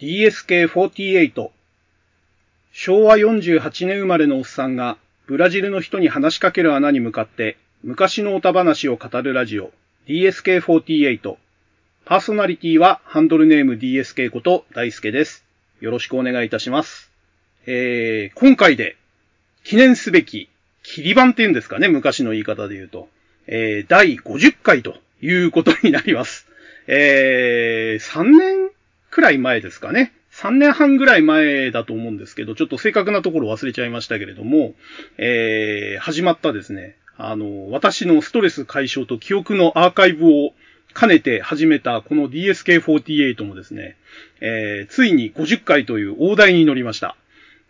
DSK48 昭和48年生まれのおっさんがブラジルの人に話しかける穴に向かって昔の歌話を語るラジオ DSK48 パーソナリティはハンドルネーム DSK こと大輔です。よろしくお願いいたします。えー、今回で記念すべき切り板っていうんですかね、昔の言い方で言うと、えー、第50回ということになります。えー、3年くらい前ですかね。3年半ぐらい前だと思うんですけど、ちょっと正確なところ忘れちゃいましたけれども、えー、始まったですね、あの、私のストレス解消と記憶のアーカイブを兼ねて始めたこの DSK48 もですね、えー、ついに50回という大台に乗りました。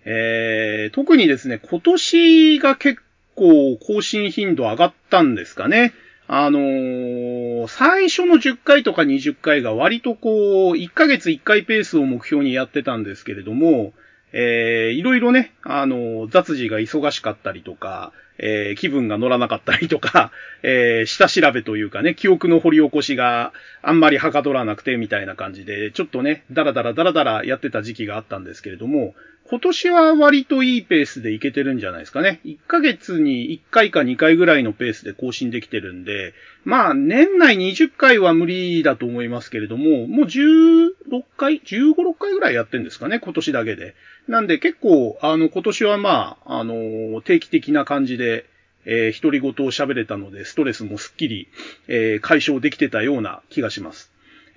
えー、特にですね、今年が結構更新頻度上がったんですかね。あのー、最初の10回とか20回が割とこう、1ヶ月1回ペースを目標にやってたんですけれども、えー、いろいろね、あの、雑事が忙しかったりとか、えー、気分が乗らなかったりとか、えー、下調べというかね、記憶の掘り起こしがあんまりはかどらなくてみたいな感じで、ちょっとね、ダラダラダラダラやってた時期があったんですけれども、今年は割といいペースでいけてるんじゃないですかね。1ヶ月に1回か2回ぐらいのペースで更新できてるんで、まあ、年内20回は無理だと思いますけれども、もう16回 ?15、6回ぐらいやってんですかね、今年だけで。なんで結構、あの、今年はまあ、あの、定期的な感じで、えー、独り言を喋れたので、ストレスもすっきり、えー、解消できてたような気がします。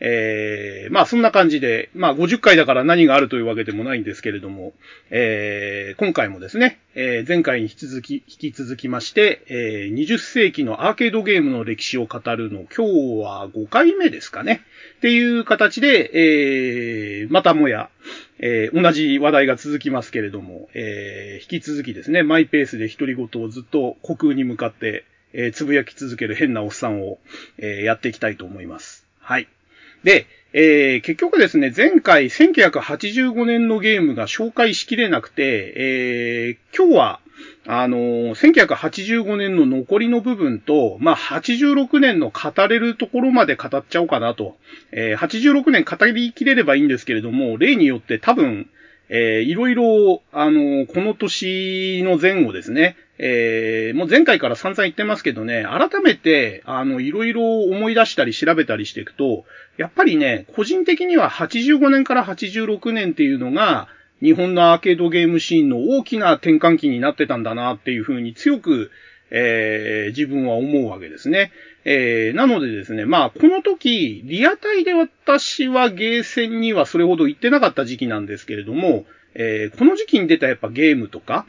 えー、まあそんな感じで、まあ50回だから何があるというわけでもないんですけれども、えー、今回もですね、えー、前回に引き続き、引き続きまして、えー、20世紀のアーケードゲームの歴史を語るの、今日は5回目ですかね。っていう形で、えー、またもや、えー、同じ話題が続きますけれども、えー、引き続きですね、マイペースで独り言をずっと虚空に向かって、えー、つぶやき続ける変なおっさんを、えー、やっていきたいと思います。はい。で、えー、結局ですね、前回1985年のゲームが紹介しきれなくて、えー、今日は、あのー、1985年の残りの部分と、まあ、86年の語れるところまで語っちゃおうかなと。えー、86年語りきれればいいんですけれども、例によって多分、えー、いろいろ、あの、この年の前後ですね、えー、もう前回から散々言ってますけどね、改めて、あの、いろいろ思い出したり調べたりしていくと、やっぱりね、個人的には85年から86年っていうのが、日本のアーケードゲームシーンの大きな転換期になってたんだなっていうふうに強く、えー、自分は思うわけですね。えー、なのでですね、まあ、この時、リアタイで私はゲーセンにはそれほど行ってなかった時期なんですけれども、えー、この時期に出たやっぱゲームとか、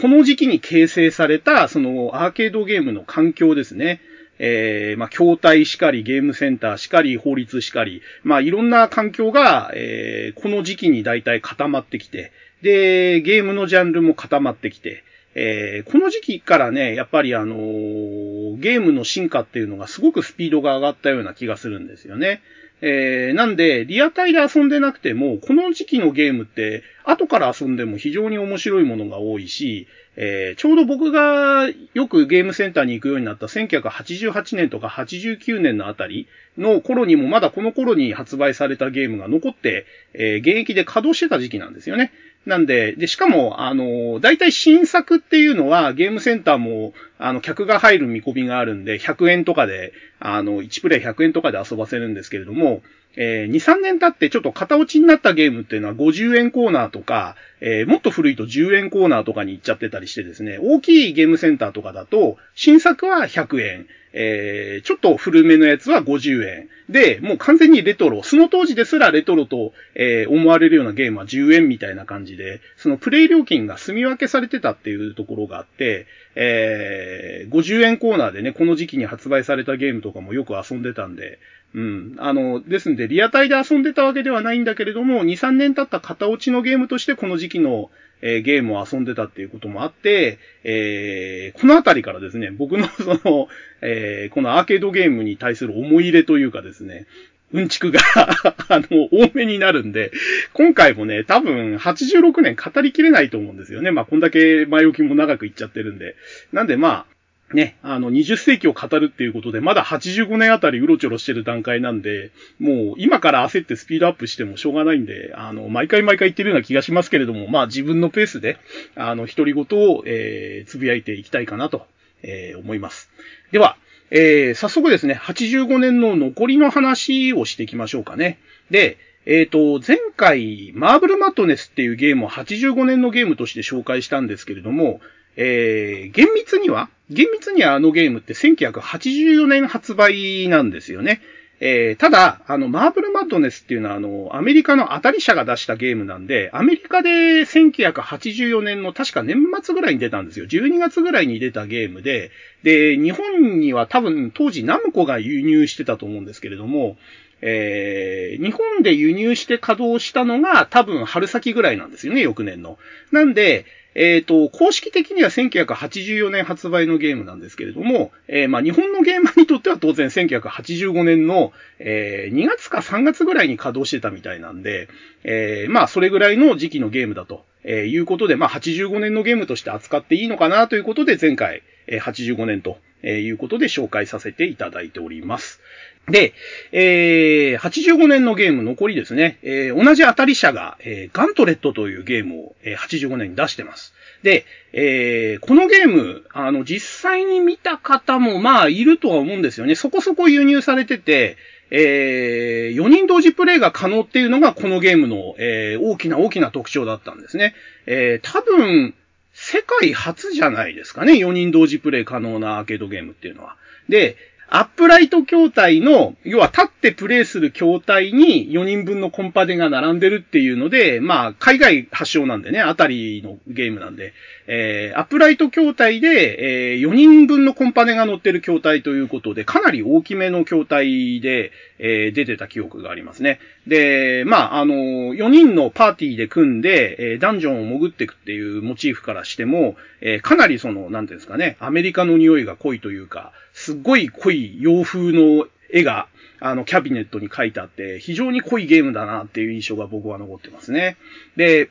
この時期に形成された、そのアーケードゲームの環境ですね。えー、まあ、筐体しかり、ゲームセンターしかり、法律しかり、まあ、いろんな環境が、えー、この時期に大体固まってきて、で、ゲームのジャンルも固まってきて、えー、この時期からね、やっぱりあのー、ゲームの進化っていうのがすごくスピードが上がったような気がするんですよね。えー、なんで、リアタイで遊んでなくても、この時期のゲームって、後から遊んでも非常に面白いものが多いし、えー、ちょうど僕がよくゲームセンターに行くようになった1988年とか89年のあたりの頃にもまだこの頃に発売されたゲームが残って、えー、現役で稼働してた時期なんですよね。なんで、で、しかも、あの、大体新作っていうのはゲームセンターも、あの、客が入る見込みがあるんで、100円とかで、あの、1プレイ100円とかで遊ばせるんですけれども、えー、2、3年経ってちょっと型落ちになったゲームっていうのは50円コーナーとか、えー、もっと古いと10円コーナーとかに行っちゃってたりしてですね、大きいゲームセンターとかだと、新作は100円、えー、ちょっと古めのやつは50円。で、もう完全にレトロ。その当時ですらレトロと、えー、思われるようなゲームは10円みたいな感じで、そのプレイ料金が住み分けされてたっていうところがあって、えー、50円コーナーでね、この時期に発売されたゲームとかもよく遊んでたんで、うん。あの、ですんで、リアタイで遊んでたわけではないんだけれども、2、3年経った型落ちのゲームとしてこの時期の、えー、ゲームを遊んでたっていうこともあって、えー、このあたりからですね、僕の その、えー、このアーケードゲームに対する思い入れというかですね、うんちくが あの、多めになるんで、今回もね、多分86年語りきれないと思うんですよね。まあ、こんだけ前置きも長くいっちゃってるんで。なんでまあ、ね、あの、20世紀を語るっていうことで、まだ85年あたりうろちょろしてる段階なんで、もう今から焦ってスピードアップしてもしょうがないんで、あの、毎回毎回言ってるような気がしますけれども、まあ自分のペースで、あの、独り言を、えー、つぶやいていきたいかなと、えー、思います。では、えー、早速ですね、85年の残りの話をしていきましょうかね。で、えっ、ー、と、前回、マーブルマットネスっていうゲームを85年のゲームとして紹介したんですけれども、えー、厳密には、厳密にはあのゲームって1984年発売なんですよね。えー、ただ、あの、マーブルマッドネスっていうのは、あの、アメリカの当たり社が出したゲームなんで、アメリカで1984年の確か年末ぐらいに出たんですよ。12月ぐらいに出たゲームで、で、日本には多分当時ナムコが輸入してたと思うんですけれども、えー、日本で輸入して稼働したのが多分春先ぐらいなんですよね、翌年の。なんで、えっ、ー、と、公式的には1984年発売のゲームなんですけれども、えー、まあ、日本のゲーマーにとっては当然1985年の、えー、2月か3月ぐらいに稼働してたみたいなんで、え、まあ、それぐらいの時期のゲームだと、え、いうことで、まあ、85年のゲームとして扱っていいのかなということで、前回、え、85年とえいうことで紹介させていただいております。で、えー、85年のゲーム残りですね、えー、同じ当たり社が、えー、ガントレットというゲームを、えー、85年に出してます。で、えー、このゲーム、あの、実際に見た方も、まあ、いるとは思うんですよね。そこそこ輸入されてて、えー、4人同時プレイが可能っていうのがこのゲームの、えー、大きな大きな特徴だったんですね。えー、多分、世界初じゃないですかね。4人同時プレイ可能なアーケードゲームっていうのは。で、アップライト筐体の、要は立ってプレイする筐体に4人分のコンパネが並んでるっていうので、まあ、海外発祥なんでね、あたりのゲームなんで、えー、アップライト筐体で、えー、4人分のコンパネが乗ってる筐体ということで、かなり大きめの筐体で、えー、出てた記憶がありますね。で、まあ、あの、4人のパーティーで組んで、えー、ダンジョンを潜っていくっていうモチーフからしても、えー、かなりその、なんていうんですかね、アメリカの匂いが濃いというか、すっごい濃い洋風の絵が、あの、キャビネットに書いてあって、非常に濃いゲームだなっていう印象が僕は残ってますね。で、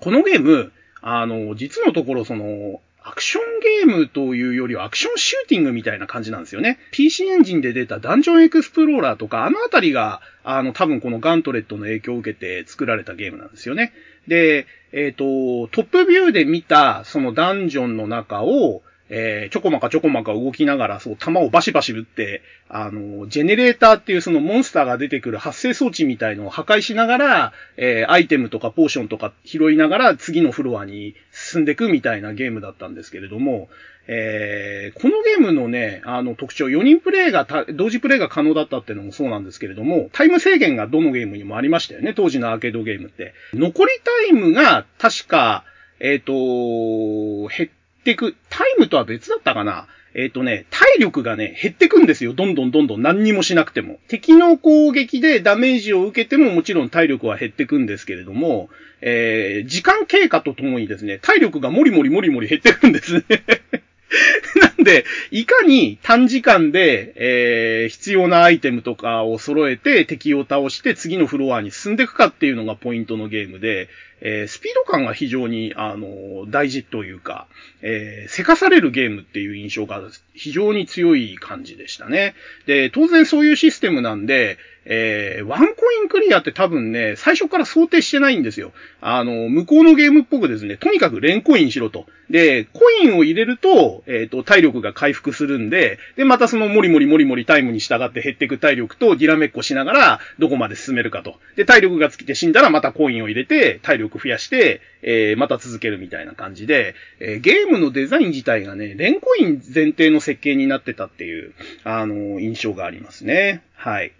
このゲーム、あの、実のところその、アクションゲームというよりはアクションシューティングみたいな感じなんですよね。PC エンジンで出たダンジョンエクスプローラーとか、あのあたりが、あの、多分このガントレットの影響を受けて作られたゲームなんですよね。で、えっ、ー、と、トップビューで見た、そのダンジョンの中を、えー、ちょこまかちょこまか動きながら、そう、弾をバシバシ撃って、あの、ジェネレーターっていうそのモンスターが出てくる発生装置みたいのを破壊しながら、えー、アイテムとかポーションとか拾いながら次のフロアに進んでいくみたいなゲームだったんですけれども、えー、このゲームのね、あの特徴、4人プレイが、同時プレイが可能だったっていうのもそうなんですけれども、タイム制限がどのゲームにもありましたよね、当時のアーケードゲームって。残りタイムが確か、えっ、ー、と、減っててく、タイムとは別だったかな？えっ、ー、とね、体力がね、減ってくんですよ。どんどんどんどん何にもしなくても。敵の攻撃でダメージを受けてももちろん体力は減ってくんですけれども、えー、時間経過とともにですね、体力がもりもりもりもり減ってくんですね。なんで、いかに短時間で、えー、必要なアイテムとかを揃えて敵を倒して次のフロアに進んでいくかっていうのがポイントのゲームで、えー、スピード感が非常に、あの、大事というか、えー、せかされるゲームっていう印象が非常に強い感じでしたね。で、当然そういうシステムなんで、えー、ワンコインクリアって多分ね、最初から想定してないんですよ。あの、向こうのゲームっぽくですね、とにかく連コインしろと。で、コインを入れると、えっ、ー、と、体力が回復するんで、で、またそのモリモリモリモリタイムに従って減っていく体力とディラメッコしながら、どこまで進めるかと。で、体力が尽きて死んだらまたコインを入れて、体力増やして、えー、また続けるみたいな感じで、えー、ゲームのデザイン自体がね、レンコイン前提の設計になってたっていう、あの、印象がありますね。はい。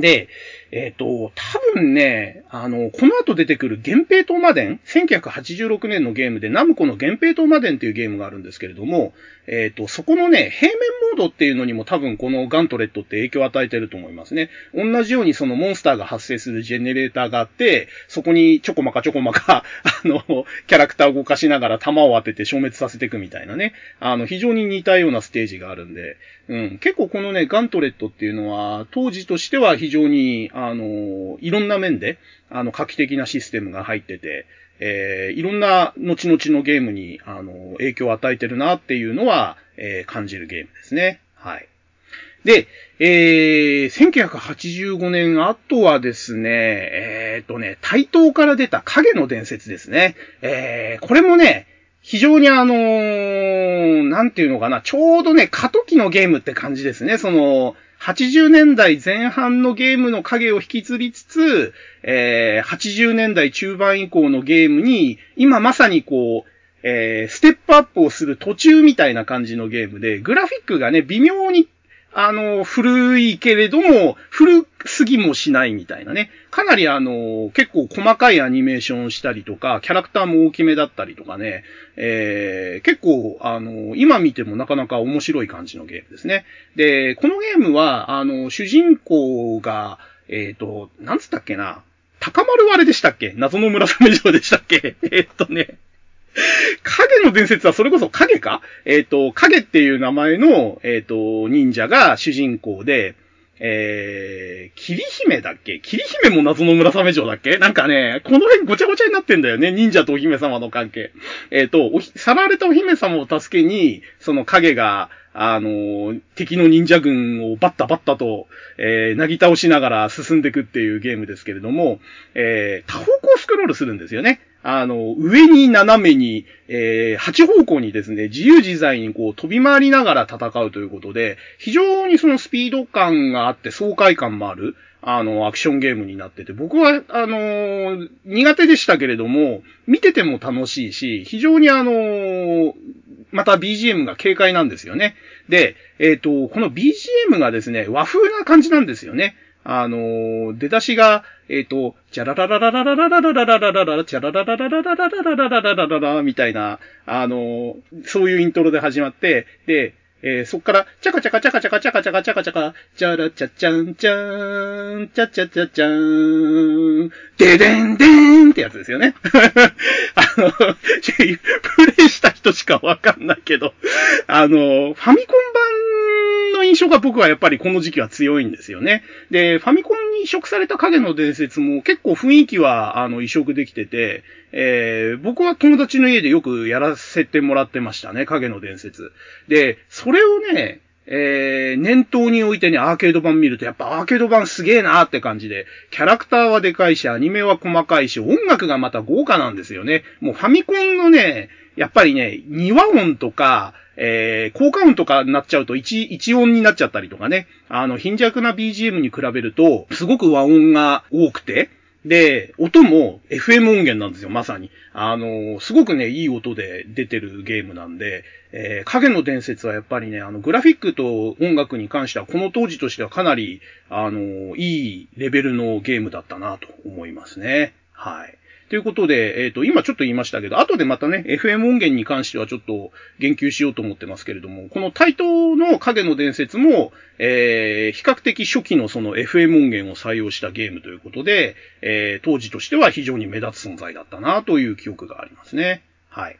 で、えっ、ー、と、多分ね、あの、この後出てくる源平島マデン、1986年のゲームでナムコの源平島マデンっていうゲームがあるんですけれども、えっ、ー、と、そこのね、平面モードっていうのにも多分このガントレットって影響を与えてると思いますね。同じようにそのモンスターが発生するジェネレーターがあって、そこにちょこまかちょこまかあの、キャラクターを動かしながら弾を当てて消滅させていくみたいなね、あの、非常に似たようなステージがあるんで、うん、結構このね、ガントレットっていうのは、当時としては非常に、あの、いろんな面で、あの、画期的なシステムが入ってて、えー、いろんな後々のゲームに、あの、影響を与えてるなっていうのは、えー、感じるゲームですね。はい。で、えー、1985年後はですね、えー、とね、対等から出た影の伝説ですね。えー、これもね、非常にあのー、なんていうのかな、ちょうどね、過渡期のゲームって感じですね。その、80年代前半のゲームの影を引きずりつつ、えー、80年代中盤以降のゲームに、今まさにこう、えー、ステップアップをする途中みたいな感じのゲームで、グラフィックがね、微妙にあの、古いけれども、古すぎもしないみたいなね。かなりあの、結構細かいアニメーションしたりとか、キャラクターも大きめだったりとかね。えー、結構、あの、今見てもなかなか面白い感じのゲームですね。で、このゲームは、あの、主人公が、えっ、ー、と、なんつったっけな。高丸はあれでしたっけ？謎の村雨城でしたっけ？えっとね。影の伝説はそれこそ影か？えっ、ー、と、影っていう名前の、えっ、ー、と、忍者が主人公で、えー、霧姫だっけ？霧姫も謎の村雨城だっけ？なんかね、この辺ごちゃごちゃになってんだよね。忍者とお姫様の関係。えっ、ー、と、さらわれたお姫様を助けに、その影が、あの、敵の忍者軍をバッタバッタと、えー、なぎ倒しながら進んでいくっていうゲームですけれども、えー、多方向スクロールするんですよね。あの、上に斜めに、えー、8方向にですね、自由自在にこう飛び回りながら戦うということで、非常にそのスピード感があって爽快感もある、あの、アクションゲームになってて、僕は、あのー、苦手でしたけれども、見てても楽しいし、非常にあのー、また BGM が軽快なんですよね。で、えっ、ー、と、この BGM がですね、和風な感じなんですよね。あの、出だしが、えっ、と、チャラララララララララララララララ、チャラララララララララララララララみたいな、あの、そういうイントロで始まって、で、えー、そっから、チャカチャカチャカチャカチャカチャカチャカチャカ、チャラチャチャンチャーン、チャチャチャチャーン、デデンデンってやつですよね。あの、プレイした人しかわかんないけど、あの、ファミコン版の印象が僕はやっぱりこの時期は強いんですよね。で、ファミコンに移植された影の伝説も結構雰囲気は、あの、移植できてて、えー、僕は友達の家でよくやらせてもらってましたね、影の伝説。で、それをね、えー、念頭に置いてね、アーケード版見ると、やっぱアーケード版すげえなーって感じで、キャラクターはでかいし、アニメは細かいし、音楽がまた豪華なんですよね。もうファミコンのね、やっぱりね、2和音とか、えー、効果音とかになっちゃうと1、1音になっちゃったりとかね、あの、貧弱な BGM に比べると、すごく和音が多くて、で、音も FM 音源なんですよ、まさに。あの、すごくね、いい音で出てるゲームなんで、えー、影の伝説はやっぱりね、あの、グラフィックと音楽に関しては、この当時としてはかなり、あの、いいレベルのゲームだったなと思いますね。はい。ということで、えっ、ー、と、今ちょっと言いましたけど、後でまたね、FM 音源に関してはちょっと言及しようと思ってますけれども、この対等の影の伝説も、えー、比較的初期のその FM 音源を採用したゲームということで、えー、当時としては非常に目立つ存在だったなという記憶がありますね。はい。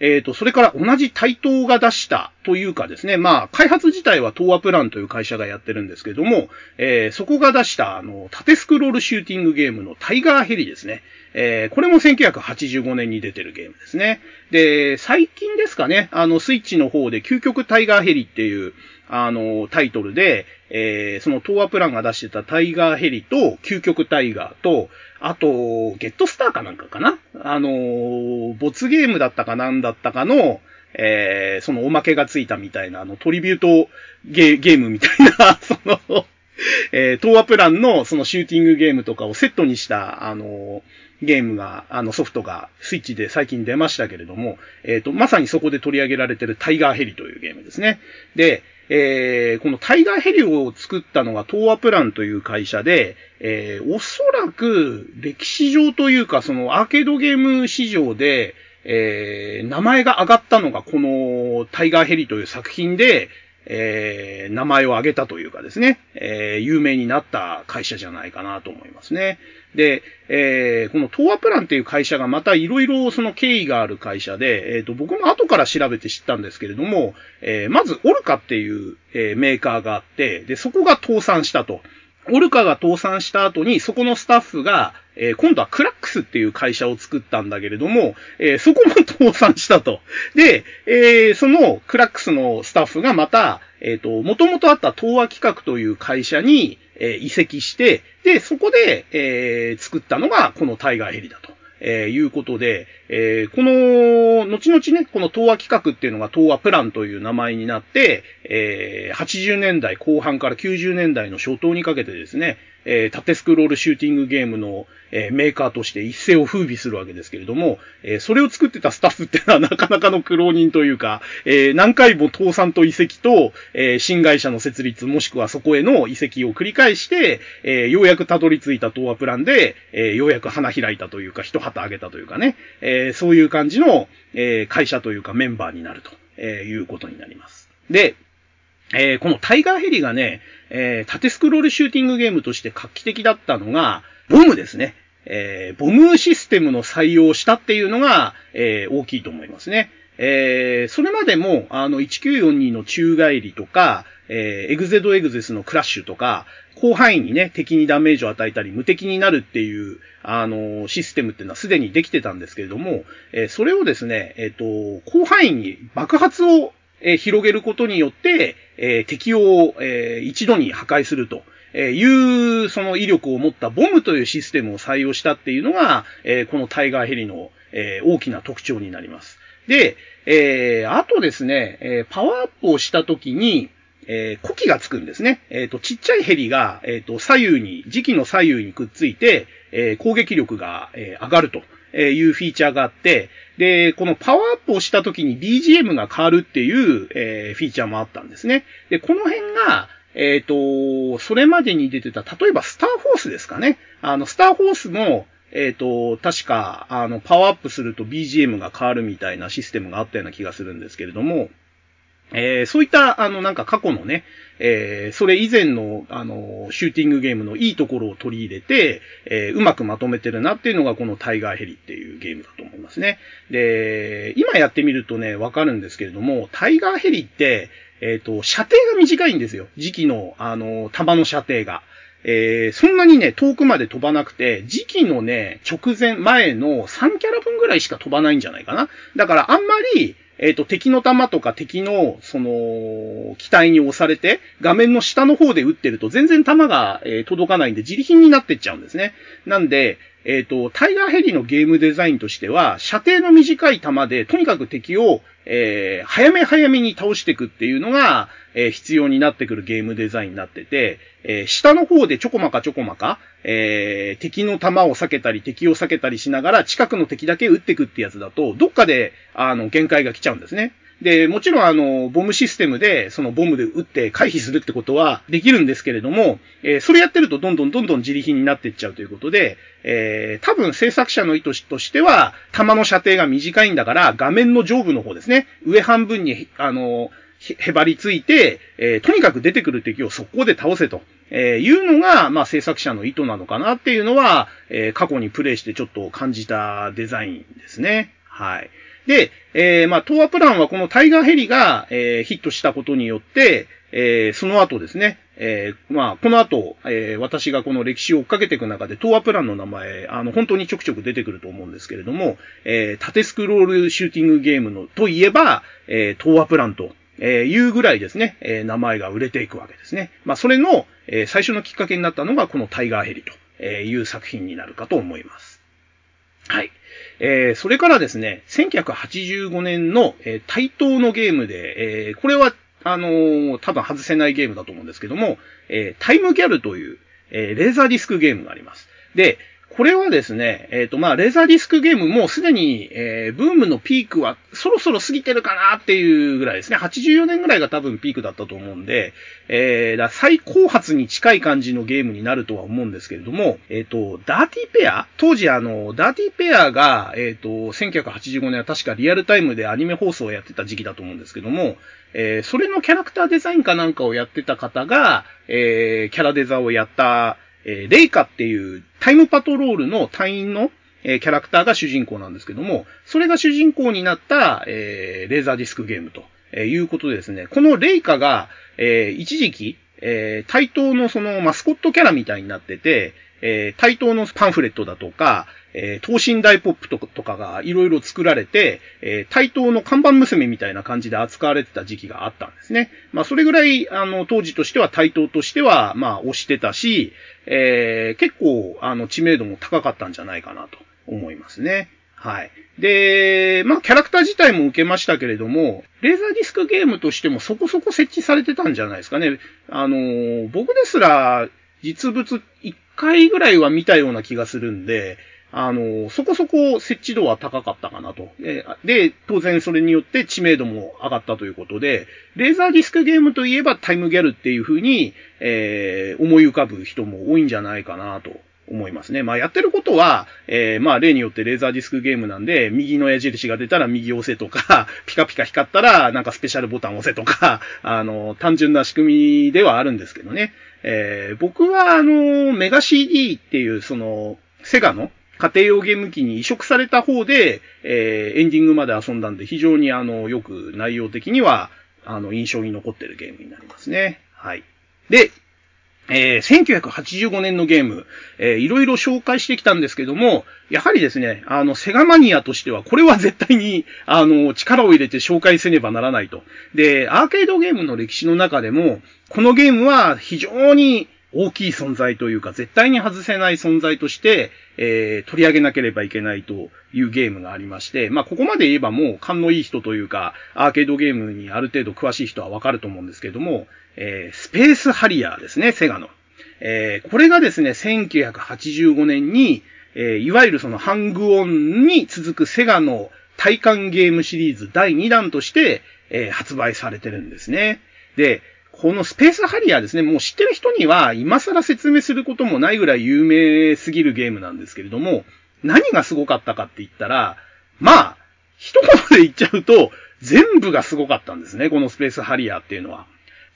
えっ、ー、と、それから同じ対等が出したというかですね、まあ、開発自体は東亜プランという会社がやってるんですけども、えー、そこが出した、あの、縦スクロールシューティングゲームのタイガーヘリですね。えー、これも1985年に出てるゲームですね。で、最近ですかね、あの、スイッチの方で究極タイガーヘリっていう、あの、タイトルで、えー、その東亜プランが出してたタイガーヘリと、究極タイガーと、あと、ゲットスターかなんかかな？あの、没ゲームだったかなんだったかの、えー、そのおまけがついたみたいな、あの、トリビュートゲゲームみたいな、その、えー、東亜プランのそのシューティングゲームとかをセットにした、あの、ゲームが、あのソフトがスイッチで最近出ましたけれども、えっ、ー、と、まさにそこで取り上げられてるタイガーヘリというゲームですね。で、えー、このタイガーヘリを作ったのが東亜プランという会社で、えー、おそらく歴史上というか、そのアーケードゲーム市場で、えー、名前が上がったのがこのタイガーヘリという作品で、えー、名前を挙げたというかですね、えー、有名になった会社じゃないかなと思いますね。で、えー、この東亜プランっていう会社がまたいろいろその経緯がある会社で、えっ、ー、と、僕も後から調べて知ったんですけれども、えー、まずオルカっていう、え、メーカーがあって、で、そこが倒産したと。オルカが倒産した後に、そこのスタッフが、えー、今度はクラックスっていう会社を作ったんだけれども、えー、そこも倒産したと。で、えー、そのクラックスのスタッフがまた、えっ、と、もともとあった東和企画という会社に、え移籍して、で、そこで、え作ったのがこのタイガーヘリだと。えー、いうことで、えー、この、後々ね、この東亜企画っていうのが東亜プランという名前になって、えー、80年代後半から90年代の初頭にかけてですね、えー、縦スクロールシューティングゲームの、えー、メーカーとして一世を風靡するわけですけれども、えー、それを作ってたスタッフってのは なかなかの苦労人というか、えー、何回も倒産と移籍と、えー、新会社の設立もしくはそこへの移籍を繰り返して、えー、ようやくたどり着いた東和プランで、えー、ようやく花開いたというか、一旗あげたというかね、えー、そういう感じの、えー、会社というかメンバーになると、えー、いうことになります。で、えー、このタイガーヘリがね、えー、縦スクロールシューティングゲームとして画期的だったのが、ボムですね。えー、ボムシステムの採用をしたっていうのが、えー、大きいと思いますね。えー、それまでも、あの、1942の宙返りとか、えー、エグゼドエグゼスのクラッシュとか、広範囲にね、敵にダメージを与えたり、無敵になるっていう、あの、システムっていうのはすでにできてたんですけれども、えー、それをですね、えっ、ー、と、広範囲に爆発をえ、広げることによって、えー、敵を、えー、一度に破壊すると。えいう、その威力を持ったボムというシステムを採用したっていうのが、えこのタイガーヘリの、え大きな特徴になります。で、えあとですね、えパワーアップをしたときに、えー、呼気がつくんですね。えっ、ー、と、ちっちゃいヘリが、えっ、ー、と、左右に、時期の左右にくっついて、え攻撃力が、え上がるとえいうフィーチャーがあって、で、このパワーアップをした時に BGM が変わるっていう、えー、フィーチャーもあったんですね。で、この辺が、えっ、と、それまでに出てた、例えばスターフォースですかね。あの、スターフォースも、えっ、ー、と、確か、あの、パワーアップすると BGM が変わるみたいなシステムがあったような気がするんですけれども、えー、そういった、あの、なんか過去のね、えー、それ以前の、あの、シューティングゲームのいいところを取り入れて、えー、うまくまとめてるなっていうのがこのタイガーヘリっていうゲームだと思いますね。で、今やってみるとね、わかるんですけれども、タイガーヘリって、えっ、と、射程が短いんですよ。時期の、あの、弾の射程が。えー、そんなにね、遠くまで飛ばなくて、時期のね、直前、前の3キャラ分ぐらいしか飛ばないんじゃないかな。だからあんまり、えっ、ー、と、敵の弾とか敵の、その、機体に押されて、画面の下の方で撃ってると全然弾が、えー、届かないんで自利品になってっちゃうんですね。なんで、えっ、ー、と、タイガーヘリのゲームデザインとしては、射程の短い弾で、とにかく敵を、えー、早め早めに倒していくっていうのが、えー、必要になってくるゲームデザインになってて、えー、下の方でちょこまかちょこまか、えー、敵の弾を避けたり、敵を避けたりしながら、近くの敵だけ撃っていくってやつだと、どっかで、あの、限界が来ちゃうんですね。で、もちろんあの、ボムシステムで、そのボムで撃って回避するってことはできるんですけれども、えー、それやってるとどんどんどんどん自利品になっていっちゃうということで、えー、多分制作者の意図としては、弾の射程が短いんだから、画面の上部の方ですね、上半分に、あの、へばりついて、えー、とにかく出てくる敵を速攻で倒せと。えー、いうのが、まあ、制作者の意図なのかなっていうのは、えー、過去にプレイしてちょっと感じたデザインですね。はい。で、えー、まあ、東亜プランはこのタイガーヘリが、えー、ヒットしたことによって、えー、その後ですね、えー、まあ、この後、えー、私がこの歴史を追っかけていく中で、東亜プランの名前、あの、本当にちょくちょく出てくると思うんですけれども、えー、縦スクロールシューティングゲームの、といえば、えー、東亜プランと、えー、いうぐらいですね、えー、名前が売れていくわけですね。まあ、それの、えー、最初のきっかけになったのが、このタイガーヘリとえいう作品になるかと思います。はい。えー、それからですね、1985年の、えー、対等のゲームで、えー、これは、あのー、多分外せないゲームだと思うんですけども、えー、タイムギャルという、えー、レーザーディスクゲームがあります。で、これはですね、えっ、ー、と、まあ、レーザーディスクゲームもすでに、えー、ブームのピークはそろそろ過ぎてるかなっていうぐらいですね。84年ぐらいが多分ピークだったと思うんで、えー、だ最高発に近い感じのゲームになるとは思うんですけれども、えっ、ー、と、ダーティペア？当時あの、ダーティペアが、えっ、ー、と、1985年は確かリアルタイムでアニメ放送をやってた時期だと思うんですけども、えー、それのキャラクターデザインかなんかをやってた方が、えー、キャラデザをやった、えー、レイカっていうタイムパトロールの隊員の、えー、キャラクターが主人公なんですけども、それが主人公になった、えー、レーザーディスクゲームと、えー、いうことでですね、このレイカが、えー、一時期、えー、対等のそのマスコットキャラみたいになってて、えー、対等のパンフレットだとか、えー、等身大ポップとかがいろいろ作られて、えー、対等の看板娘みたいな感じで扱われてた時期があったんですね。まあ、それぐらい、あの、当時としては対等としては、まあ、押してたし、えー、結構、あの、知名度も高かったんじゃないかなと思いますね。はい。で、まあ、キャラクター自体も受けましたけれども、レーザーディスクゲームとしてもそこそこ設置されてたんじゃないですかね。あの、僕ですら、実物1回ぐらいは見たような気がするんで、あの、そこそこ設置度は高かったかなと。で、当然それによって知名度も上がったということで、レーザーディスクゲームといえばタイムギャルっていう風に、えー、思い浮かぶ人も多いんじゃないかなと思いますね。まあやってることは、えー、まあ例によってレーザーディスクゲームなんで、右の矢印が出たら右押せとか、ピカピカ光ったらなんかスペシャルボタン押せとか、あの、単純な仕組みではあるんですけどね。えー、僕はあの、メガ CD っていうその、セガの家庭用ゲーム機に移植された方で、えー、エンディングまで遊んだんで、非常にあの、よく内容的には、あの、印象に残ってるゲームになりますね。はい。で、えー、1985年のゲーム、えー、いろいろ紹介してきたんですけども、やはりですね、あの、セガマニアとしては、これは絶対に、あの、力を入れて紹介せねばならないと。で、アーケードゲームの歴史の中でも、このゲームは非常に大きい存在というか、絶対に外せない存在として、えー、取り上げなければいけないというゲームがありまして、まあ、ここまで言えばもう勘のいい人というか、アーケードゲームにある程度詳しい人はわかると思うんですけども、えー、スペースハリアーですね、セガの。えー、これがですね、1985年に、えー、いわゆるそのハングオンに続くセガの体感ゲームシリーズ第2弾として、えー、発売されてるんですね。で、このスペースハリアーですね、もう知ってる人には今更説明することもないぐらい有名すぎるゲームなんですけれども、何がすごかったかって言ったら、まあ、一言で言っちゃうと、全部がすごかったんですね、このスペースハリアーっていうのは。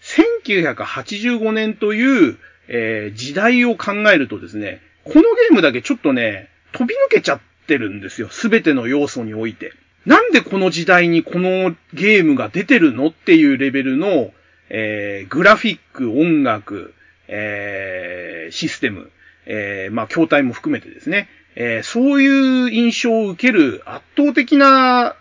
1985年という、えー、時代を考えるとですね、このゲームだけちょっとね、飛び抜けちゃってるんですよ。すべての要素において。なんでこの時代にこのゲームが出てるのっていうレベルの、えー、グラフィック、音楽、えー、システム、えー、まあ、筐体も含めてですね、えー、そういう印象を受ける圧倒的な、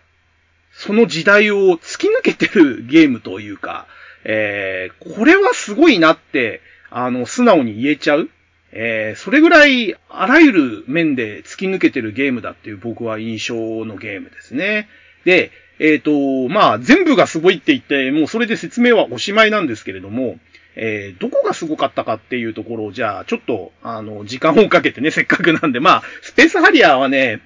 その時代を突き抜けてるゲームというか、えー、これはすごいなって、あの、素直に言えちゃう。えー、それぐらい、あらゆる面で突き抜けてるゲームだっていう僕は印象のゲームですね。で、えっ、ー、と、まあ、全部がすごいって言って、もうそれで説明はおしまいなんですけれども、えー、どこがすごかったかっていうところを、じゃあ、ちょっと、あの、時間をかけてね、せっかくなんで、まあ、スペースハリアーはね、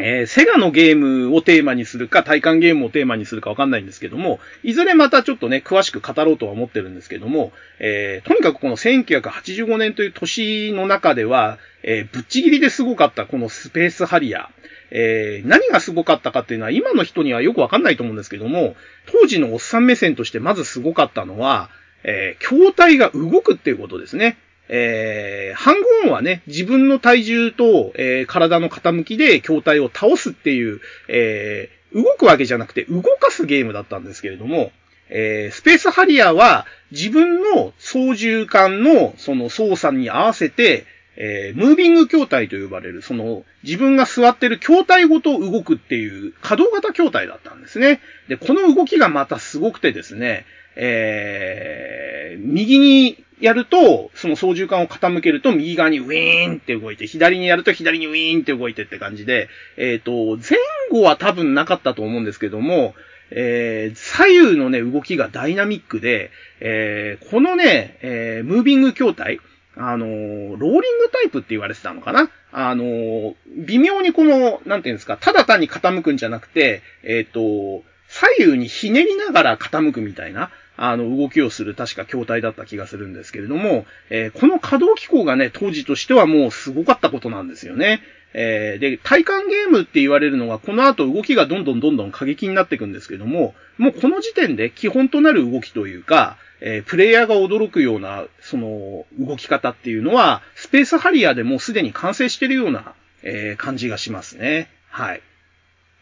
えー、セガのゲームをテーマにするか、体感ゲームをテーマにするかわかんないんですけども、いずれまたちょっとね、詳しく語ろうとは思ってるんですけども、えー、とにかくこの1985年という年の中では、えー、ぶっちぎりですごかったこのスペースハリアー。えー、何がすごかったかっていうのは今の人にはよくわかんないと思うんですけども、当時のおっさん目線としてまずすごかったのは、えー、筐体が動くっていうことですね。えー、ハングオンはね、自分の体重と、えー、体の傾きで筐体を倒すっていう、えー、動くわけじゃなくて動かすゲームだったんですけれども、えー、スペースハリアーは自分の操縦桿のその操作に合わせて、えー、ムービング筐体と呼ばれる、その、自分が座ってる筐体ごと動くっていう可動型筐体だったんですね。で、この動きがまたすごくてですね、えー、右にやると、その操縦桿を傾けると右側にウィーンって動いて、左にやると左にウィーンって動いてって感じで、えっ、ー、と、前後は多分なかったと思うんですけども、えー、左右のね、動きがダイナミックで、えー、このね、えー、ムービング筐体、あの、ローリングタイプって言われてたのかな？あの、微妙にこの、なんていうんですか、ただ単に傾くんじゃなくて、えっ、ー、と、左右にひねりながら傾くみたいな、あの、動きをする確か筐体だった気がするんですけれども、え、この可動機構がね、当時としてはもうすごかったことなんですよね。えー、で、体感ゲームって言われるのは、この後動きがどんどんどんどん過激になっていくんですけども、もうこの時点で基本となる動きというか、えー、プレイヤーが驚くような、その、動き方っていうのは、スペースハリアでもうすでに完成してるような、えー、感じがしますね。はい。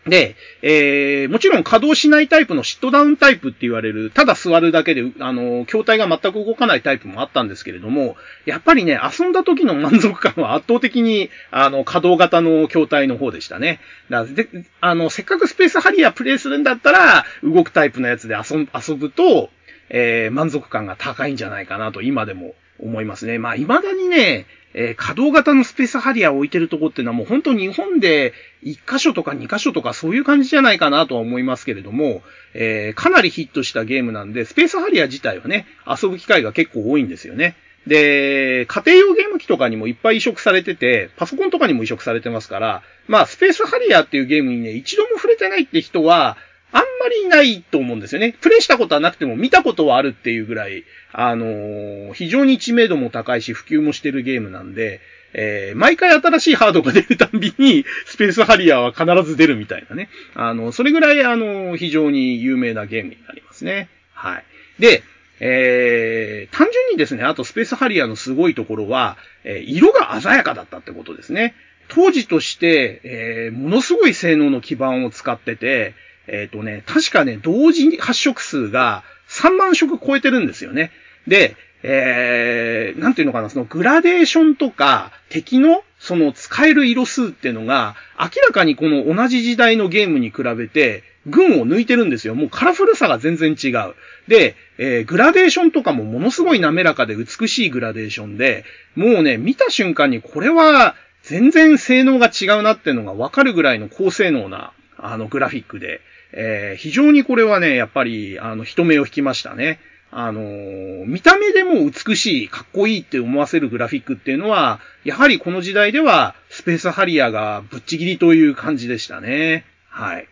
で、えー、もちろん稼働しないタイプのシットダウンタイプって言われる、ただ座るだけで、あの、筐体が全く動かないタイプもあったんですけれども、やっぱりね、遊んだ時の満足感は圧倒的に、あの、稼働型の筐体の方でしたね。だで、あの、せっかくスペースハリアプレイするんだったら、動くタイプのやつで遊ぶと、えー、満足感が高いんじゃないかなと今でも思いますね。まあ、未だにね、えー、稼働型のスペースハリアを置いてるとこっていうのはもう本当日本で1箇所とか2箇所とかそういう感じじゃないかなとは思いますけれども、えー、かなりヒットしたゲームなんで、スペースハリア自体はね、遊ぶ機会が結構多いんですよね。で、家庭用ゲーム機とかにもいっぱい移植されてて、パソコンとかにも移植されてますから、まあ、スペースハリアーっていうゲームにね、一度も触れてないって人は、あんまりないと思うんですよね。プレイしたことはなくても見たことはあるっていうぐらい、あのー、非常に知名度も高いし、普及もしてるゲームなんで、えー、毎回新しいハードが出るたんびに、スペースハリアーは必ず出るみたいなね。あの、それぐらい、あの、非常に有名なゲームになりますね。はい。で、えー、単純にですね、あとスペースハリアーのすごいところは、えー、色が鮮やかだったってことですね。当時として、えー、ものすごい性能の基板を使ってて、えっ、ー、とね、確かね、同時発色数が3万色超えてるんですよね。で、えー、なんていうのかな、そのグラデーションとか敵のその使える色数っていうのが明らかにこの同じ時代のゲームに比べて群を抜いてるんですよ。もうカラフルさが全然違う。で、えー、グラデーションとかもものすごい滑らかで美しいグラデーションで、もうね、見た瞬間にこれは全然性能が違うなっていうのがわかるぐらいの高性能な、あの、グラフィックで、えー、非常にこれはね、やっぱり、あの、人目を引きましたね。あのー、見た目でも美しい、かっこいいって思わせるグラフィックっていうのは、やはりこの時代では、スペースハリアがぶっちぎりという感じでしたね。はい。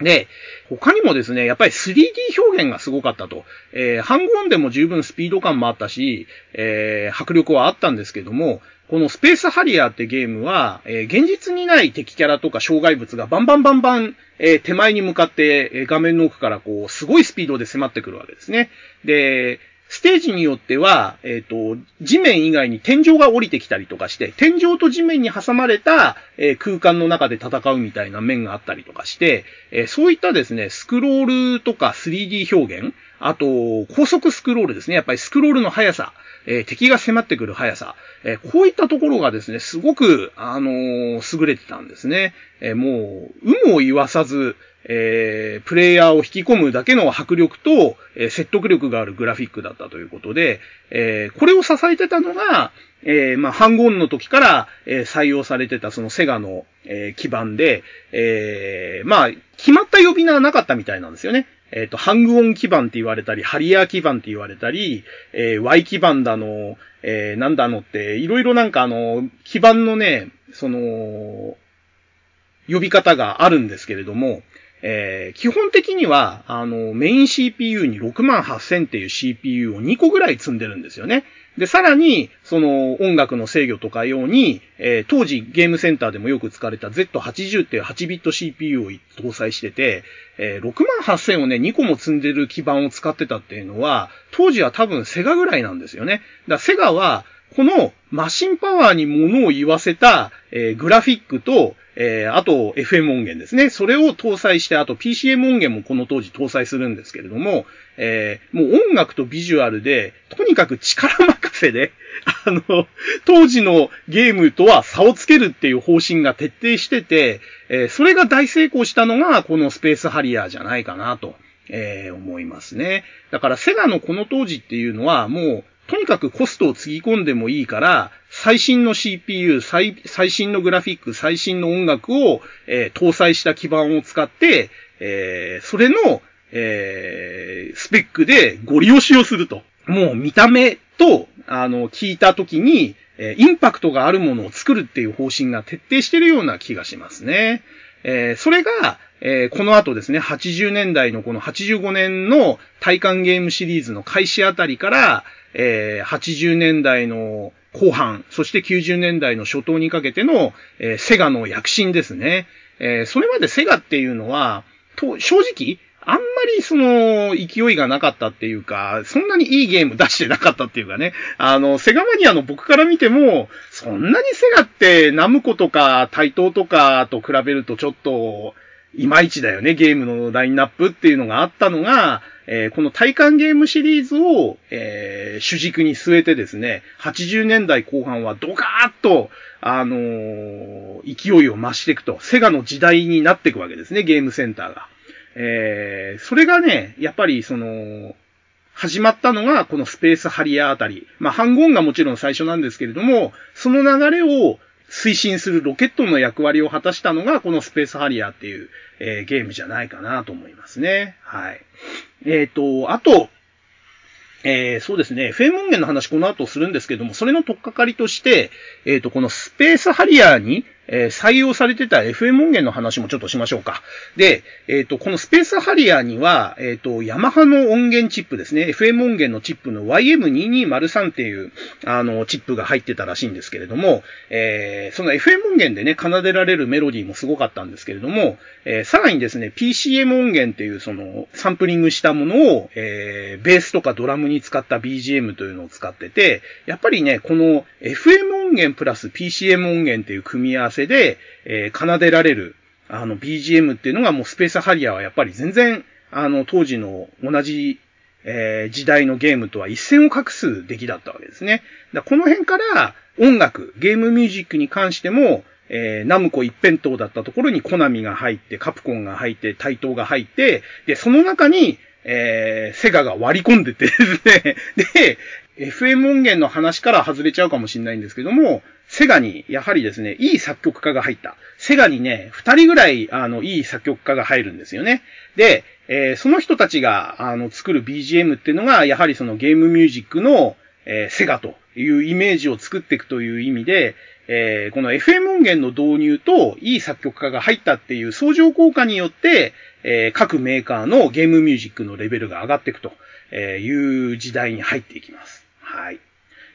で、他にもですね、やっぱり 3D 表現がすごかったと。えー、ハングオンでも十分スピード感もあったし、えー、迫力はあったんですけども、このスペースハリアーってゲームは、えー、現実にない敵キャラとか障害物がバンバンバンバン、えー、手前に向かって、えー、画面の奥からこう、すごいスピードで迫ってくるわけですね。で、ステージによっては、えっ、ー、と、地面以外に天井が降りてきたりとかして、天井と地面に挟まれた、えー、空間の中で戦うみたいな面があったりとかして、えー、そういったですね、スクロールとか 3D 表現、あと、高速スクロールですね。やっぱりスクロールの速さ、え、敵が迫ってくる速さ、え、こういったところがですね、すごく、あの、優れてたんですね。えもう、有無を言わさず、えプレイヤーを引き込むだけの迫力と、え説得力があるグラフィックだったということで、えこれを支えてたのが、えー、まあ、ハンゴンの時から、えー、採用されてたそのセガの、えー、基盤で、えー、まあ、決まった呼び名はなかったみたいなんですよね。えっ、ー、と、ハングオン基盤って言われたり、ハリアー基盤って言われたり、えー、Y 基盤だの、えー、なんだのって、いろいろなんかあの、基盤のね、その、呼び方があるんですけれども、えー、基本的には、あの、メイン CPU に68000っていう CPU を2個ぐらい積んでるんですよね。で、さらに、その音楽の制御とか用に、えー、当時ゲームセンターでもよく使われた Z80 っていう8ビット CPU を搭載してて、えー、68000をね、2個も積んでる基板を使ってたっていうのは、当時は多分セガぐらいなんですよね。だからセガは、このマシンパワーに物を言わせた、えー、グラフィックと、えー、あと FM 音源ですね。それを搭載して、あと PCM 音源もこの当時搭載するんですけれども、えー、もう音楽とビジュアルで、とにかく力任せで、あの、当時のゲームとは差をつけるっていう方針が徹底してて、え、それが大成功したのが、このスペースハリアーじゃないかなと、えー、思いますね。だからセガのこの当時っていうのは、もう、とにかくコストをつぎ込んでもいいから、最新の CPU、最最新のグラフィック、最新の音楽を、えー、搭載した基板を使って、えー、それの、えー、スペックでご利用しをすると。もう見た目と、あの、聞いた時に、えインパクトがあるものを作るっていう方針が徹底してるような気がしますね。え、それが、え、この後ですね、80年代のこの85年の体感ゲームシリーズの開始あたりから、えー、80年代の後半、そして90年代の初頭にかけての、えー、セガの躍進ですね。えー、それまでセガっていうのは、と、正直、あんまりその勢いがなかったっていうか、そんなにいいゲーム 出してなかったっていうかね。あの、セガマニアの僕から見ても、そんなにセガってナムコとか対等とかと比べるとちょっと、いまいちだよね、ゲームのラインナップっていうのがあったのが、えー、この体感ゲームシリーズを、えー、主軸に据えてですね、80年代後半はドカーッと、あのー、勢いを増していくと、セガの時代になっていくわけですね、ゲームセンターが。え、それがね、やっぱりその、始まったのがこのスペースハリアあたり。まあ、ハンゴンがもちろん最初なんですけれども、その流れを推進するロケットの役割を果たしたのが、このスペースハリアーっていう、えー、ゲームじゃないかなと思いますね。はい。えっ、ー、と、あと、えー、そうですね。フェーム音源の話この後するんですけども、それのとっかかりとして、えっ、ー、と、このスペースハリアーに、えー、採用されてた FM 音源の話もちょっとしましょうか。で、えっ、ー、と、このスペースハリアーには、えっ、ー、と、ヤマハの音源チップですね。FM 音源のチップの YM2203 っていう、あの、チップが入ってたらしいんですけれども、えー、その FM 音源でね、奏でられるメロディーもすごかったんですけれども、えー、さらにですね、PCM 音源っていう、その、サンプリングしたものを、えー、ベースとかドラムに使った BGM というのを使ってて、やっぱりね、この FM 音源プラス PCM 音源っていう組み合わせせで、えー、奏でられる、あの、BGM っていうのがもうスペースハリアーはやっぱり全然、あの、当時の同じ、えー、時代のゲームとは一線を画す出来だったわけですね。だこの辺から音楽、ゲームミュージックに関しても、えー、ナムコ一辺倒だったところにコナミが入って、カプコンが入って、タイトーが入って、で、その中に、えー、セガが割り込んでてですね、で、FM 音源の話から外れちゃうかもしれないんですけども、セガに、やはりですね、いい作曲家が入った。セガにね、二人ぐらい、あの、いい作曲家が入るんですよね。で、えー、その人たちが、あの、作る BGM っていうのが、やはりそのゲームミュージックの、えー、セガというイメージを作っていくという意味で、えー、この FM 音源の導入といい作曲家が入ったっていう相乗効果によって、えー、各メーカーのゲームミュージックのレベルが上がっていくという時代に入っていきます。はい。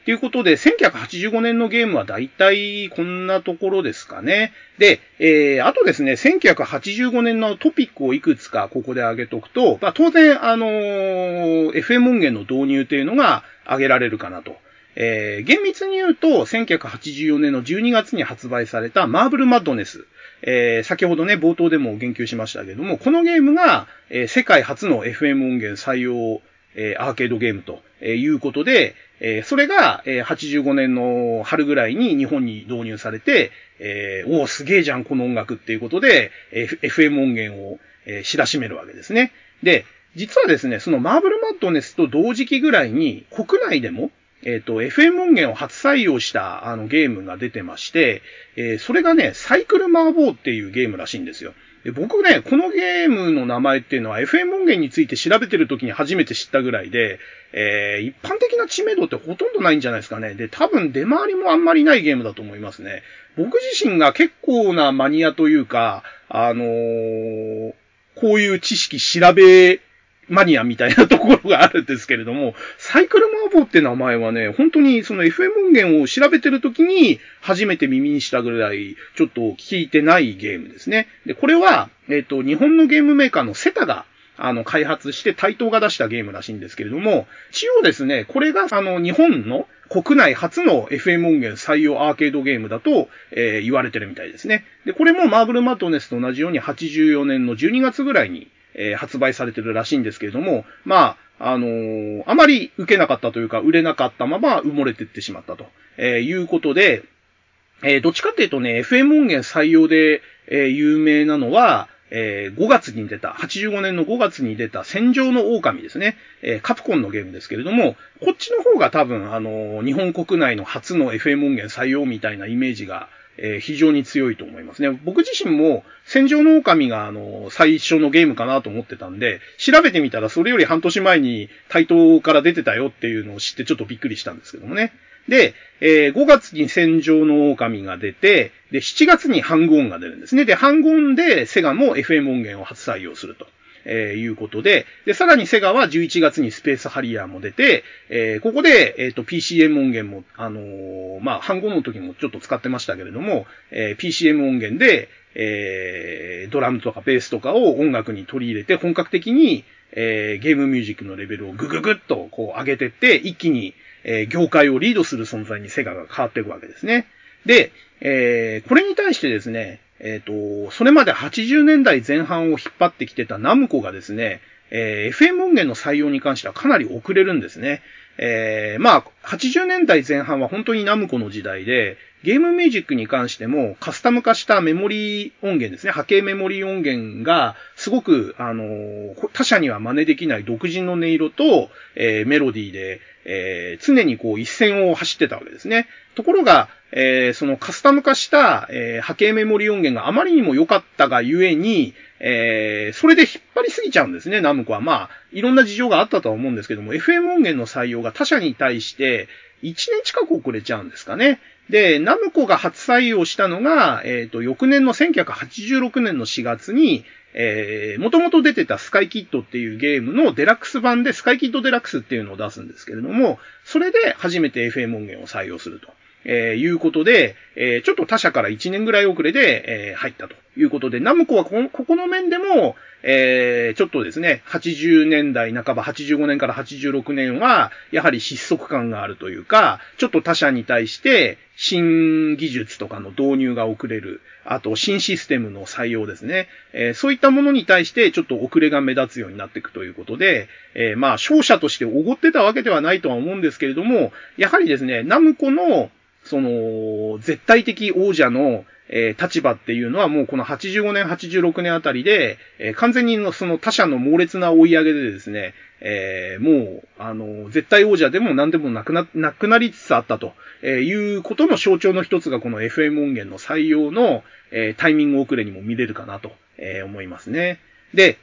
ということで、1985年のゲームは大体こんなところですかね。で、えー、あとですね、1985年のトピックをいくつかここで挙げとくと、まあ、当然、あのー、FM 音源の導入というのが挙げられるかなと。えー、厳密に言うと、1984年の12月に発売されたマーブルマッドネス。えー、先ほどね、冒頭でも言及しましたけども、このゲームが、えー、世界初の FM 音源採用、え、アーケードゲームということで、え、それが、え、85年の春ぐらいに日本に導入されて、えー、おすげえじゃん、この音楽っていうことで、F、FM 音源を、え、知らしめるわけですね。で、実はですね、そのマーブルマッドネスと同時期ぐらいに国内でも、えっ、ー、と、FM 音源を初採用したあのゲームが出てまして、えー、それがね、サイクルマーボーっていうゲームらしいんですよ。で僕ね、このゲームの名前っていうのは FM 音源について調べてる時に初めて知ったぐらいで、えー、一般的な知名度ってほとんどないんじゃないですかね。で、多分出回りもあんまりないゲームだと思いますね。僕自身が結構なマニアというか、あのー、こういう知識調べマニアみたいなところがあるんですけれども、サイクルマーボーって名前はね、本当にその FM 音源を調べてる時に初めて耳にしたぐらい、ちょっと聞いてないゲームですね。で、これは、えっ、ー、と、日本のゲームメーカーのセタがあの、開発して対等が出したゲームらしいんですけれども、一応ですね、これがあの、日本の国内初の FM 音源採用アーケードゲームだと、えー、言われてるみたいですね。で、これもマーブルマットネスと同じように84年の12月ぐらいに、えー、発売されてるらしいんですけれども、まあ、あのー、あまり受けなかったというか、売れなかったまま埋もれてってしまったと、えー、いうことで、えー、どっちかっていうとね、FM 音源採用で、えー、有名なのは、えー、5月に出た、85年の5月に出た戦場の狼ですね。えー、カプコンのゲームですけれども、こっちの方が多分、あのー、日本国内の初の FM 音源採用みたいなイメージがえー、非常に強いと思いますね。僕自身も、戦場の狼が、あの、最初のゲームかなと思ってたんで、調べてみたらそれより半年前に対等から出てたよっていうのを知ってちょっとびっくりしたんですけどもね。で、えー、5月に戦場の狼が出て、で、7月にハングオンが出るんですね。で、ハングオンでセガも FM 音源を初採用すると。えー、いうことで、で、さらにセガは11月にスペースハリアーも出て、えー、ここで、えっ、ー、と、PCM 音源も、あのー、まあ、半語の時もちょっと使ってましたけれども、えー、PCM 音源で、えー、ドラムとかベースとかを音楽に取り入れて、本格的に、えー、ゲームミュージックのレベルをぐぐぐっとこう上げてって、一気に、えー、業界をリードする存在にセガが変わっていくわけですね。で、えー、これに対してですね、えっ、ー、と、それまで80年代前半を引っ張ってきてたナムコがですね、えー、FM 音源の採用に関してはかなり遅れるんですね。えー、まあ、80年代前半は本当にナムコの時代で、ゲームミュージックに関してもカスタム化したメモリー音源ですね。波形メモリー音源がすごく、あの、他社には真似できない独自の音色と、えー、メロディーで、えー、常にこう一線を走ってたわけですね。ところが、えー、そのカスタム化した、えー、波形メモリ音源があまりにも良かったがゆえに、えー、それで引っ張りすぎちゃうんですね、ナムコは。まあ、いろんな事情があったとは思うんですけども、FM 音源の採用が他社に対して1年近く遅れちゃうんですかね。で、ナムコが初採用したのが、えっ、ー、と、翌年の1986年の4月に、えー、もともと出てたスカイキッドっていうゲームのデラックス版でスカイキッドデラックスっていうのを出すんですけれども、それで初めて FM 音源を採用すると。えー、いうことで、えー、ちょっと他社から1年ぐらい遅れで、えー、入ったということで、ナムコはここの面でも、えー、ちょっとですね、80年代半ば、85年から86年は、やはり失速感があるというか、ちょっと他社に対して新技術とかの導入が遅れる、あと新システムの採用ですね、えー、そういったものに対してちょっと遅れが目立つようになっていくということで、えー、まあ、商社としておごってたわけではないとは思うんですけれども、やはりですね、ナムコのその、絶対的王者の、えー、立場っていうのはもうこの85年、86年あたりで、えー、完全にのその他者の猛烈な追い上げでですね、えー、もう、あの、絶対王者でも何でもなくな、なくなりつつあったと、えいうことの象徴の一つがこの FM 音源の採用の、えタイミング遅れにも見れるかなと、え思いますね。で、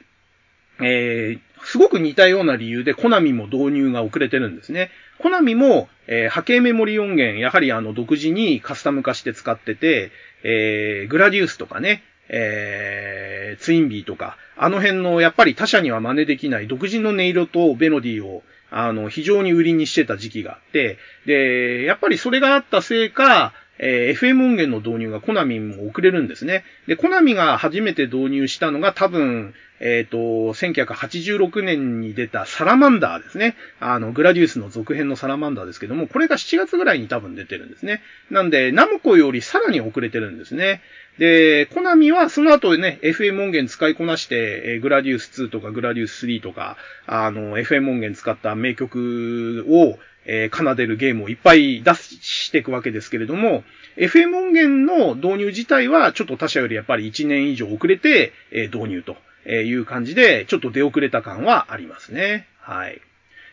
えすごく似たような理由でコナミも導入が遅れてるんですね。コナミも、えー、波形メモリ音源、やはりあの、独自にカスタム化して使ってて、えー、グラディウスとかね、えー、ツインビーとか、あの辺のやっぱり他社には真似できない独自の音色とベノディを、あの、非常に売りにしてた時期があって、で、やっぱりそれがあったせいか、えー、FM 音源の導入がコナミも遅れるんですね。で、コナミが初めて導入したのが多分、えっ、ー、と、1986年に出たサラマンダーですね。あの、グラディウスの続編のサラマンダーですけども、これが7月ぐらいに多分出てるんですね。なんで、ナムコよりさらに遅れてるんですね。で、コナミはその後でね、FM 音源使いこなして、え、グラディウス2とかグラディウス3とか、あの、FM 音源使った名曲を、えー、奏でるゲームをいっぱい出していくわけですけれども、FM 音源の導入自体はちょっと他社よりやっぱり1年以上遅れて、えー、導入という感じで、ちょっと出遅れた感はありますね。はい。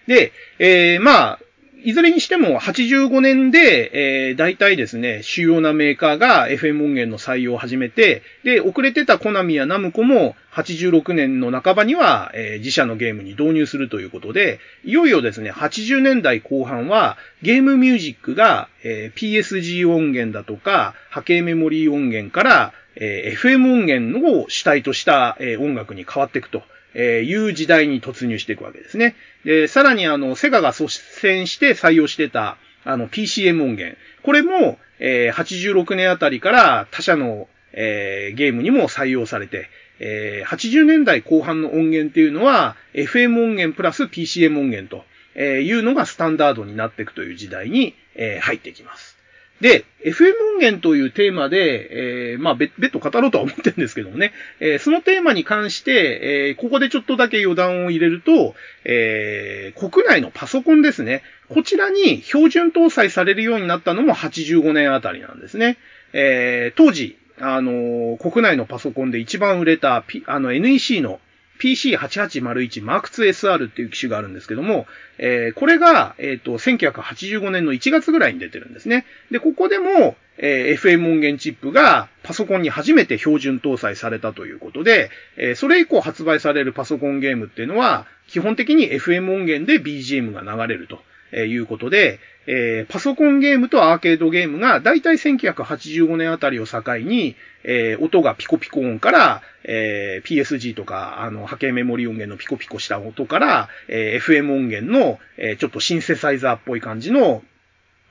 で、えー、まあ、いずれにしても85年で、えー、大体ですね、主要なメーカーが FM 音源の採用を始めて、で、遅れてたコナミやナムコも86年の半ばには、えー、自社のゲームに導入するということで、いよいよですね、80年代後半はゲームミュージックが、えー、PSG 音源だとか、波形メモリー音源から、えー、FM 音源を主体とした、えー、音楽に変わっていくと。えーいう時代に突入していくわけですね。で、さらにあの、セガが率先して採用してた、あの、PCM 音源。これも、えー、86年あたりから他社の、えー、ゲームにも採用されて、えー、80年代後半の音源っていうのは、FM 音源プラス PCM 音源とえいうのがスタンダードになっていくという時代に、え、入っていきます。で、FM 音源というテーマで、えー、まあ、別途語ろうとは思ってるんですけどもね、えー、そのテーマに関して、えー、ここでちょっとだけ余談を入れると、えー、国内のパソコンですね。こちらに標準搭載されるようになったのも85年あたりなんですね。えー、当時、あの国内のパソコンで一番売れた、P、あの NEC の PC8801 Mark II SR っていう機種があるんですけども、えー、これが、えっ、ー、と、1985年の1月ぐらいに出てるんですね。で、ここでも、えー、FM 音源チップがパソコンに初めて標準搭載されたということで、えー、それ以降発売されるパソコンゲームっていうのは、基本的に FM 音源で BGM が流れると。えいうことで、えー、パソコンゲームとアーケードゲームがだいたい1985年あたりを境に、えー、音がピコピコ音から、えー、PSG とか、あの、波形メモリ音源のピコピコした音から、え FM 音源の、えちょっとシンセサイザーっぽい感じの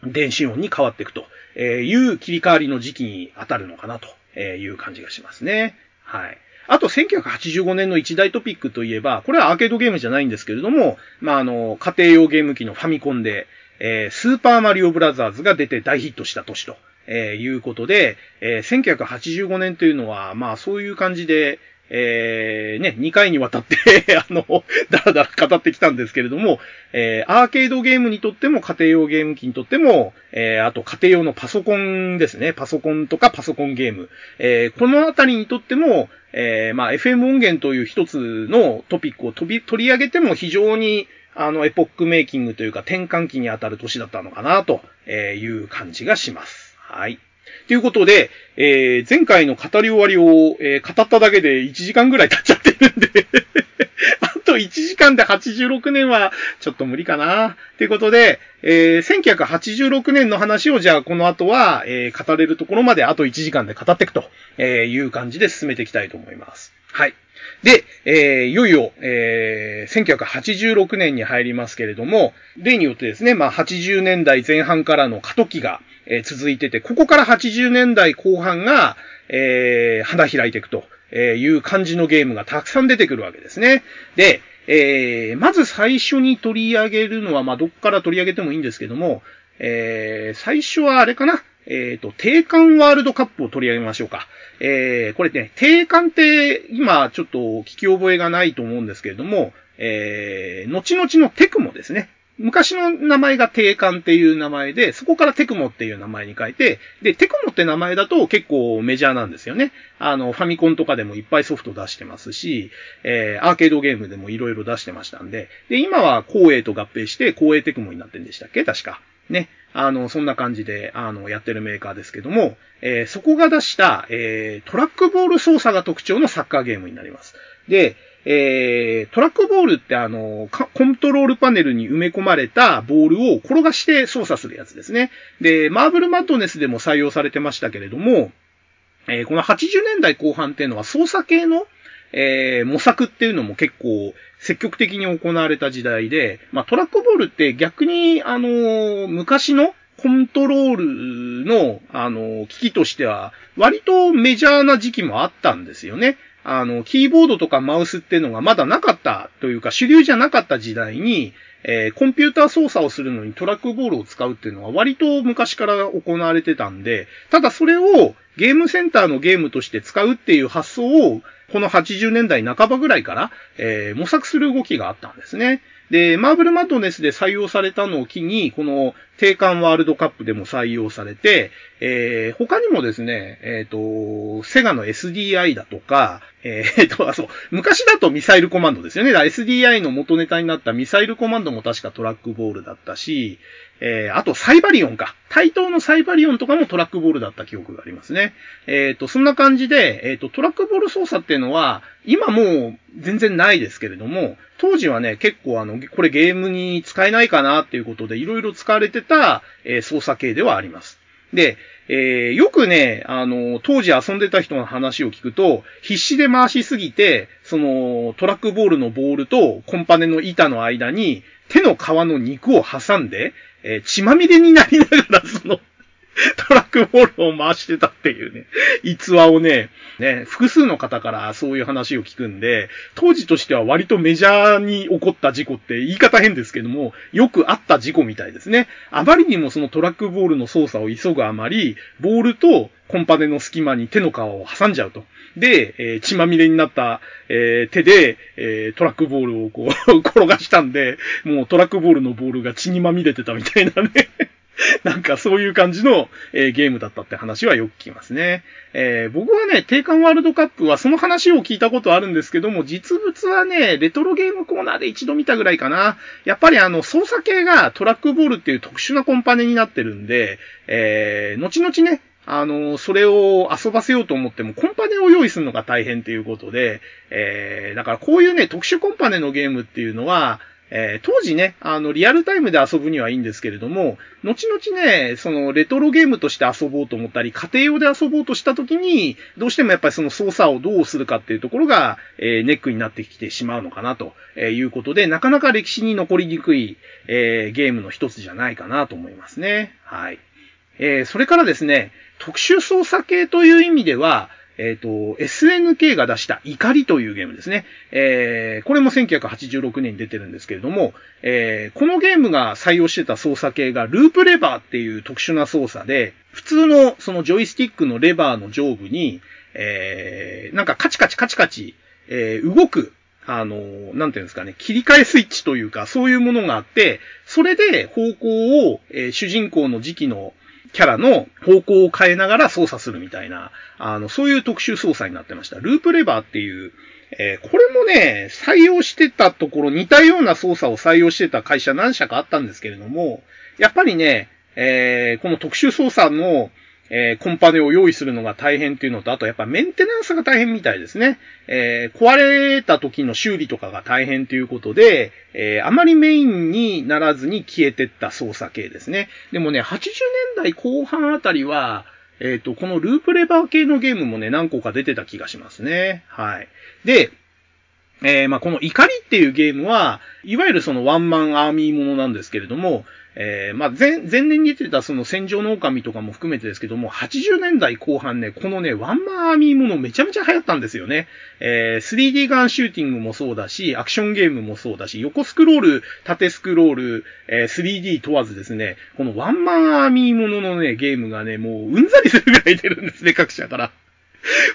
電子音に変わっていくという切り替わりの時期に当たるのかなという感じがしますね。はい。あと、1985年の一大トピックといえば、これはアーケードゲームじゃないんですけれども、まあ、あの、家庭用ゲーム機のファミコンで、えー、スーパーマリオブラザーズが出て大ヒットした年とえー、いうことで、えー、1985年というのは、まあそういう感じで、えー、ね、2回にわたって あの、だらだら語ってきたんですけれども、えー、アーケードゲームにとっても、家庭用ゲーム機にとっても、えー、あと家庭用のパソコンですね。パソコンとかパソコンゲーム。えー、このあたりにとっても、えー、まあ、FM 音源という一つのトピックを取り上げても非常に、あの、エポックメイキングというか転換期にあたる年だったのかな、という感じがします。はい。ということで、えー、前回の語り終わりを、えー、語っただけで1時間ぐらい経っちゃってるんで あと1時間で86年はちょっと無理かな。ということで、えー、1986年の話をじゃあこの後は、えー、語れるところまであと1時間で語っていくという感じで進めていきたいと思います。はい。で、えー、いよいよ、えー、1986年に入りますけれども、例によってですね、まあ、80年代前半からの過渡期が、えー、続いてて、ここから80年代後半が、えー、花開いていくという感じのゲームがたくさん出てくるわけですね。で、えー、まず最初に取り上げるのは、まあ、どっから取り上げてもいいんですけども、えー、最初はあれかな？えっ、ー、と、定款ワールドカップを取り上げましょうか。えー、これね、定款って今ちょっと聞き覚えがないと思うんですけれども、えー、後々のテクモですね。昔の名前が定款っていう名前で、そこからテクモっていう名前に変えて、で、テクモって名前だと結構メジャーなんですよね。あの、ファミコンとかでもいっぱいソフト出してますし、えー、アーケードゲームでもいろいろ出してましたんで、で、今は光栄と合併して光栄テクモになってんでしたっけ？確か。ね。あの、そんな感じで、あの、やってるメーカーですけども、えー、そこが出した、えー、トラックボール操作が特徴のサッカーゲームになります。で、えー、トラックボールってあの、コントロールパネルに埋め込まれたボールを転がして操作するやつですね。で、マーブルマッドネスでも採用されてましたけれども、えー、この80年代後半っていうのは操作系の、えー、模索っていうのも結構積極的に行われた時代で、まあ、トラックボールって逆に、あのー、昔のコントロールの、あの、機器としては、割とメジャーな時期もあったんですよね。あの、キーボードとかマウスっていうのがまだなかったというか主流じゃなかった時代に、えー、コンピューター操作をするのにトラックボールを使うっていうのは割と昔から行われてたんで、ただそれをゲームセンターのゲームとして使うっていう発想を、この80年代半ばぐらいから、えー、模索する動きがあったんですね。で、マーブルマッドネスで採用されたのを機に、この定款ワールドカップでも採用されて、えー、他にもですね、えっ、ー、と、セガの SDI だとか、えっ、ー、と、そう、昔だとミサイルコマンドですよね。SDI の元ネタになったミサイルコマンドも確かトラックボールだったし、えー、あとサイバリオンか。対等のサイバリオンとかもトラックボールだった記憶がありますね。えっ、ー、と、そんな感じで、えっ、ー、と、トラックボール操作っていうのは、今もう全然ないですけれども、当時はね、結構あの、これゲームに使えないかなっていうことで、いろいろ使われてた、えー、操作系ではあります。で、えー、よくね、あの、当時遊んでた人の話を聞くと、必死で回しすぎて、その、トラックボールのボールとコンパネの板の間に、手の皮の肉を挟んで、えー、血まみれになりながら、その、トラックボールを回してたっていうね、逸話をね、ね、複数の方からそういう話を聞くんで、当時としては割とメジャーに起こった事故って言い方変ですけども、よくあった事故みたいですね。あまりにもそのトラックボールの操作を急ぐあまり、ボールとコンパネの隙間に手の皮を挟んじゃうと。で、えー、血まみれになった、えー、手で、えー、トラックボールをこう 転がしたんで、もうトラックボールのボールが血にまみれてたみたいなね なんかそういう感じの、えー、ゲームだったって話はよく聞きますね。えー、僕はね、定款ワールドカップはその話を聞いたことあるんですけども、実物はね、レトロゲームコーナーで一度見たぐらいかな。やっぱりあの、操作系がトラックボールっていう特殊なコンパネになってるんで、えー、後々ね、あの、それを遊ばせようと思っても、コンパネを用意するのが大変っていうことで、えー、だからこういうね、特殊コンパネのゲームっていうのは、えー、当時ね、あの、リアルタイムで遊ぶにはいいんですけれども、後々ね、その、レトロゲームとして遊ぼうと思ったり、家庭用で遊ぼうとしたときに、どうしてもやっぱりその操作をどうするかっていうところが、えー、ネックになってきてしまうのかなということで、なかなか歴史に残りにくい、えー、ゲームの一つじゃないかなと思いますね。はい。えー、それからですね、特殊操作系という意味では、えっ、ー、と、SNK が出した怒りというゲームですね。えー、これも1986年に出てるんですけれども、えー、このゲームが採用してた操作系がループレバーっていう特殊な操作で、普通のそのジョイスティックのレバーの上部に、えー、なんかカチカチカチカチ、えー、動く、あの、なんていうんですかね、切り替えスイッチというか、そういうものがあって、それで方向を、えー、主人公の時期のキャラの方向を変えながら操作するみたいな、あの、そういう特殊操作になってました。ループレバーっていう、えー、これもね、採用してたところ、似たような操作を採用してた会社何社かあったんですけれども、やっぱりね、えー、この特殊操作の、えー、コンパネを用意するのが大変っていうのと、あとやっぱメンテナンスが大変みたいですね。えー、壊れた時の修理とかが大変ということで、えー、あまりメインにならずに消えてった操作系ですね。でもね、80年代後半あたりは、えっ、と、このループレバー系のゲームもね、何個か出てた気がしますね。はい。で、え、まあ、この怒りっていうゲームは、いわゆるそのワンマンアーミーものなんですけれども、えー、まあ、前、前年に出てたその戦場の狼とかも含めてですけども、80年代後半ね、このね、ワンマンアーミーものめちゃめちゃ流行ったんですよね。えー、3D ガンシューティングもそうだし、アクションゲームもそうだし、横スクロール、縦スクロール、えー、3D 問わずですね、このワンマンアーミーもののね、ゲームがね、もううんざりするぐらい出るんですね、各社から。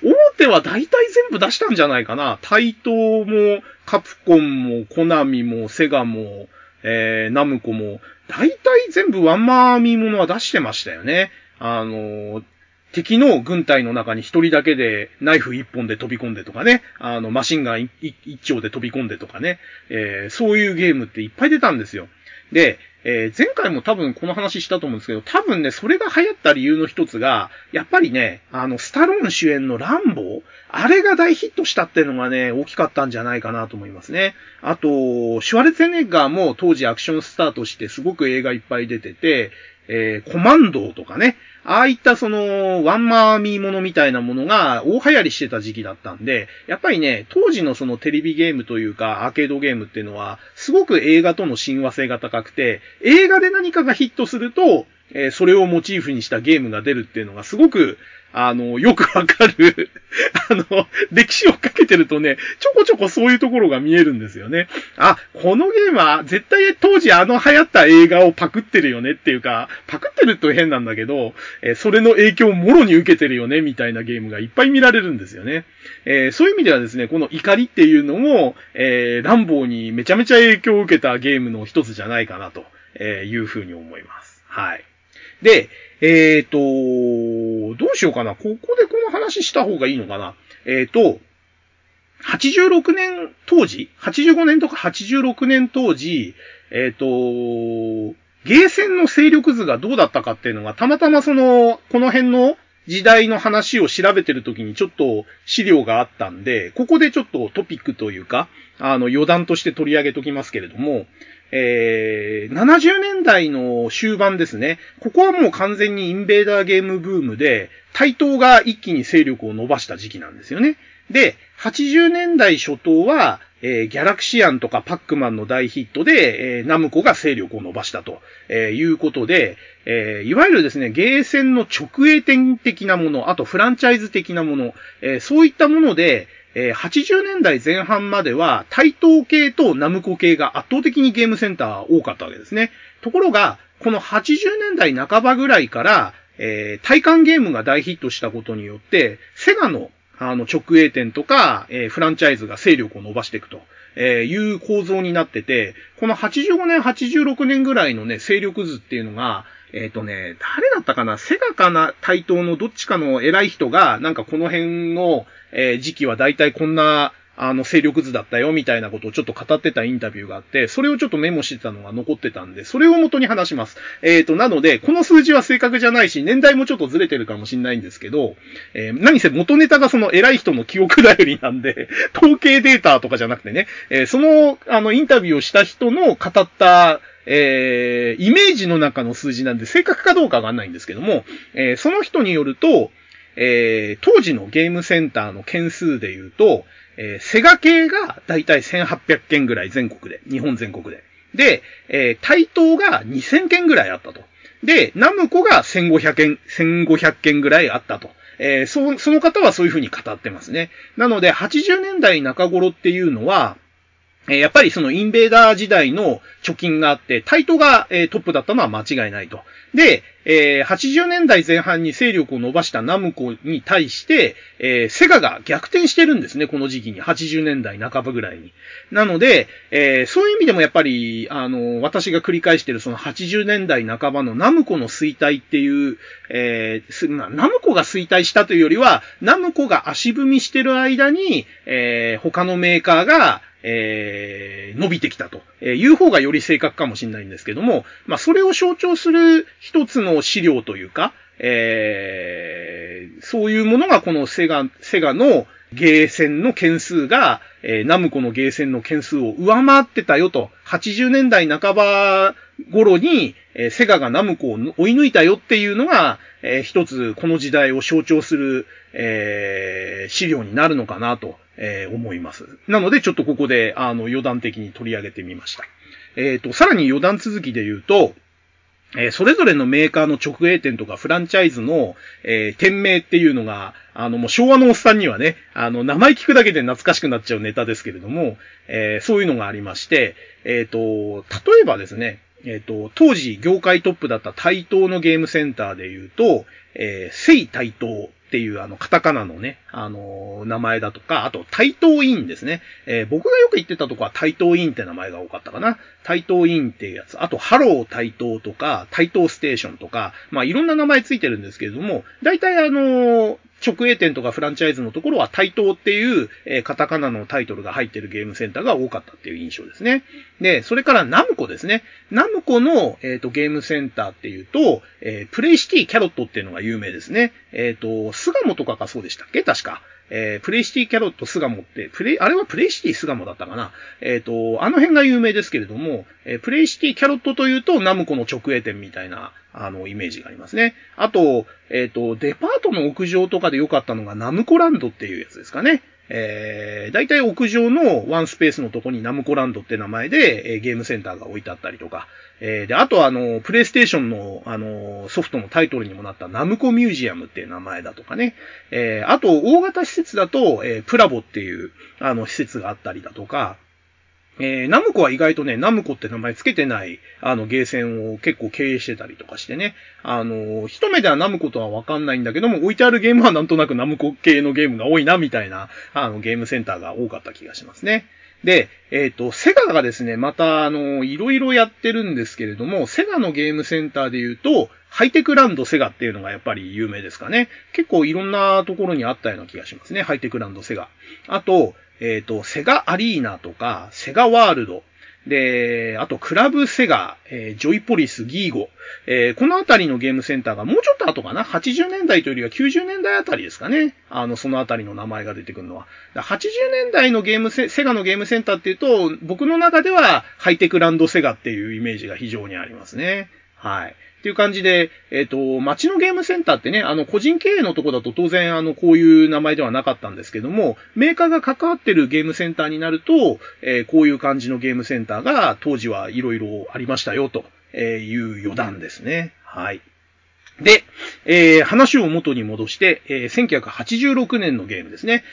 大手は大体全部出したんじゃないかな。タイトーも、カプコンも、コナミも、セガも、えー、ナムコも、大体全部ワンマーミーものは出してましたよね。あの、敵の軍隊の中に一人だけでナイフ一本で飛び込んでとかね、あの、マシンガン一丁で飛び込んでとかね、えー、そういうゲームっていっぱい出たんですよ。で、えー、前回も多分この話したと思うんですけど、多分ね、それが流行った理由の一つが、やっぱりね、あの、スタローン主演のランボーあれが大ヒットしたっていうのがね、大きかったんじゃないかなと思いますね。あと、シュワルツェネッガーも当時アクションスタートしてすごく映画いっぱい出てて、えー、コマンドとかね、ああいったその、ワンマーミーものみたいなものが大流行りしてた時期だったんで、やっぱりね、当時のそのテレビゲームというか、アーケードゲームっていうのは、すごく映画との親和性が高くて、映画で何かがヒットすると、え、それをモチーフにしたゲームが出るっていうのがすごく、あの、よくわかる あの、歴史をかけてるとね、ちょこちょこそういうところが見えるんですよね。あ、このゲームは絶対当時あの流行った映画をパクってるよねっていうか、パクってると変なんだけど、え、それの影響をもろに受けてるよねみたいなゲームがいっぱい見られるんですよね。えー、そういう意味ではですね、この怒りっていうのも、えー、ランボーにめちゃめちゃ影響を受けたゲームの一つじゃないかなとえいうふうに思います。はい。で、えっ、ー、と、どうしようかな。ここでこの話した方がいいのかな。えっ、ー、と、86年当時 ?85 年とか86年当時、えっ、ー、と、ゲーセンの勢力図がどうだったかっていうのが、たまたまその、この辺の時代の話を調べてる時にちょっと資料があったんで、ここでちょっとトピックというか、あの余談として取り上げときますけれども、えー、70年代の終盤ですね。ここはもう完全にインベーダーゲームブームで、対等が一気に勢力を伸ばした時期なんですよね。で、80年代初頭は、えー、ギャラクシアンとかパックマンの大ヒットで、えー、ナムコが勢力を伸ばしたと、えー、いうことで、えいわゆるですね、ゲーセンの直営店的なもの、あとフランチャイズ的なもの、えそういったもので、えー、80年代前半までは、対等系とナムコ系が圧倒的にゲームセンター多かったわけですね。ところが、この80年代半ばぐらいから、えー、体感ゲームが大ヒットしたことによって、セガのあの直営店とか、えー、フランチャイズが勢力を伸ばしていくと、えー、いう構造になってて、この85年、86年ぐらいのね、勢力図っていうのが、えっ、ー、とね、誰だったかな？セガかな？対等のどっちかの偉い人が、なんかこの辺の、えー、時期は大体こんな、あの、勢力図だったよ、みたいなことをちょっと語ってたインタビューがあって、それをちょっとメモしてたのが残ってたんで、それを元に話します。えっ、ー、と、なので、この数字は正確じゃないし、年代もちょっとずれてるかもしんないんですけど、えー、何せ元ネタがその偉い人の記憶頼りなんで、統計データとかじゃなくてね、えー、その、あの、インタビューをした人の語った、えー、イメージの中の数字なんで正確かどうかわかんないんですけども、えー、その人によると、えー、当時のゲームセンターの件数で言うと、えー、セガ系がだいたい1800件ぐらい全国で、日本全国で。で、えー、対等が2000件ぐらいあったと。で、ナムコが1500件、1500件ぐらいあったと。えー、そ、その方はそういうふうに語ってますね。なので、80年代中頃っていうのは、えやっぱりそのインベーダー時代の貯金があって、タイトが、えトップだったのは間違いないと。で、えー、80年代前半に勢力を伸ばしたナムコに対して、えー、セガが逆転してるんですね、この時期に。80年代半ばぐらいに。なので、えー、そういう意味でもやっぱり、あの、私が繰り返してるその80年代半ばのナムコの衰退っていう、え、ナムコが衰退したというよりは、ナムコが足踏みしてる間に、え、他のメーカーが、えー、伸びてきたとえいう方がより正確かもしれないんですけども、まあ、それを象徴する一つの資料というか、えー、そういうものがこのセガ、セガのゲーセンの件数が、えー、ナムコのゲーセンの件数を上回ってたよと、80年代半ば頃に、えー、セガがナムコを追い抜いたよっていうのが、えー、一つこの時代を象徴する、えー、資料になるのかなと、えー、思います。なのでちょっとここで、あの、余談的に取り上げてみました。えっ、と、さらに余談続きで言うと、え、それぞれのメーカーの直営店とかフランチャイズの、えー、店名っていうのが、あの、もう昭和のおっさんにはね、あの、名前聞くだけで懐かしくなっちゃうネタですけれども、えー、そういうのがありまして、えっ、と、例えばですね、えっ、と、当時業界トップだったタイトーのゲームセンターで言うと、えー、聖タイトーっていうあの、カタカナのね、あのー、名前だとか、あと、タイトーインですね。えー、僕がよく行ってたとこはタイトーインって名前が多かったかな。タイトーインっていうやつ。あと、ハロータイトーとか、タイトーステーションとか、まあ、いろんな名前ついてるんですけれども、大体あのー、直営店とかフランチャイズのところはタイトーっていう、えー、カタカナのタイトーが入ってるゲームセンターが多かったっていう印象ですね。で、それからナムコですね。ナムコの、えーと、ゲームセンターっていうと、えー、プレイシティキャロットっていうのが有名ですね。えっ、ー、と、巣鴨とかがそうでしたっけ？確か。えー、プレイシティキャロット巣鴨って、プレイ、あれはプレイシティ巣鴨だったかな？えっ、ー、と、あの辺が有名ですけれども、えー、プレイシティキャロットというとナムコの直営店みたいな、あの、イメージがありますね。あと、えっ、と、デパートの屋上とかで良かったのがナムコランドっていうやつですかね。えー、大体屋上のワンスペースのとこにナムコランドって名前で、えー、ゲームセンターが置いてあったりとか、えー、で、あとあの、プレイステーションのあの、ソフトのタイトルにもなったナムコミュージアムっていう名前だとかね、えー、あと大型施設だと、えー、プラボっていうあの施設があったりだとか、えー、ナムコは意外とね、ナムコって名前つけてない、あの、ゲーセンを結構経営してたりとかしてね、あの、一目ではナムコとはわかんないんだけども、置いてあるゲームはなんとなくナムコ系のゲームが多いな、みたいな、あの、ゲームセンターが多かった気がしますね。で、えっ、ー、と、セガがですね、また、あの、いろいろやってるんですけれども、セガのゲームセンターで言うと、ハイテクランドセガっていうのがやっぱり有名ですかね。結構いろんなところにあったような気がしますね。ハイテクランドセガ。あと、えっ、ー、と、セガアリーナとか、セガワールド。で、あと、クラブセガ、えー、ジョイポリス、ギーゴ。えー、このあたりのゲームセンターがもうちょっと後かな ?80 年代というよりは90年代あたりですかね？あの、そのあたりの名前が出てくるのは。80年代のゲームセ、セガのゲームセンターっていうと、僕の中ではハイテクランドセガっていうイメージが非常にありますね。はい。っていう感じで、えっ、ー、と、街のゲームセンターってね、あの、個人経営のとこだと当然、あの、こういう名前ではなかったんですけども、メーカーが関わってるゲームセンターになると、えー、こういう感じのゲームセンターが当時はいろいろありましたよ、という余談ですね。はい。で、えー、話を元に戻して、えー、1986年のゲームですね。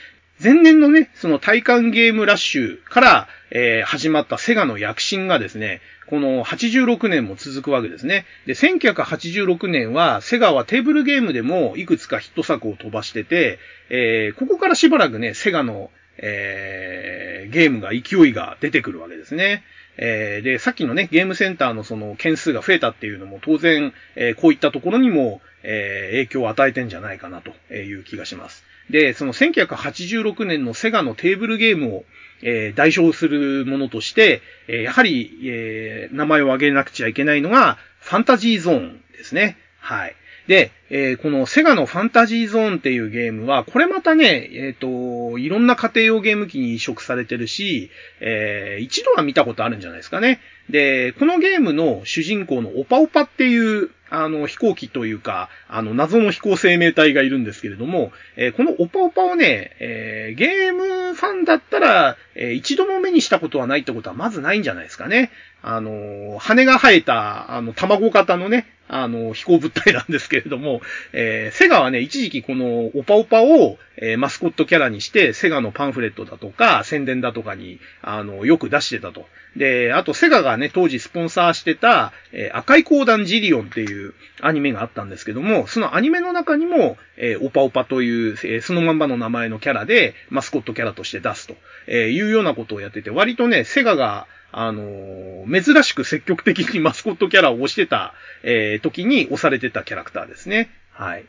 前年のね、その体感ゲームラッシュから、えー、始まったセガの躍進がですね、この86年も続くわけですね。で、1986年は、セガはテーブルゲームでもいくつかヒット作を飛ばしてて、えー、ここからしばらくね、セガの、えー、ゲームが勢いが出てくるわけですね。えー、で、さっきのね、ゲームセンターのその件数が増えたっていうのも当然、えー、こういったところにも、えー、影響を与えてんじゃないかなという気がします。で、その1986年のセガのテーブルゲームを、えー、代償するものとして、えー、やはり、えー、名前を挙げなくちゃいけないのが、ファンタジーゾーンですね。はい。で、えー、このセガのファンタジーゾーンっていうゲームは、これまたね、えっ、ー、と、いろんな家庭用ゲーム機に移植されてるし、えー、一度は見たことあるんじゃないですかね。で、このゲームの主人公のオパオパっていう、あの、飛行機というか、あの、謎の飛行生命体がいるんですけれども、えー、このオパオパをね、えー、ゲームファンだったら、えー、一度も目にしたことはないってことはまずないんじゃないですかね。あの、羽が生えた、あの、卵型のね、あの、飛行物体なんですけれども、えー、セガはね、一時期このオパオパを、えー、マスコットキャラにして、セガのパンフレットだとか、宣伝だとかに、あの、よく出してたと。で、あとセガがね、当時スポンサーしてた、えー、赤い光弾ジリオンっていうアニメがあったんですけども、そのアニメの中にも、えー、オパオパという、えー、そのまんまの名前のキャラで、マスコットキャラとして出すと、えー、いうようなことをやってて、割とね、セガが、あのー、珍しく積極的にマスコットキャラを押してた、えー、時に押されてたキャラクターですね。はい。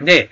で、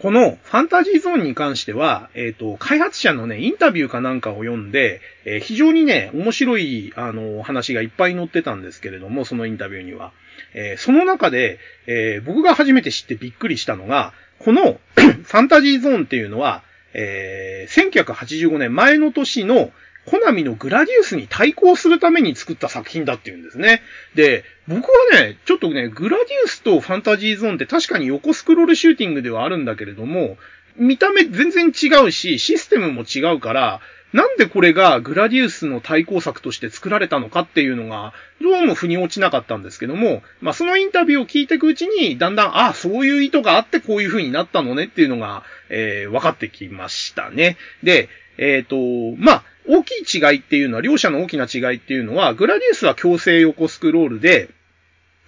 このファンタジーゾーンに関しては、えっ、ー、と、開発者のね、インタビューかなんかを読んで、えー、非常にね、面白い、あの、話がいっぱい載ってたんですけれども、そのインタビューには。えー、その中で、え僕が初めて知ってびっくりしたのが、この ファンタジーゾーンっていうのは、え1985年前の年のコナミのグラディウスに対抗するために作った作品だっていうんですね。で、僕はね、ちょっとね、グラディウスとファンタジーゾーンって確かに横スクロールシューティングではあるんだけれども、見た目全然違うし、システムも違うから、なんでこれがグラディウスの対抗策として作られたのかっていうのが、どうも腑に落ちなかったんですけども、まあそのインタビューを聞いていくうちに、だんだん、ああ、そういう意図があってこういう風になったのねっていうのが、えー、分かってきましたね。で、えっ、ー、と、まあ、大きい違いっていうのは、両者の大きな違いっていうのは、グラディウスは強制横スクロールで、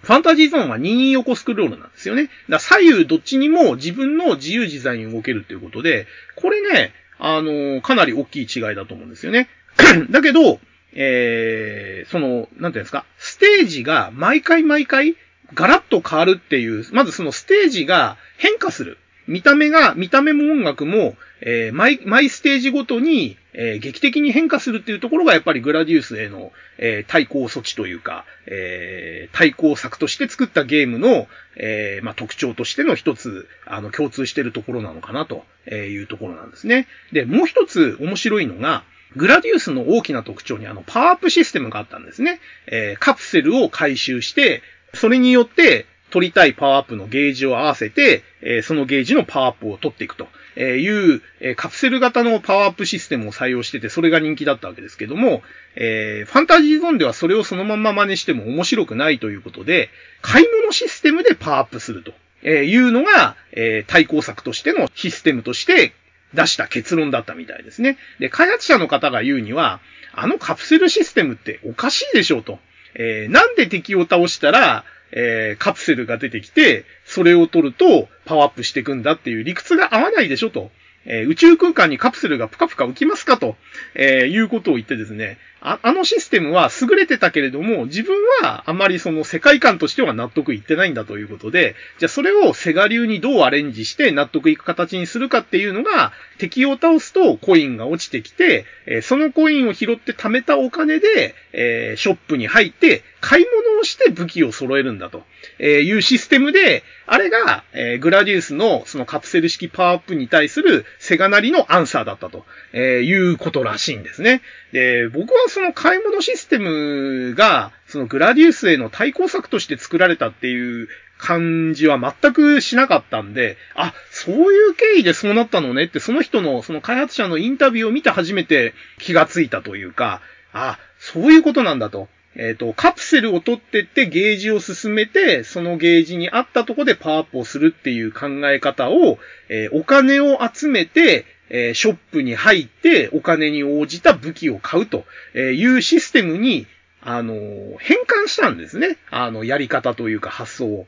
ファンタジーゾーンは任意横スクロールなんですよね。だ左右どっちにも自分の自由自在に動けるっていうことで、これね、あの、かなり大きい違いだと思うんですよね。だけど、えー、その、なんていうんですか、ステージが毎回毎回ガラッと変わるっていう、まずそのステージが変化する。見た目が、見た目も音楽も、えー、毎、毎ステージごとに、えー、劇的に変化するっていうところがやっぱりグラディウスへの、えー、対抗措置というか、えー、対抗策として作ったゲームの、え、まあ、特徴としての一つ、あの、共通してるところなのかなというところなんですね。で、もう一つ面白いのが、グラディウスの大きな特徴にあの、パワーアップシステムがあったんですね。え、カプセルを回収して、それによって、取りたいパワーアップのゲージを合わせて、えそのゲージのパワーアップを取っていくという、えカプセル型のパワーアップシステムを採用してて、それが人気だったわけですけども、えファンタジーゾーンではそれをそのまま真似しても面白くないということで、買い物システムでパワーアップするとえいうのが、え対抗策としてのシステムとして出した結論だったみたいですね。で、開発者の方が言うには、あのカプセルシステムっておかしいでしょうと。えー、なんで敵を倒したら、えー、カプセルが出てきて、それを取るとパワーアップしていくんだっていう理屈が合わないでしょと。えー、宇宙空間にカプセルがぷかぷか浮きますかと、えー、いうことを言ってですね、ああのシステムは優れてたけれども、自分はあまりその世界観としては納得いってないんだということで、じゃあそれをセガ流にどうアレンジして納得いく形にするかっていうのが、敵を倒すとコインが落ちてきて、え、そのコインを拾って貯めたお金で、え、ショップに入って、買い物をして武器を揃えるんだとえいうシステムで、あれが、え、グラディウスのそのカプセル式パワーアップに対するセガなりのアンサーだったとえいうことらしいんですね。で、僕はその買い物システムが、そのグラディウスへの対抗策として作られたっていう感じは全くしなかったんで、あ、そういう経緯でそうなったのねって、その人の、その開発者のインタビューを見て初めて気がついたというか、あ、そういうことなんだと。えっ、ー、と、カプセルを取ってってゲージを進めて、そのゲージに合ったとこでパワーアップをするっていう考え方を、えー、お金を集めて、えー、ショップに入ってお金に応じた武器を買うというシステムに、あの変換したんですね。あの、やり方というか発想を。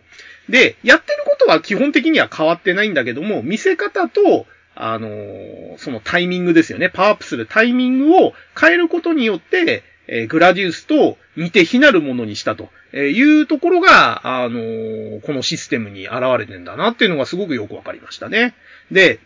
で、やってることは基本的には変わってないんだけども、見せ方と、あのそのタイミングですよね。パワーアップするタイミングを変えることによって、え、グラディウスと似て非なるものにしたというところが、あの、このシステムに現れてんだなっていうのがすごくよくわかりましたね。で、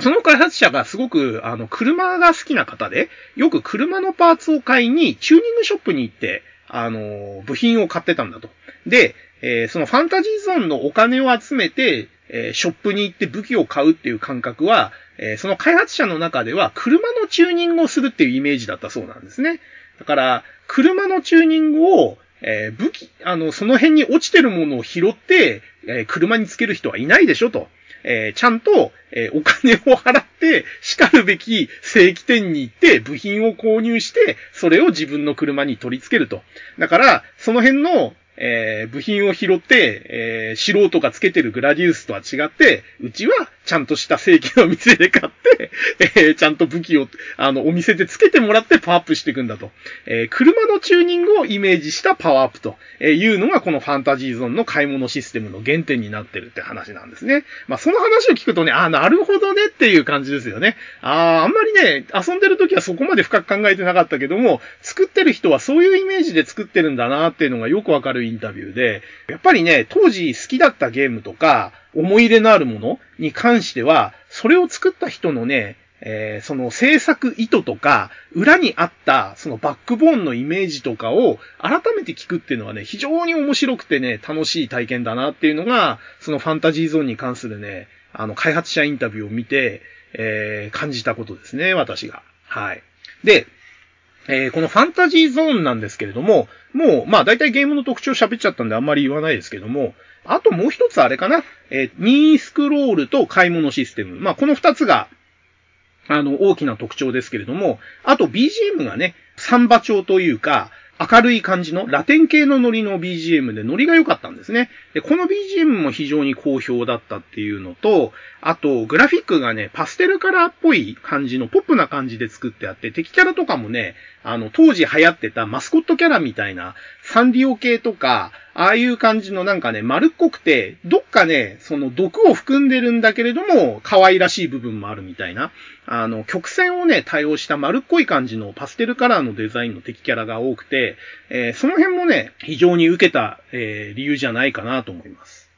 その開発者がすごく、あの、車が好きな方で、よく車のパーツを買いに、チューニングショップに行って、あの、部品を買ってたんだと。で、えー、そのファンタジーゾーンのお金を集めて、えー、ショップに行って武器を買うっていう感覚は、えー、その開発者の中では車のチューニングをするっていうイメージだったそうなんですね。だから、車のチューニングを、え、武器、あの、その辺に落ちてるものを拾って、え、車につける人はいないでしょと。えー、ちゃんと、えお金を払って、叱るべき正規店に行って、部品を購入して、それを自分の車に取り付けると。だから、その辺の、えー、部品を拾って、えー、素人がつけてるグラディウスとは違って、うちはちゃんとした正規の店で買って、えー、ちゃんと武器を、あの、お店でつけてもらってパワーアップしていくんだと。えー、車のチューニングをイメージしたパワーアップというのがこのファンタジーゾーンの買い物システムの原点になってるって話なんですね。まあ、その話を聞くとね、ああ、なるほどねっていう感じですよね。ああ、あんまりね、遊んでる時はそこまで深く考えてなかったけども、作ってる人はそういうイメージで作ってるんだなっていうのがよくわかるインタビューで、やっぱりね、当時好きだったゲームとか、思い入れのあるものに関しては、それを作った人のね、えー、その制作意図とか、裏にあったそのバックボーンのイメージとかを改めて聞くっていうのはね、非常に面白くてね、楽しい体験だなっていうのが、そのファンタジーゾーンに関するね、あの、開発者インタビューを見て、えー、感じたことですね、私が。はい。で、えー、このファンタジーゾーンなんですけれども、もう、まあ大体ゲームの特徴喋っちゃったんであんまり言わないですけども、あともう一つあれかな、えー、任意スクロールと買い物システム。まあこの二つが、あの、大きな特徴ですけれども、あと BGM がね、サンバ調というか、明るい感じのラテン系のノリの BGM でノリが良かったんですね。で、この BGM も非常に好評だったっていうのと、あと、グラフィックがね、パステルカラーっぽい感じのポップな感じで作ってあって、敵キャラとかもね、あの、当時流行ってたマスコットキャラみたいな、サンリオ系とか、ああいう感じのなんかね、丸っこくて、どっかね、その毒を含んでるんだけれども、可愛らしい部分もあるみたいな、あの、曲線をね、対応した丸っこい感じのパステルカラーのデザインの敵キャラが多くて、えー、その辺もね、非常に受けた、えー、理由じゃないかなと思います。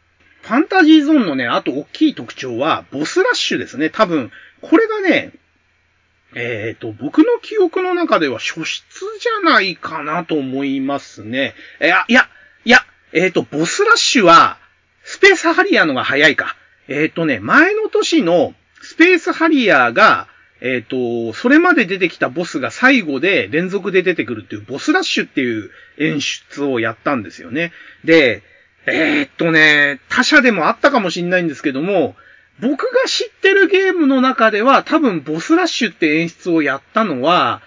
ファンタジーゾーンのね、あと大きい特徴は、ボスラッシュですね。多分、これがね、えっ、ー、と、僕の記憶の中では初出じゃないかなと思いますね。いや、いや、いや、えっ、ー、と、ボスラッシュは、スペースハリアーのが早いか。えっ、ー、とね、前の年のスペースハリアーが、えっ、と、それまで出てきたボスが最後で連続で出てくるっていうボスラッシュっていう演出をやったんですよね。で、えっとね、他社でもあったかもしんないんですけども、僕が知ってるゲームの中では多分ボスラッシュって演出をやったのは、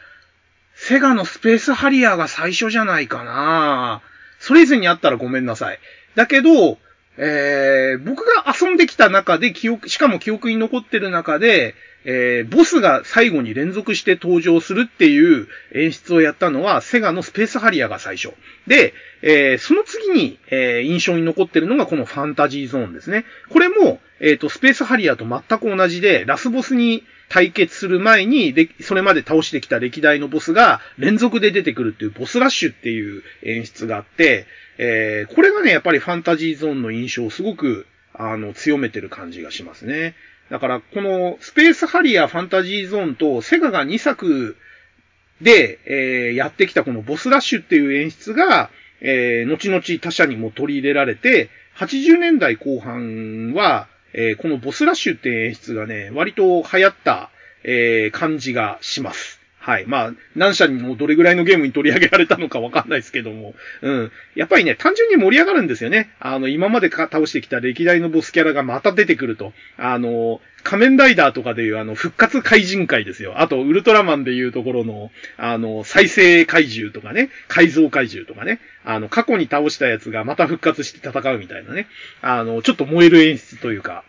セガのスペースハリアーが最初じゃないかなぁそれ以前にあったらごめんなさい。だけど、えー、僕が遊んできた中で記憶、しかも記憶に残ってる中で、えー、ボスが最後に連続して登場するっていう演出をやったのは、セガのスペースハリアが最初。で、えー、その次に、えー、印象に残ってるのがこのファンタジーゾーンですね。これも、えっ、と、スペースハリアと全く同じで、ラスボスに対決する前に、で、それまで倒してきた歴代のボスが連続で出てくるっていうボスラッシュっていう演出があって、えー、これがね、やっぱりファンタジーゾーンの印象をすごく、あの、強めてる感じがしますね。だから、このスペースハリアーファンタジーゾーンとセガが2作で、えー、やってきたこのボスラッシュっていう演出が、えー、後々他社にも取り入れられて、80年代後半は、えー、このボスラッシュって演出がね、割と流行った、えー、感じがします。はい。まあ、何社にもどれぐらいのゲームに取り上げられたのかわかんないですけども。うん。やっぱりね、単純に盛り上がるんですよね。あの、今まで倒してきた歴代のボスキャラがまた出てくると。あの、仮面ライダーとかでいうあの、復活怪人界ですよ。あと、ウルトラマンでいうところの、あの、再生怪獣とかね、改造怪獣とかね。あの、過去に倒したやつがまた復活して戦うみたいなね。あの、ちょっと燃える演出というか、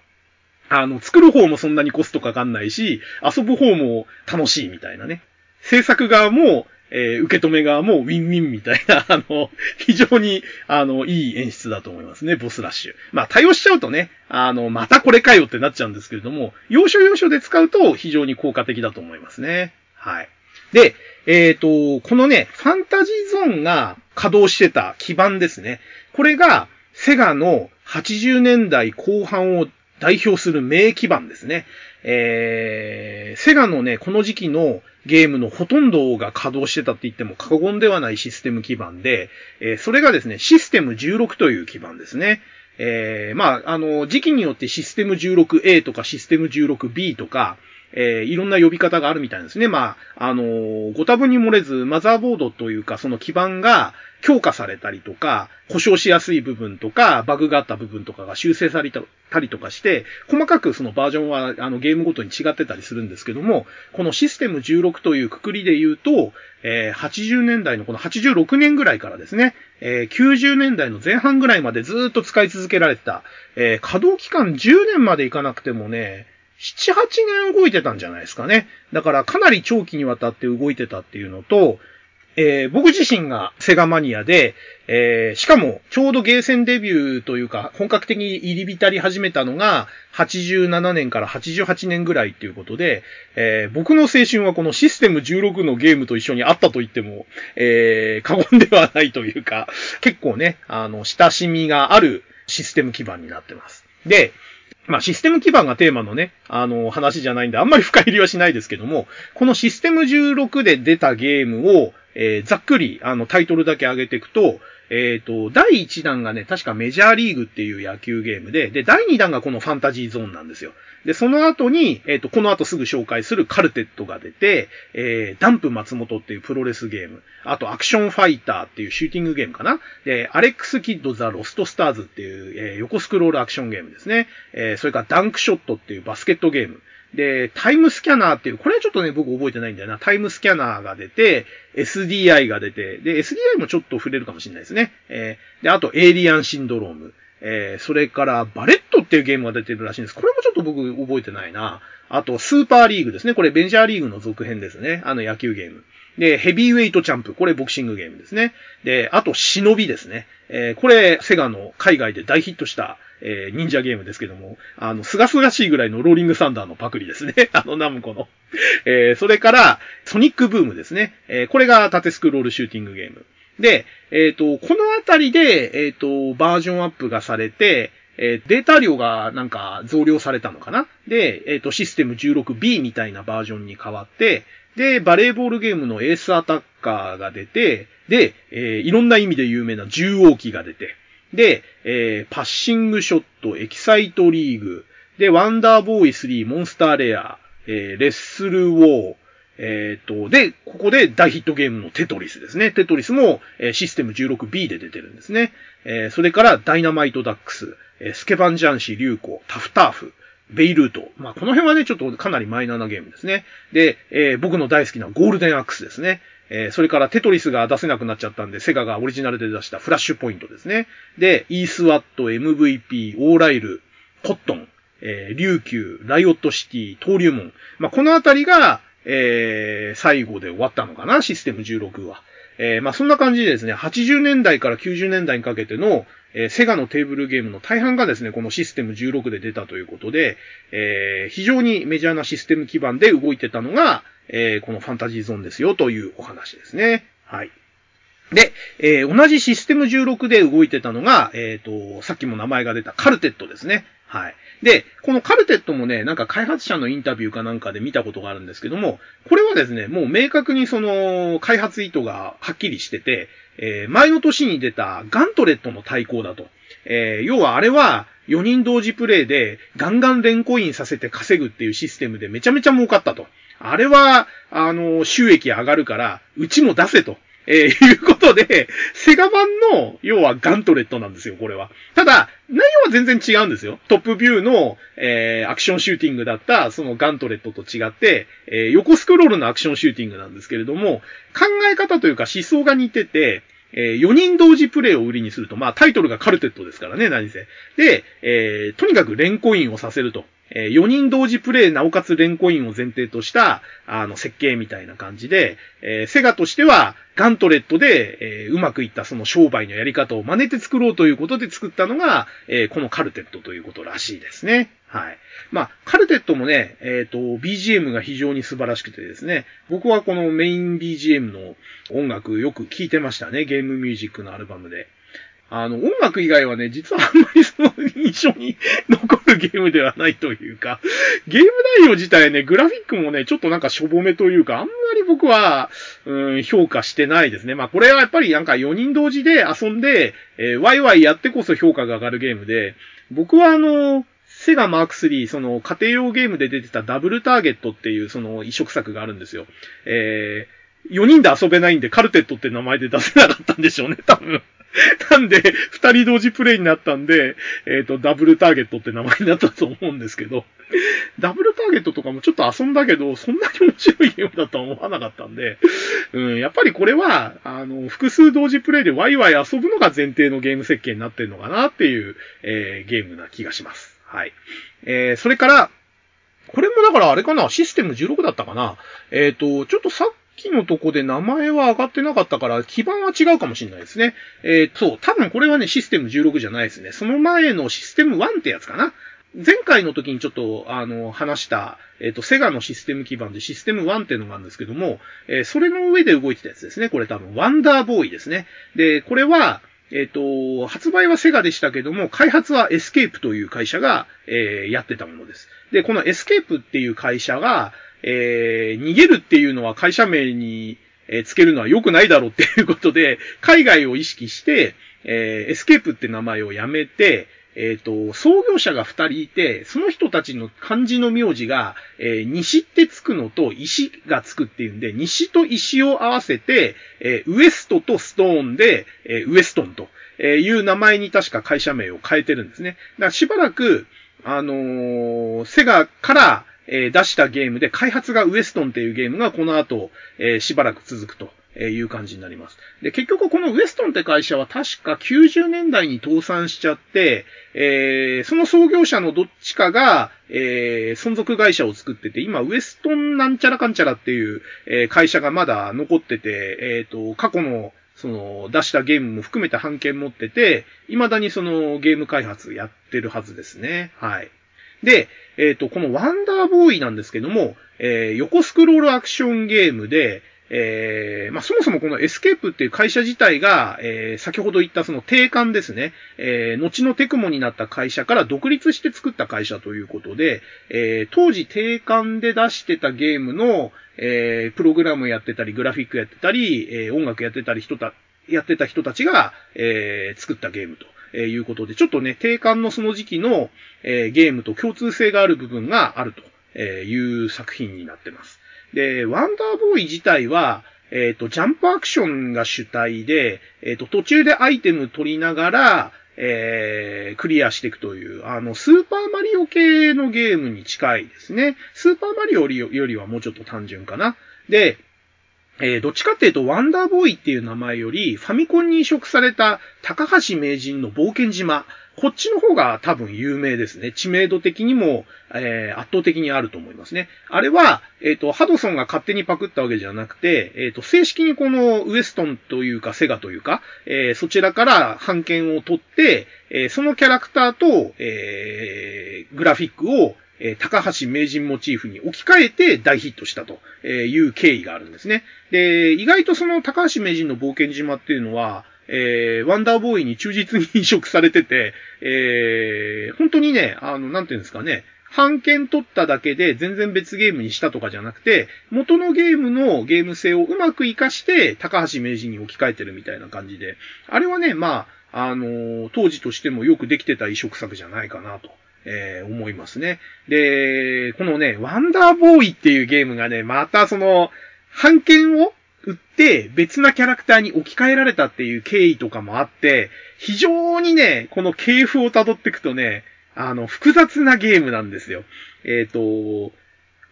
あの、作る方もそんなにコストかかんないし、遊ぶ方も楽しいみたいなね。制作側も、えー、受け止め側もウィンウィンみたいな、あの、非常に、あの、いい演出だと思いますね、ボスラッシュ。まあ、対応しちゃうとね、あの、またこれかよってなっちゃうんですけれども、要所要所で使うと非常に効果的だと思いますね。はい。で、えっ、ー、と、このね、ファンタジーゾーンが稼働してた基盤ですね。これが、セガの80年代後半を代表する名基盤ですね。えー、セガのね、この時期のゲームのほとんどが稼働してたって言っても過言ではないシステム基盤で、えー、それがですね、システム16という基盤ですね。えー、まあ、あの、時期によってシステム 16A とかシステム 16B とか、えー、いろんな呼び方があるみたいですね。まあ、あのー、ご多分に漏れず、マザーボードというか、その基盤が強化されたりとか、故障しやすい部分とか、バグがあった部分とかが修正されたりとかして、細かくそのバージョンは、あの、ゲームごとに違ってたりするんですけども、このシステム16というくくりで言うと、えー、80年代のこの86年ぐらいからですね、えー、90年代の前半ぐらいまでずっと使い続けられてた、えー、稼働期間10年までいかなくてもね、7、8年動いてたんじゃないですかね。だからかなり長期にわたって動いてたっていうのと、えー、僕自身がセガマニアで、えー、しかもちょうどゲーセンデビューというか本格的に入り浸り始めたのが87年から88年ぐらいっていうことで、えー、僕の青春はこのシステム16のゲームと一緒にあったと言っても、え、過言ではないというか、結構ね、あの、親しみがあるシステム基盤になってます。で、まあ、システム基盤がテーマのね、あの、話じゃないんで、あんまり深入りはしないですけども、このシステム16で出たゲームを、えー、ざっくり、あの、タイトルだけ上げていくと、えっ、ー、と、第1弾がね、確かメジャーリーグっていう野球ゲームで、で、第2弾がこのファンタジーゾーンなんですよ。で、その後に、えっ、ー、と、この後すぐ紹介するカルテットが出て、えー、ダンプ松本っていうプロレスゲーム、あとアクションファイターっていうシューティングゲームかな。で、アレックスキッドザ・ロスト・スターズっていう、えー、横スクロールアクションゲームですね。えー、それからダンクショットっていうバスケットゲーム。で、タイムスキャナーっていう、これはちょっとね、僕覚えてないんだよな。タイムスキャナーが出て、SDI が出て、で、SDI もちょっと触れるかもしれないですね。えー、で、あと、エイリアンシンドローム。えー、それから、バレットっていうゲームが出てるらしいんです。これもちょっと僕覚えてないな。あと、スーパーリーグですね。これ、メジャーリーグの続編ですね。あの野球ゲーム。で、ヘビーウェイトチャンプ。これ、ボクシングゲームですね。で、あと、忍ですね。えー、これ、セガの海外で大ヒットした、えー、忍者ゲームですけども、あの、すがすがしいぐらいのローリングサンダーのパクリですね。あの、ナムコの。えー、それから、ソニックブームですね。えー、これが縦スクロールシューティングゲーム。で、えっ、と、このあたりで、えっ、と、バージョンアップがされて、え、データ量がなんか増量されたのかなで、えっ、と、システム 16B みたいなバージョンに変わって、で、バレーボールゲームのエースアタッカーが出て、で、えいろんな意味で有名な獣王機が出て、で、えー、パッシングショット、エキサイトリーグ、で、ワンダーボーイ3、モンスターレア、えー、レッスルウォー、えっ、ー、と、で、ここで大ヒットゲームのテトリスですね。テトリスも、えー、システム 16B で出てるんですね。えー、それからダイナマイトダックス、えー、スケバンジャンシー、リュウコ、タフターフ、ベイルート。まあ、この辺はね、ちょっとかなりマイナーなゲームですね。で、えー、僕の大好きなゴールデンアックスですね。えー、それからテトリスが出せなくなっちゃったんで、セガがオリジナルで出したフラッシュポイントですね。で、イースワット、MVP、オーライル、コットン、えー、琉球、ライオットシティ、登竜門。まあ、このあたりが、えー、最後で終わったのかな、システム16は。えー、まあ、そんな感じでですね、80年代から90年代にかけての、えー、セガのテーブルゲームの大半がですね、このシステム16で出たということで、えー、非常にメジャーなシステム基盤で動いてたのが、えー、このファンタジーゾーンですよというお話ですね。はい。で、えー、同じシステム16で動いてたのが、えっ、ー、と、さっきも名前が出たカルテットですね。はい。で、このカルテットもね、なんか開発者のインタビューかなんかで見たことがあるんですけども、これはですね、もう明確にその、開発意図がはっきりしてて、えー、前の年に出たガントレットの対抗だと。えー、要はあれは、4人同時プレイでガンガン連コインさせて稼ぐっていうシステムでめちゃめちゃ儲かったと。あれは、あの、収益上がるから、うちも出せと。えー、いうことで、セガ版の、要はガントレットなんですよ、これは。ただ、内容は全然違うんですよ。トップビューの、えー、アクションシューティングだった、そのガントレットと違って、えー、横スクロールのアクションシューティングなんですけれども、考え方というか思想が似てて、えー、4人同時プレイを売りにすると、まあタイトルがカルテットですからね、何せ。で、えー、とにかく連コインをさせると。えー、4人同時プレイ、なおかつレンコインを前提とした、あの、設計みたいな感じで、えー、セガとしては、ガントレットで、えー、うまくいったその商売のやり方を真似て作ろうということで作ったのが、えー、このカルテットということらしいですね。はい。まあ、カルテットもね、えっ、ー、と、BGM が非常に素晴らしくてですね、僕はこのメイン BGM の音楽よく聴いてましたね、ゲームミュージックのアルバムで。あの、音楽以外はね、実はあんまりその印象に残るゲームではないというか、ゲーム内容自体ね、グラフィックもね、ちょっとなんかしょぼめというか、あんまり僕は、うん、評価してないですね。まあこれはやっぱりなんか4人同時で遊んで、えー、ワイワイやってこそ評価が上がるゲームで、僕はあの、セガマーク3、その家庭用ゲームで出てたダブルターゲットっていうその移植作があるんですよ。えー、4人で遊べないんでカルテットって名前で出せなかったんでしょうね、多分。なんで、二人同時プレイになったんで、えっ、ー、と、ダブルターゲットって名前になったと思うんですけど、ダブルターゲットとかもちょっと遊んだけど、そんなに面白いゲームだとは思わなかったんで、うん、やっぱりこれは、あの、複数同時プレイでワイワイ遊ぶのが前提のゲーム設計になってるのかなっていう、えー、ゲームな気がします。はい。えー、それから、これもだからあれかな、システム16だったかな。えっ、ー、と、ちょっとさっきのとこで名前は上がってなかったから、基板は違うかもしれないですね。えー、そう、多分これはね、システム16じゃないですね。その前のシステム1ってやつかな。前回の時にちょっと、あの、話した、えっ、ー、と、セガのシステム基板でシステム1っていうのがあるんですけども、えー、それの上で動いてたやつですね。これ多分、ワンダーボーイですね。で、これは、えっ、ー、と、発売はセガでしたけども、開発はエスケープという会社が、えー、やってたものです。で、このエスケープっていう会社が、えー、逃げるっていうのは会社名に、え、つけるのは良くないだろうっていうことで、海外を意識して、えー、エスケープって名前をやめて、えっ、ー、と、創業者が二人いて、その人たちの漢字の名字が、えー、西ってつくのと石がつくっていうんで、西と石を合わせて、えー、ウエストとストーンで、えウエストンという名前に確か会社名を変えてるんですね。だからしばらく、あのセガから、え出したゲームで、開発がウエストンっていうゲームがこの後、えしばらく続くと。えいう感じになります。で、結局このウエストンって会社は確か90年代に倒産しちゃって、えー、その創業者のどっちかが、えー、存続会社を作ってて、今、ウエストンなんちゃらかんちゃらっていう、えー、会社がまだ残ってて、えっ、ー、と、過去の、その、出したゲームも含めて版権持ってて、未だにそのゲーム開発やってるはずですね。はい。で、えっ、ー、と、このワンダーボーイなんですけども、えー、横スクロールアクションゲームで、えー、まあ、そもそもこのエスケープっていう会社自体が、えー、先ほど言ったそのテーカンですね、えー、後のテクモになった会社から独立して作った会社ということで、えー、当時テーカンで出してたゲームの、えー、プログラムやってたり、グラフィックやってたり、えー、音楽やってたり人た、やってた人たちが、えー、作ったゲームと。えいうことで、ちょっとね、定款のその時期の、えー、ゲームと共通性がある部分があるとえいう作品になってます。で、ワンダーボーイ自体は、えっ、ー、と、ジャンプアクションが主体で、えっ、ー、と、途中でアイテム取りながら、えー、クリアしていくという、あの、スーパーマリオ系のゲームに近いですね。スーパーマリオよりはもうちょっと単純かな。で、えー、どっちかっていうと、ワンダーボーイっていう名前より、ファミコンに移植された高橋名人の冒険島。こっちの方が多分有名ですね。知名度的にも、えー、圧倒的にあると思いますね。あれは、えっ、ー、と、ハドソンが勝手にパクったわけじゃなくて、えっ、ー、と、正式にこのウエストンというか、セガというか、えそちらから版権を取って、えそのキャラクターと、えグラフィックを、え高橋名人モチーフに置き換えて大ヒットしたという経緯があるんですね。で、意外とその高橋名人の冒険島っていうのは、えー、ワンダーボーイに忠実に移植されてて、えー、本当にね、あの、なんていうんですかね、版権取っただけで全然別ゲームにしたとかじゃなくて、元のゲームのゲーム性をうまく活かして、高橋名人に置き換えてるみたいな感じで、あれはね、まあ、あのー、当時としてもよくできてた移植作じゃないかなと。えー、思いますね。で、このね、ワンダーボーイっていうゲームがね、またその、版権を売って別なキャラクターに置き換えられたっていう経緯とかもあって、非常にね、この系譜を辿っていくとね、あの、複雑なゲームなんですよ。えっ、ー、と、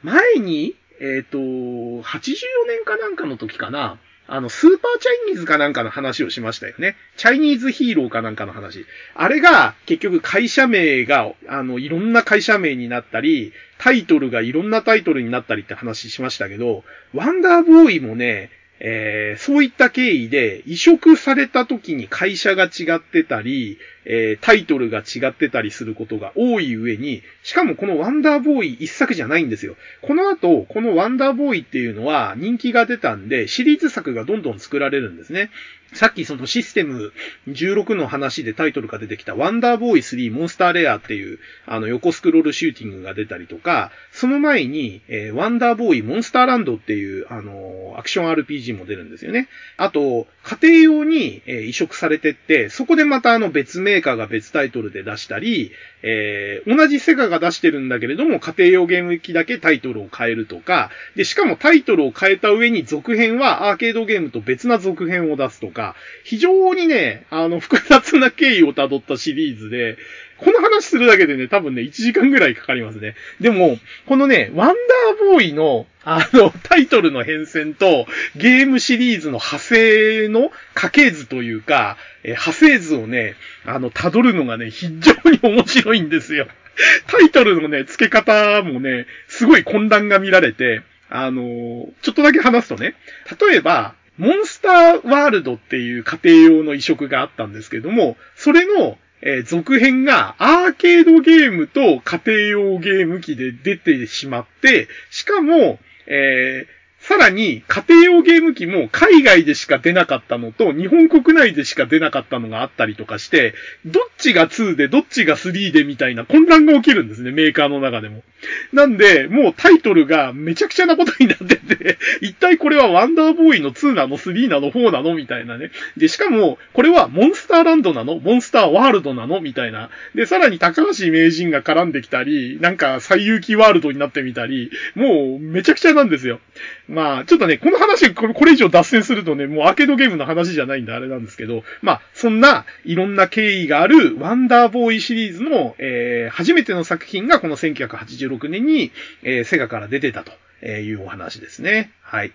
前に、えっ、ー、と、84年かなんかの時かな、あの、スーパーチャイニーズかなんかの話をしましたよね。チャイニーズヒーローかなんかの話。あれが、結局会社名が、あの、いろんな会社名になったり、タイトルがいろんなタイトルになったりって話しましたけど、ワンダーボーイもね、えー、そういった経緯で移植された時に会社が違ってたり、えー、タイトルが違ってたりすることが多い上に、しかもこのワンダーボーイ一作じゃないんですよ。この後、このワンダーボーイっていうのは人気が出たんで、シリーズ作がどんどん作られるんですね。さっきそのシステム16の話でタイトルが出てきたワンダーボーイ3モンスターレアっていうあの横スクロールシューティングが出たりとか、その前に、えー、ワンダーボーイモンスターランドっていうあのアクション RPG も出るんですよね。あと、家庭用に、えー、移植されてって、そこでまたあの別名メーカーが別タイトルで出したり、えー、同じセガが出してるんだけれども、家庭用ゲーム機だけタイトルを変えるとか、で、しかもタイトルを変えた上に続編はアーケードゲームと別な続編を出すとか、非常にね、あの、複雑な経緯をたどったシリーズで、この話するだけでね、多分ね、1時間ぐらいかかりますね。でも、このね、ワンダーボーイの、あの、タイトルの変遷と、ゲームシリーズの派生の家系図というか、え派生図をね、あの、辿るのがね、非常に面白いんですよ。タイトルのね、付け方もね、すごい混乱が見られて、あのちょっとだけ話すとね、例えば、モンスターワールドっていう家庭用の移植があったんですけども、それのえー、続編がアーケードゲームと家庭用ゲーム機で出てしまって、しかも、えー、さらに、家庭用ゲーム機も海外でしか出なかったのと、日本国内でしか出なかったのがあったりとかして、どっちが2で、どっちが3でみたいな混乱が起きるんですね、メーカーの中でも。なんで、もうタイトルがめちゃくちゃなことになってて、一体これはワンダーボーイの2なの ?3 なの ?4 なのみたいなね。で、しかも、これはモンスターランドなのモンスターワールドなのみたいな。で、さらに高橋名人が絡んできたり、なんか最有機ワールドになってみたり、もうめちゃくちゃなんですよ。まあ、ちょっとね、この話、これ以上脱線するとね、もうアーケードゲームの話じゃないんであれなんですけど、まあ、そんないろんな経緯があるワンダーボーイシリーズの、えー、初めての作品がこの1986年に、えー、セガから出てたというお話ですね。はい。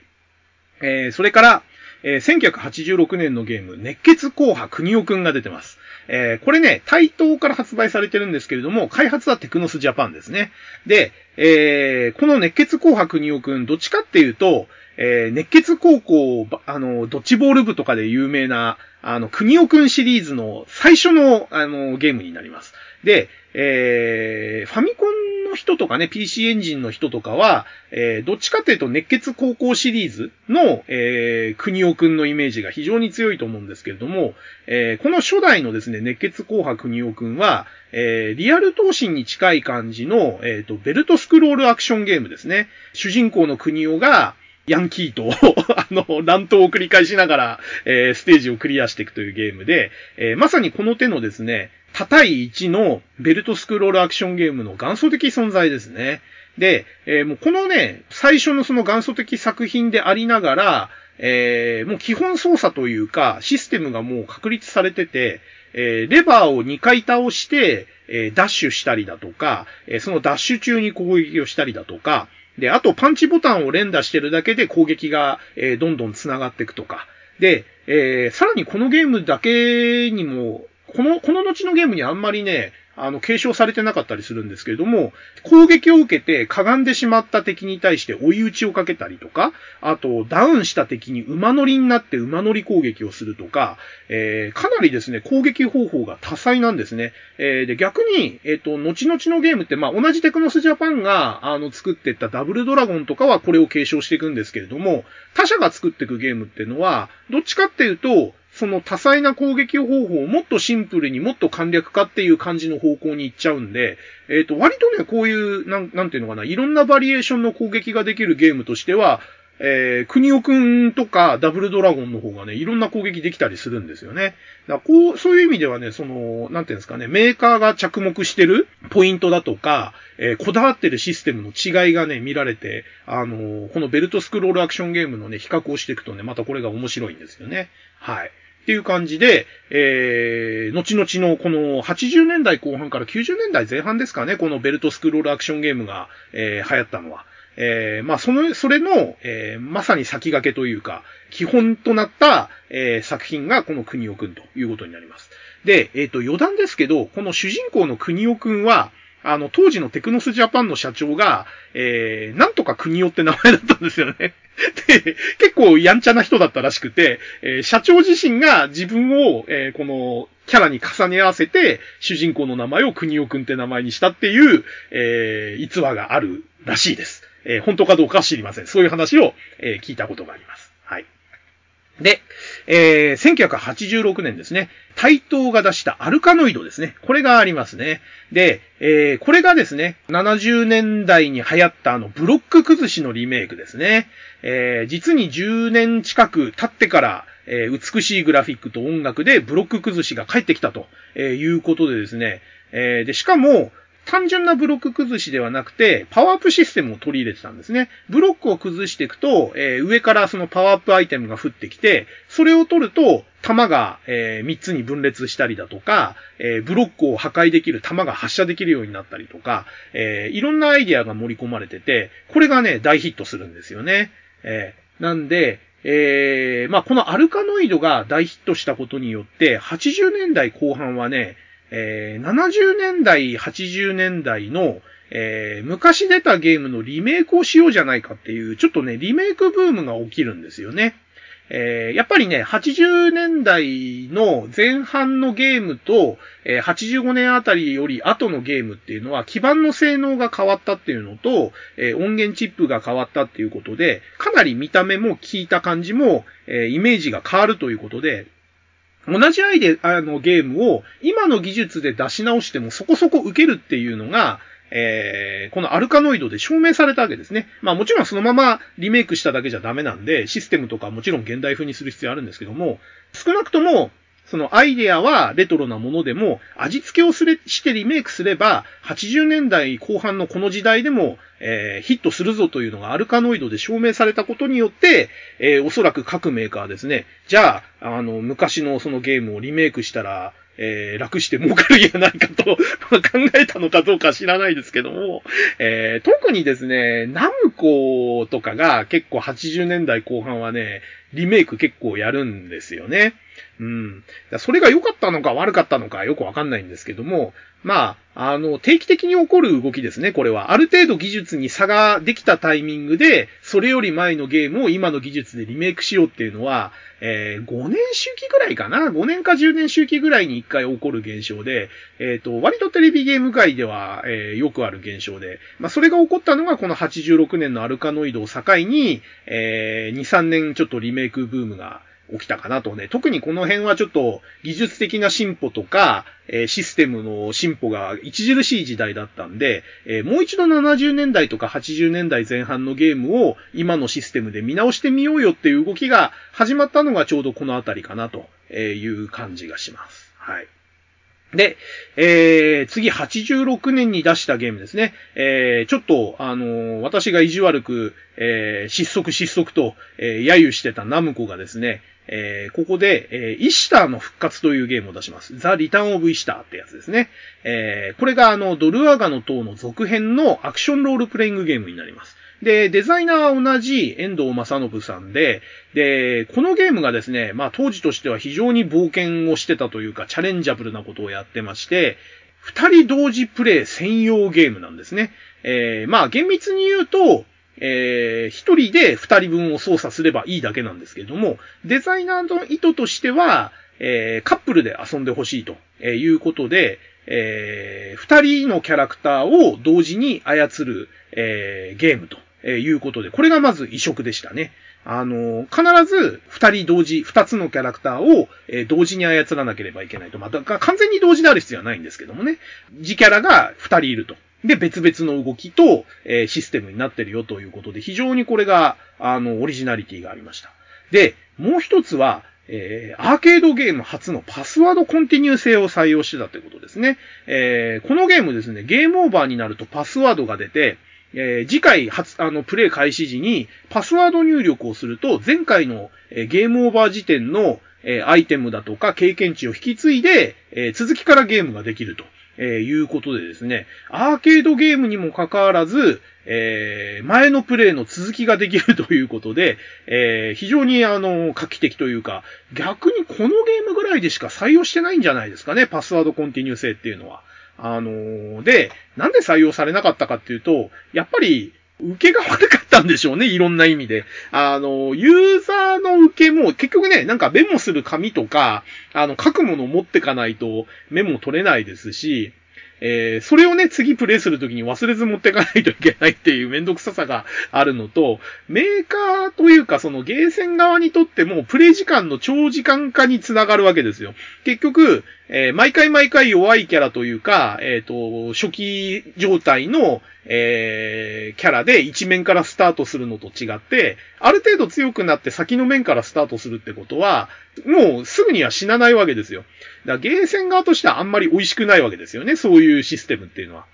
えー、それから、えー、1986年のゲーム、熱血紅白国尾くんが出てます。えー、これね、対等から発売されてるんですけれども、開発はテクノスジャパンですね。で、えー、この熱血紅白国尾くん、どっちかっていうと、えー、熱血高校、あの、ドッジボール部とかで有名な、あの、国尾くんシリーズの最初の、あの、ゲームになります。で、えー、ファミコンの人とかね、PC エンジンの人とかは、えー、どっちかっていうと熱血高校シリーズの、えー、国尾くんのイメージが非常に強いと思うんですけれども、えー、この初代のですね、熱血紅白国尾くんは、えー、リアル闘神に近い感じの、えっ、ー、と、ベルトスクロールアクションゲームですね。主人公の国尾が、ヤンキーと あの、乱闘を繰り返しながら、えー、ステージをクリアしていくというゲームで、えー、まさにこの手のですね、多対1のベルトスクロールアクションゲームの元祖的存在ですね。で、えー、もうこのね、最初のその元祖的作品でありながら、えー、もう基本操作というか、システムがもう確立されてて、えー、レバーを2回倒して、え、ダッシュしたりだとか、え、そのダッシュ中に攻撃をしたりだとか、で、あとパンチボタンを連打してるだけで攻撃が、え、どんどん繋がっていくとか。で、え、さらにこのゲームだけにも、この、この後のゲームにあんまりね、あの、継承されてなかったりするんですけれども、攻撃を受けてかがんでしまった敵に対して追い打ちをかけたりとか、あと、ダウンした敵に馬乗りになって馬乗り攻撃をするとか、えー、かなりですね、攻撃方法が多彩なんですね。えー、で、逆に、えっ、ー、と、後々のゲームって、まあ、同じテクノスジャパンが、あの、作ってったダブルドラゴンとかはこれを継承していくんですけれども、他社が作っていくゲームっていうのは、どっちかっていうと、その多彩な攻撃方法をもっとシンプルにもっと簡略化っていう感じの方向に行っちゃうんで、えっ、ー、と、割とね、こういう、なん、なんていうのかな、いろんなバリエーションの攻撃ができるゲームとしては、えー、国尾くんとかダブルドラゴンの方がね、いろんな攻撃できたりするんですよね。だこう、そういう意味ではね、その、なんていうんですかね、メーカーが着目してるポイントだとか、えー、こだわってるシステムの違いがね、見られて、あのー、このベルトスクロールアクションゲームのね、比較をしていくとね、またこれが面白いんですよね。はい。っていう感じで、えー、後々のこの80年代後半から90年代前半ですかね、このベルトスクロールアクションゲームが、えー、流行ったのは。えー、まあ、その、それの、えー、まさに先駆けというか、基本となった、えー、作品がこの国尾くんということになります。で、えっ、ー、と、余談ですけど、この主人公の国尾くんは、あの、当時のテクノスジャパンの社長が、えー、なんとか国尾って名前だったんですよね。で、結構やんちゃな人だったらしくて、えー、社長自身が自分を、えー、この、キャラに重ね合わせて、主人公の名前を国尾くんって名前にしたっていう、えー、逸話があるらしいです。えー、本当かどうかは知りません。そういう話を、えー、聞いたことがあります。はい。で、えー、1986年ですね、対等が出したアルカノイドですね。これがありますね。で、えー、これがですね、70年代に流行ったあのブロック崩しのリメイクですね。えー、実に10年近く経ってから、えー、美しいグラフィックと音楽でブロック崩しが帰ってきたということでですね、えー、で、しかも、単純なブロック崩しではなくて、パワーアップシステムを取り入れてたんですね。ブロックを崩していくと、えー、上からそのパワーアップアイテムが降ってきて、それを取ると、弾が、えー、3つに分裂したりだとか、えー、ブロックを破壊できる弾が発射できるようになったりとか、えー、いろんなアイディアが盛り込まれてて、これがね、大ヒットするんですよね。えー、なんで、えー、まあ、このアルカノイドが大ヒットしたことによって、80年代後半はね、えー、70年代、80年代の、えー、昔出たゲームのリメイクをしようじゃないかっていう、ちょっとね、リメイクブームが起きるんですよね。えー、やっぱりね、80年代の前半のゲームと、えー、85年あたりより後のゲームっていうのは基板の性能が変わったっていうのと、えー、音源チップが変わったっていうことで、かなり見た目も効いた感じも、えイメージが変わるということで、同じアイデアのゲームを今の技術で出し直してもそこそこ受けるっていうのが、えー、このアルカノイドで証明されたわけですね。まあもちろんそのままリメイクしただけじゃダメなんで、システムとかもちろん現代風にする必要あるんですけども、少なくともそのアイデアはレトロなものでも、味付けをすれしてリメイクすれば、80年代後半のこの時代でも、えー、ヒットするぞというのがアルカノイドで証明されたことによって、えー、おそらく各メーカーですね、じゃあ、あの、昔のそのゲームをリメイクしたら、えー、楽して儲かるんじゃないかと 考えたのかどうか知らないですけども、えー、特にですね、ナムコとかが結構80年代後半はね、リメイク結構やるんですよね。うん。それが良かったのか悪かったのかよくわかんないんですけども、まあ、あの、定期的に起こる動きですね、これは。ある程度技術に差ができたタイミングで、それより前のゲームを今の技術でリメイクしようっていうのは、えー、5年周期ぐらいかな ?5 年か10年周期ぐらいに1回起こる現象で、えっ、ー、と、割とテレビゲーム界では、えー、よくある現象で、まあ、それが起こったのがこの86年のアルカノイドを境に、えー、2、3年ちょっとリメイクブームが起きたかなとね。特にこの辺はちょっと技術的な進歩とか、え、システムの進歩が著しい時代だったんで、え、もう一度70年代とか80年代前半のゲームを今のシステムで見直してみようよっていう動きが始まったのがちょうどこのあたりかなという感じがします。はい。で、えー、次86年に出したゲームですね。えー、ちょっと、あのー、私が意地悪く、えー、失速失速と、えー、揶揄してたナムコがですね、えー、ここで、えー、イシターの復活というゲームを出します。ザ・リターン・オブ・イシターってやつですね。えー、これがあの、ドルアガの塔の続編のアクションロールプレイングゲームになります。で、デザイナーは同じ遠藤正信さんで、で、このゲームがですね、まあ当時としては非常に冒険をしてたというか、チャレンジャブルなことをやってまして、二人同時プレイ専用ゲームなんですね。えー、まあ厳密に言うと、えー、一人で二人分を操作すればいいだけなんですけれども、デザイナーの意図としては、えー、カップルで遊んでほしいということで、えー、二人のキャラクターを同時に操る、えー、ゲームということで、これがまず異色でしたね。あの、必ず二人同時、二つのキャラクターを、え、同時に操らなければいけないと。また、完全に同時である必要はないんですけどもね。自キャラが二人いると。で、別々の動きと、えー、システムになってるよということで、非常にこれが、あの、オリジナリティがありました。で、もう一つは、えー、アーケードゲーム初のパスワードコンティニュー性を採用してたということですね。えー、このゲームですね、ゲームオーバーになるとパスワードが出て、えー、次回初、あの、プレイ開始時にパスワード入力をすると、前回の、えー、ゲームオーバー時点の、えー、アイテムだとか経験値を引き継いで、えー、続きからゲームができると。えー、いうことでですね、アーケードゲームにもかかわらず、えー、前のプレイの続きができるということで、えー、非常にあの、画期的というか、逆にこのゲームぐらいでしか採用してないんじゃないですかね、パスワードコンティニュー性っていうのは。あの、で、なんで採用されなかったかっていうと、やっぱり、受けが悪かったんでしょうね、いろんな意味で。あの、ユーザーの受けも、結局ね、なんかメモする紙とか、あの、書くものを持ってかないとメモ取れないですし、えー、それをね、次プレイするときに忘れず持ってかないといけないっていうめんどくささがあるのと、メーカーというかそのゲーセン側にとってもプレイ時間の長時間化につながるわけですよ。結局、えー、毎回毎回弱いキャラというか、えっ、ー、と、初期状態の、えー、キャラで一面からスタートするのと違って、ある程度強くなって先の面からスタートするってことは、もうすぐには死なないわけですよ。だからゲーセン側としてはあんまり美味しくないわけですよね、そういうシステムっていうのは。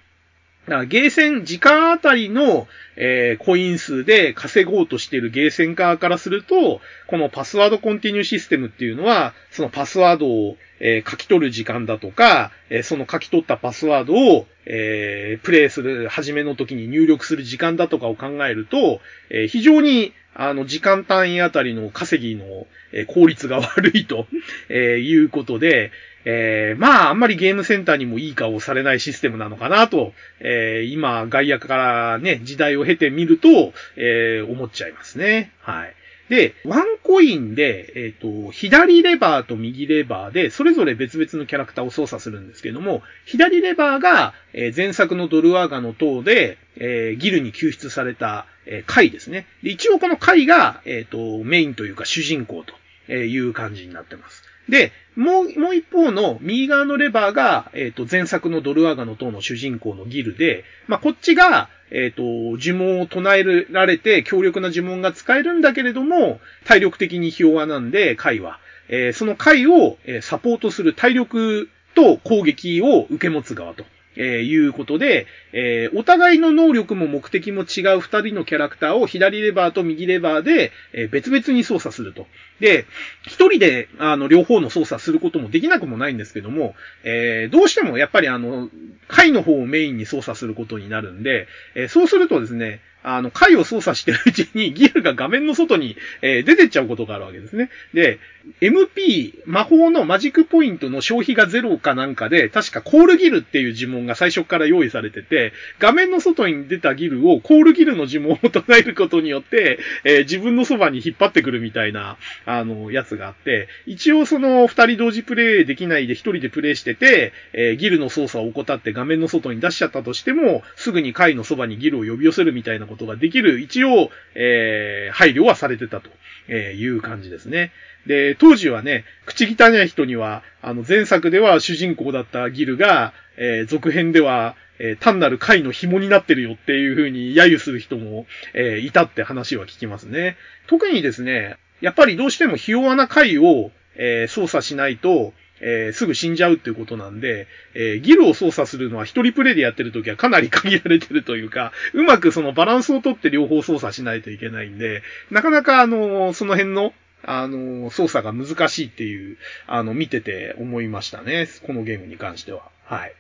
だからゲーセン、時間あたりの、えー、コイン数で稼ごうとしているゲーセン側からすると、このパスワードコンティニューシステムっていうのは、そのパスワードを、えー、書き取る時間だとか、えー、その書き取ったパスワードを、えー、プレイする、初めの時に入力する時間だとかを考えると、えー、非常に、あの、時間単位あたりの稼ぎの、えー、効率が悪いと、えー、いうことで、えー、まあ、あんまりゲームセンターにもいい顔されないシステムなのかなと、えー、今、外野からね、時代を経てみると、えー、思っちゃいますね。はい。で、ワンコインで、えっ、ー、と、左レバーと右レバーで、それぞれ別々のキャラクターを操作するんですけども、左レバーが、えー、前作のドルワーガの塔で、えー、ギルに救出された、えー、貝ですね。で一応この貝が、えっ、と、メインというか主人公という感じになってます。で、もう、もう一方の右側のレバーが、えっ、と、前作のドルアガの塔の主人公のギルで、まあ、こっちが、えっ、ー、と、呪文を唱えられて強力な呪文が使えるんだけれども、体力的にひ弱なんで、回は。えー、その回を、えサポートする体力と攻撃を受け持つ側と。えー、いうことで、えー、お互いの能力も目的も違う二人のキャラクターを左レバーと右レバーで、えー、別々に操作すると。で、一人で、あの、両方の操作することもできなくもないんですけども、えー、どうしてもやっぱりあの、回の方をメインに操作することになるんで、えー、そうするとですね、あの、回を操作してるうちにギアが画面の外に、えー、出てっちゃうことがあるわけですね。で、MP、魔法のマジックポイントの消費がゼロかなんかで、確かコールギルっていう呪文が最初から用意されてて、画面の外に出たギルをコールギルの呪文を唱えることによって、えー、自分のそばに引っ張ってくるみたいな、あの、やつがあって、一応その二人同時プレイできないで一人でプレイしてて、えー、ギルの操作を怠って画面の外に出しちゃったとしても、すぐに回のそばにギルを呼び寄せるみたいなことができる、一応、えー、配慮はされてたとえいう感じですね。で、当時はね、口汚い人には、あの、前作では主人公だったギルが、えー、続編では、えー、単なる貝の紐になってるよっていう風に揶揄する人も、えー、いたって話は聞きますね。特にですね、やっぱりどうしてもひ弱な貝を、え、操作しないと、えー、すぐ死んじゃうっていうことなんで、えー、ギルを操作するのは一人プレイでやってるときはかなり限られてるというか、うまくそのバランスをとって両方操作しないといけないんで、なかなかあの、その辺の、あの、操作が難しいっていう、あの、見てて思いましたね。このゲームに関しては。はい。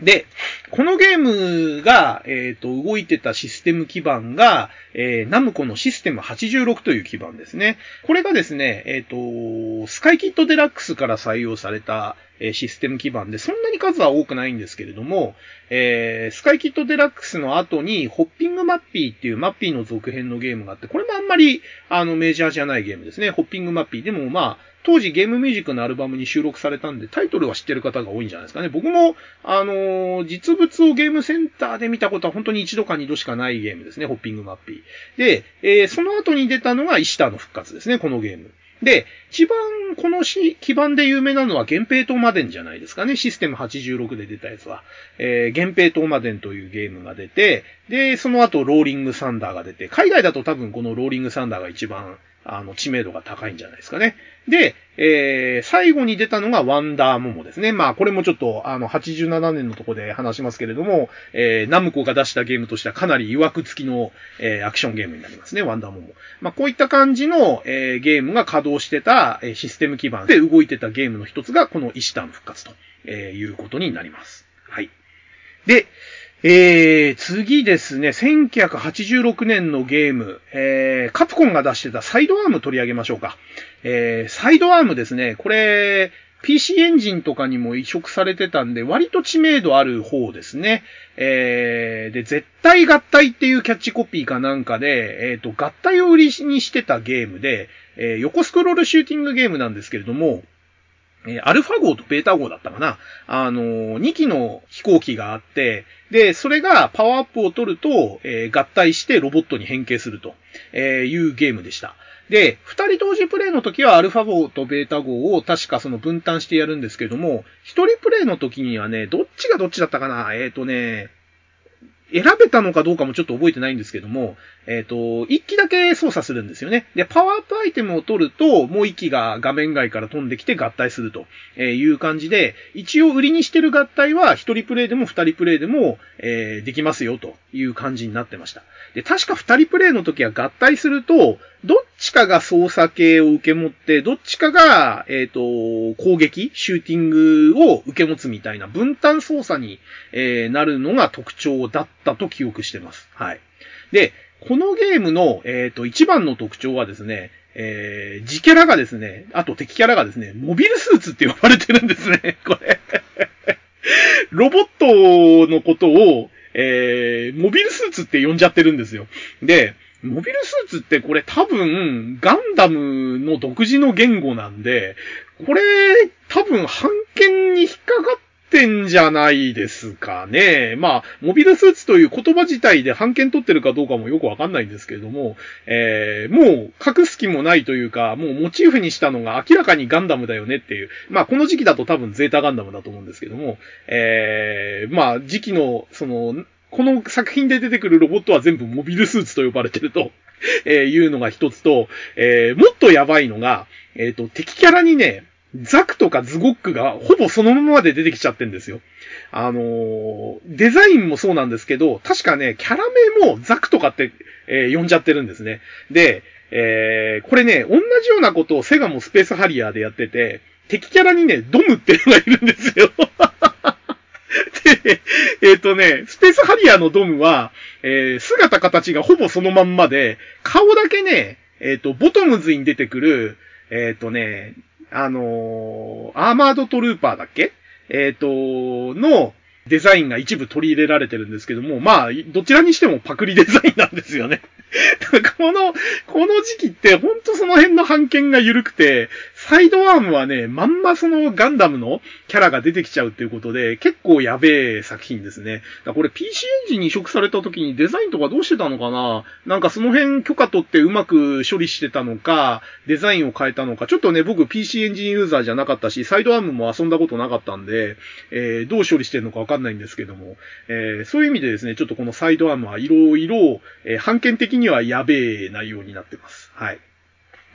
で、このゲームが、えっ、ー、と、動いてたシステム基盤が、えー、ナムコのシステム86という基盤ですね。これがですね、えっ、ー、と、スカイキットデラックスから採用された、えシステム基盤で、そんなに数は多くないんですけれども、えー、スカイキットデラックスの後に、ホッピングマッピーっていうマッピーの続編のゲームがあって、これもあんまり、あの、メジャーじゃないゲームですね。ホッピングマッピー。でもまあ、当時ゲームミュージックのアルバムに収録されたんで、タイトルは知ってる方が多いんじゃないですかね。僕も、あのー、実物をゲームセンターで見たことは本当に一度か二度しかないゲームですね。ホッピングマッピー。で、えー、その後に出たのがイシタの復活ですね、このゲーム。で、一番このし基盤で有名なのは源平島マデンじゃないですかね。システム86で出たやつは。えー、源平島マデンというゲームが出て、で、その後ローリングサンダーが出て、海外だと多分このローリングサンダーが一番あの、知名度が高いんじゃないですかね。で、えー、最後に出たのがワンダーモモですね。まあ、これもちょっと、あの、87年のとこで話しますけれども、えー、ナムコが出したゲームとしてはかなり曰く付きの、えー、アクションゲームになりますね、ワンダーモモ。まあ、こういった感じの、えー、ゲームが稼働してた、えー、システム基盤で動いてたゲームの一つが、このイシターの復活と、えー、いうことになります。はい。で、えー、次ですね、1986年のゲーム、えー、カプコンが出してたサイドアーム取り上げましょうか。えー、サイドアームですね、これ、PC エンジンとかにも移植されてたんで、割と知名度ある方ですね。えー、で、絶対合体っていうキャッチコピーかなんかで、えっ、ー、と、合体を売りにしてたゲームで、えー、横スクロールシューティングゲームなんですけれども、えアルファ号とベータ号だったかな。あの、2機の飛行機があって、で、それがパワーアップを取ると、えー、合体してロボットに変形するとえいうゲームでした。で、二人同時プレイの時はアルファ号とベータ号を確かその分担してやるんですけども、一人プレイの時にはね、どっちがどっちだったかなえっ、ー、とね、選べたのかどうかもちょっと覚えてないんですけども、えっ、ー、と、一機だけ操作するんですよね。で、パワーアップアイテムを取ると、もう一機が画面外から飛んできて合体するという感じで、一応売りにしてる合体は一人プレイでも二人プレイでも、えー、できますよという感じになってました。で、確か二人プレイの時は合体すると、どっかが操作系を受け持って、どっちかが、えっ、ー、と、攻撃、シューティングを受け持つみたいな分担操作に、えー、なるのが特徴だったと記憶してます。はい。で、このゲームの、えっ、ー、と、一番の特徴はですね、えー、自キャラがですね、あと敵キャラがですね、モビルスーツって呼ばれてるんですね、これ。ロボットのことを、えー、モビルスーツって呼んじゃってるんですよ。で、モビルスーツってこれ多分、ガンダムの独自の言語なんで、これ、多分、判権に引っかかってんじゃないですかね。まあ、モビルスーツという言葉自体で判権取ってるかどうかもよくわかんないんですけれども、えー、もう隠す気もないというか、もうモチーフにしたのが明らかにガンダムだよねっていう。まあ、この時期だと多分ゼータガンダムだと思うんですけども、えー、まあ、時期の、その、この作品で出てくるロボットは全部モビルスーツと呼ばれてると、え、いうのが一つと、えー、もっとやばいのが、えっ、ー、と、敵キャラにね、ザクとかズゴックがほぼそのままで出てきちゃってんですよ。あのー、デザインもそうなんですけど、確かね、キャラ名もザクとかって、えー、呼んじゃってるんですね。で、えー、これね、同じようなことをセガもスペースハリアーでやってて、敵キャラにね、ドムっていうのがいるんですよ。で、えっ、ー、とね、スペースハリアーのドムは、えー、姿形がほぼそのまんまで、顔だけね、えっ、ー、と、ボトムズに出てくる、えっ、とね、あのアーマードトルーパーだっけ？えっ、と、の、デザインが一部取り入れられてるんですけども、まあ、どちらにしてもパクリデザインなんですよね。この、この時期ってほんとその辺の判権が緩くて、サイドアームはね、まんまそのガンダムのキャラが出てきちゃうっていうことで、結構やべえ作品ですね。だこれ PC エンジンに移植された時にデザインとかどうしてたのかな？なんかその辺許可取ってうまく処理してたのか、デザインを変えたのか、ちょっとね、僕 PC エンジンユーザーじゃなかったし、サイドアームも遊んだことなかったんで、えー、どう処理してるのかわかんないんですけども、えー、そういう意味でですね、ちょっとこのサイドアームはいろいろ、えー、判権的にはやべえ内容になってます。はい。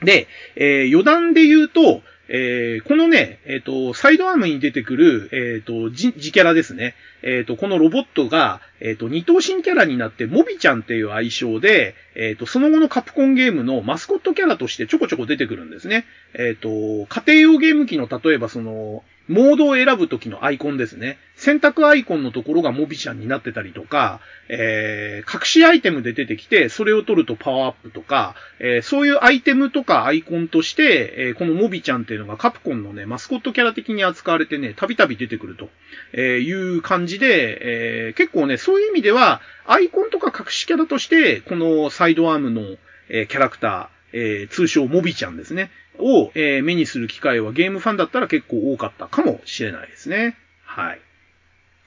で、えー、余談で言うと、えー、このね、えっ、ー、と、サイドアームに出てくる、えっ、ー、と、じ、キャラですね。えっ、と、このロボットが、えっ、と、二等身キャラになって、モビちゃんっていう愛称で、えっ、と、その後のカプコンゲームのマスコットキャラとしてちょこちょこ出てくるんですね。えっ、と、家庭用ゲーム機の例えばその、モードを選ぶときのアイコンですね。選択アイコンのところがモビちゃんになってたりとか、えー、隠しアイテムで出てきて、それを取るとパワーアップとか、えー、そういうアイテムとかアイコンとして、えー、このモビちゃんっていうのがカプコンのね、マスコットキャラ的に扱われてね、たびたび出てくると、えいう感じで、え結構ね、そういう意味では、アイコンとか隠しキャラとして、このサイドアームの、えキャラクター、え通称モビちゃんですね。を、え、目にする機会はゲームファンだったら結構多かったかもしれないですね。はい。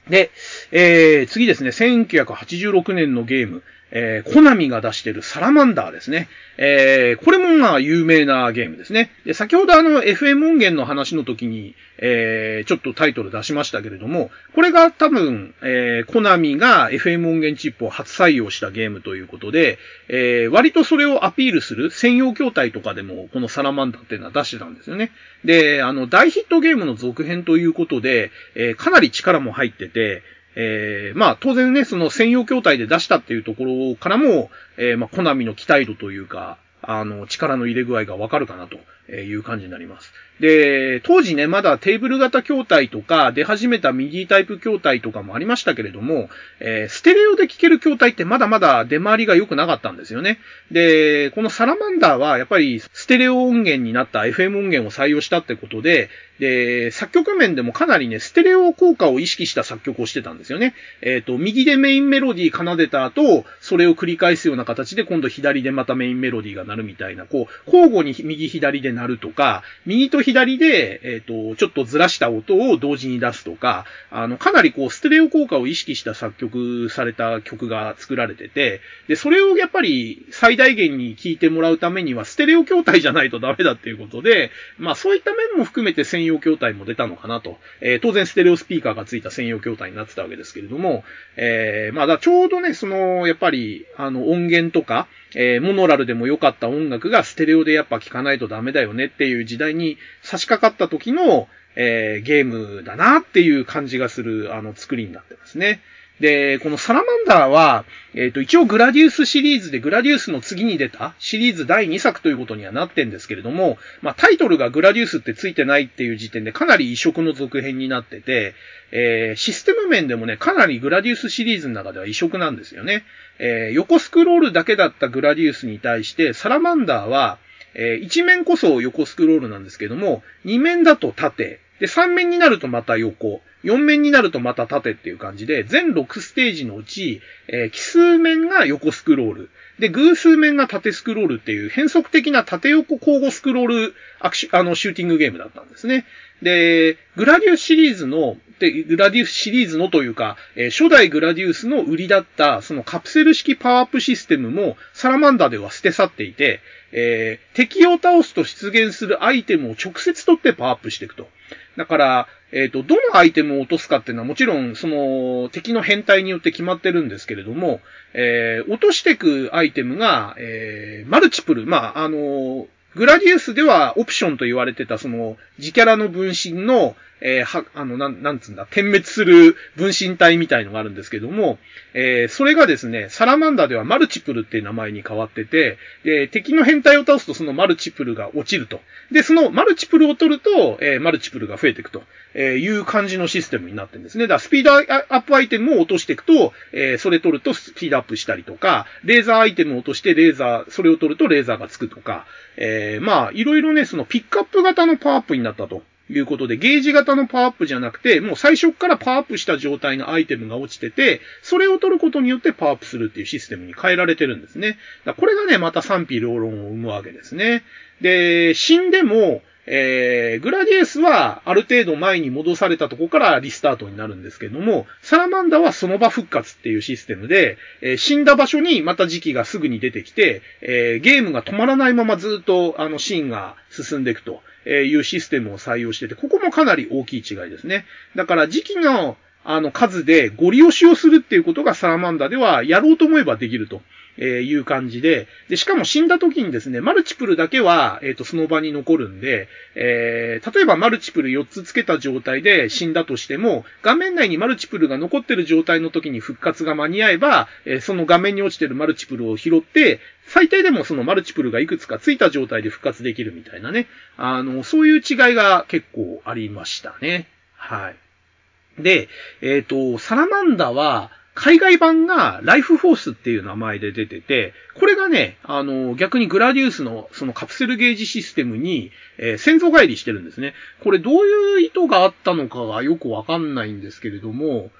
で、えー、次ですね、1986年のゲーム、えー、コナミが出してるサラマンダーですね。えー、これもまあ有名なゲームですね。で、先ほどあの FM 音源の話の時に、えー、ちょっとタイトル出しましたけれども、これが多分、えー、コナミが FM 音源チップを初採用したゲームということで、えー、割とそれをアピールする専用筐体とかでもこのサラマンダーっていうのは出してたんですよね。で、あの、大ヒットゲームの続編ということで、えー、かなり力も入ってて、えー、まあ当然ね、その専用筐体で出したっていうところからも、えー、まあコナミの期待度というか、あの、力の入れ具合がわかるかなという感じになります。で、当時ね、まだテーブル型筐体とか、出始めたミディタイプ筐体とかもありましたけれども、えー、ステレオで聴ける筐体ってまだまだ出回りが良くなかったんですよね。で、このサラマンダーはやっぱりステレオ音源になった FM 音源を採用したってことで、で、作曲面でもかなりね、ステレオ効果を意識した作曲をしてたんですよね。えっ、ー、と、右でメインメロディー奏でた後、それを繰り返すような形で今度左でまたメインメロディーが鳴るみたいな、こう、交互に右左で鳴るとか、右と左で、えっ、ー、と、ちょっとずらした音を同時に出すとか、あの、かなりこう、ステレオ効果を意識した作曲された曲が作られてて、で、それをやっぱり最大限に聴いてもらうためには、ステレオ筐体じゃないとダメだっていうことで、まあそういった面も含めて専用筐体も出たのかなと。えー、当然ステレオスピーカーがついた専用筐体になってたわけですけれども、えー、まあだちょうどね、その、やっぱり、あの、音源とか、えー、モノラルでも良かった音楽がステレオでやっぱ聴かないとダメだよねっていう時代に差し掛かった時の、えー、ゲームだなっていう感じがする、あの、作りになってますね。で、このサラマンダーは、えっ、ー、と、一応グラディウスシリーズでグラディウスの次に出たシリーズ第2作ということにはなってんですけれども、まあ、タイトルがグラディウスってついてないっていう時点でかなり異色の続編になってて、えー、システム面でもね、かなりグラディウスシリーズの中では異色なんですよね。えー、横スクロールだけだったグラディウスに対して、サラマンダーは、えー、一面こそ横スクロールなんですけども、二面だと縦、で、三面になるとまた横、四面になるとまた縦っていう感じで、全6ステージのうち、えー、奇数面が横スクロール、で、偶数面が縦スクロールっていう変則的な縦横交互スクロールアクシあの、シューティングゲームだったんですね。で、グラディウスシリーズの、で、グラディウスシリーズのというか、えー、初代グラディウスの売りだった、そのカプセル式パワーアップシステムも、サラマンダでは捨て去っていて、えー、敵を倒すと出現するアイテムを直接取ってパワーアップしていくと。だから、えっ、ー、と、どのアイテムを落とすかっていうのはもちろん、その、敵の変態によって決まってるんですけれども、えー、落としていくアイテムが、えー、マルチプル、まあ、あの、グラディウスではオプションと言われてた、その、自キャラの分身の、えー、は、あの、なん、なんつんだ、点滅する分身体みたいのがあるんですけども、えー、それがですね、サラマンダではマルチプルっていう名前に変わってて、で、敵の編隊を倒すとそのマルチプルが落ちると。で、そのマルチプルを取ると、えー、マルチプルが増えていくと、えいう感じのシステムになってるんですね。だからスピードアップアイテムを落としていくと、えそれ取るとスピードアップしたりとか、レーザーアイテムを落としてレーザー、それを取るとレーザーがつくとか、えまあ、いろいろね、そのピックアップ型のパワーアップになったと。いうことで、ゲージ型のパワーアップじゃなくて、もう最初からパワーアップした状態のアイテムが落ちてて、それを取ることによってパワーアップするっていうシステムに変えられてるんですね。だこれがね、また賛否両論を生むわけですね。で、死んでも、えー、グラディエスはある程度前に戻されたとこからリスタートになるんですけども、サラマンダはその場復活っていうシステムで、えー、死んだ場所にまた時期がすぐに出てきて、えー、ゲームが止まらないままずっとあのシーンが進んでいくとえいうシステムを採用してて、ここもかなり大きい違いですね。だから時期のあの数でゴリ押しをするっていうことがサラマンダではやろうと思えばできると。えいう感じで、で、しかも死んだ時にですね、マルチプルだけは、えっ、ー、と、その場に残るんで、えー、例えばマルチプル4つつけた状態で死んだとしても、画面内にマルチプルが残ってる状態の時に復活が間に合えば、えー、その画面に落ちてるマルチプルを拾って、最低でもそのマルチプルがいくつかついた状態で復活できるみたいなね。あの、そういう違いが結構ありましたね。はい。で、えっ、ー、と、サラマンダは、海外版がライフフォースっていう名前で出てて、これがね、あの、逆にグラディウスのそのカプセルゲージシステムに、えー、先祖返りしてるんですね。これどういう意図があったのかがよくわかんないんですけれども、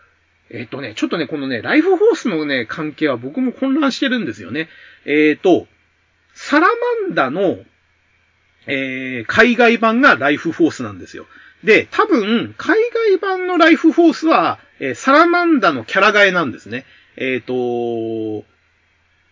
えっ、とね、ちょっとね、このね、ライフフォースのね、関係は僕も混乱してるんですよね。えっ、ー、と、サラマンダの、えー、海外版がライフフォースなんですよ。で、多分、海外版のライフフォースは、えー、サラマンダのキャラ替えなんですね。えっ、ー、と、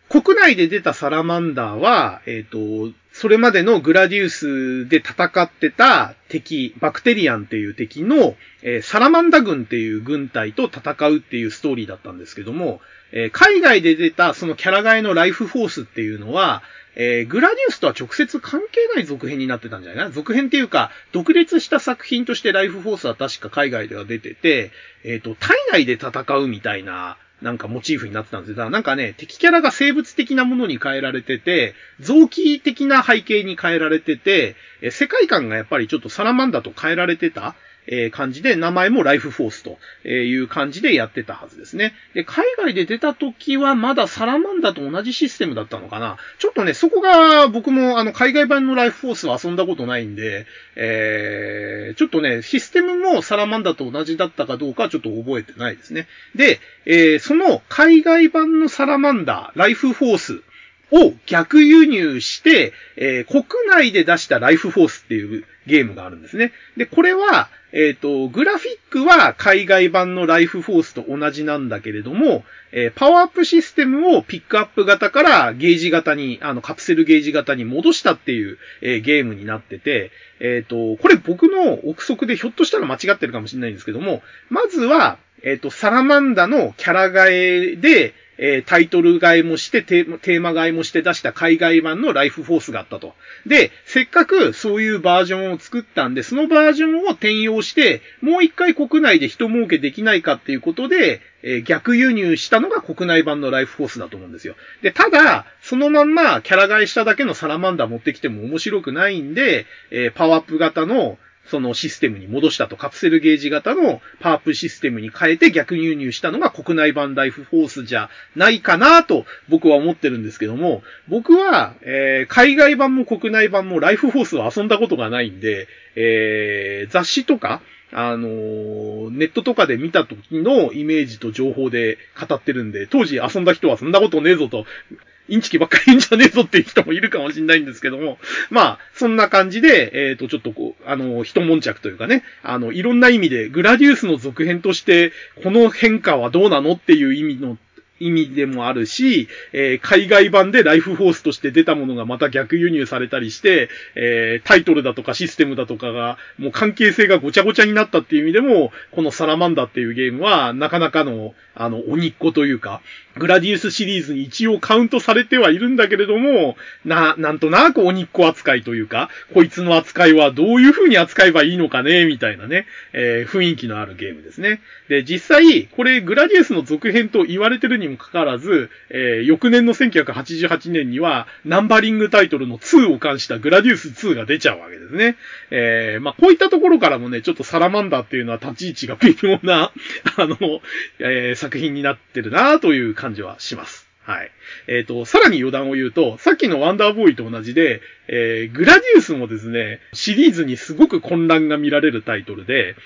国内で出たサラマンダーは、えっ、ー、と、それまでのグラディウスで戦ってた敵、バクテリアンっていう敵の、えー、サラマンダ軍っていう軍隊と戦うっていうストーリーだったんですけども、えー、海外で出たそのキャラ替えのライフフォースっていうのは、えー、グラディウスとは直接関係ない続編になってたんじゃないかな。続編っていうか、独立した作品としてライフフォースは確か海外では出てて、えっ、ー、と、体内で戦うみたいな、なんかモチーフになってたんですよ。だからなんかね、敵キャラが生物的なものに変えられてて、臓器的な背景に変えられてて、え世界観がやっぱりちょっとサラマンダと変えられてた、え、感じで、名前もライフフォースという感じでやってたはずですね。で、海外で出た時はまだサラマンダと同じシステムだったのかな。ちょっとね、そこが僕もあの海外版のライフフォースは遊んだことないんで、えー、ちょっとね、システムもサラマンダと同じだったかどうかちょっと覚えてないですね。で、えー、その海外版のサラマンダ、ライフフォースを逆輸入して、えー、国内で出したライフフォースっていうゲームがあるんですね。で、これは、えっ、ー、と、グラフィックは海外版のライフフォースと同じなんだけれども、えー、パワーアップシステムをピックアップ型からゲージ型に、あの、カプセルゲージ型に戻したっていう、えー、ゲームになってて、えっ、と、これ僕の憶測でひょっとしたら間違ってるかもしれないんですけども、まずは、えっ、と、サラマンダのキャラ替えで、えー、タイトル買いもしてテーマ買いもして出した海外版のライフフォースがあったと。で、せっかくそういうバージョンを作ったんで、そのバージョンを転用して、もう一回国内で人儲けできないかっていうことで、えー、逆輸入したのが国内版のライフフォースだと思うんですよ。で、ただ、そのまんまキャラ替えしただけのサラマンダー持ってきても面白くないんで、えー、パワーアップ型のそのシステムに戻したと、カプセルゲージ型のパープシステムに変えて逆輸入したのが国内版ライフフォースじゃないかなと僕は思ってるんですけども、僕は、えー、海外版も国内版もライフフォースを遊んだことがないんで、えー、雑誌とか、あのー、ネットとかで見た時のイメージと情報で語ってるんで、当時遊んだ人はそんなことねえぞとインチキばっかりいいんじゃねえぞっていう人もいるかもしれないんですけども、まあ、そんな感じで、えっ、ー、と、ちょっとこう、あの、一悶着というかね、あの、いろんな意味で、グラディウスの続編として、この変化はどうなのっていう意味の意味でもあるし、えー、海外版でライフフォースとして出たものがまた逆輸入されたりして、えー、タイトルだとかシステムだとかが、もう関係性がごちゃごちゃになったっていう意味でも、このサラマンダっていうゲームは、なかなかの、あの、鬼っ子というか、グラディウスシリーズに一応カウントされてはいるんだけれども、な、なんとなく鬼っ子扱いというか、こいつの扱いはどういう風に扱えばいいのかね、みたいなね、えー、雰囲気のあるゲームですね。で、実際、これグラディウスの続編と言われてるにもかかわらず、えー、翌年の1988年には、ナンバリングタイトルの2を関したグラディウス2が出ちゃうわけですね。えー、まあ、こういったところからもね、ちょっとサラマンダーっていうのは立ち位置が微妙な、あの、えー、作品になってるなという感じはします。はい。えっ、ー、と、さらに余談を言うと、さっきのワンダーボーイと同じで、えー、グラディウスもですね、シリーズにすごく混乱が見られるタイトルで、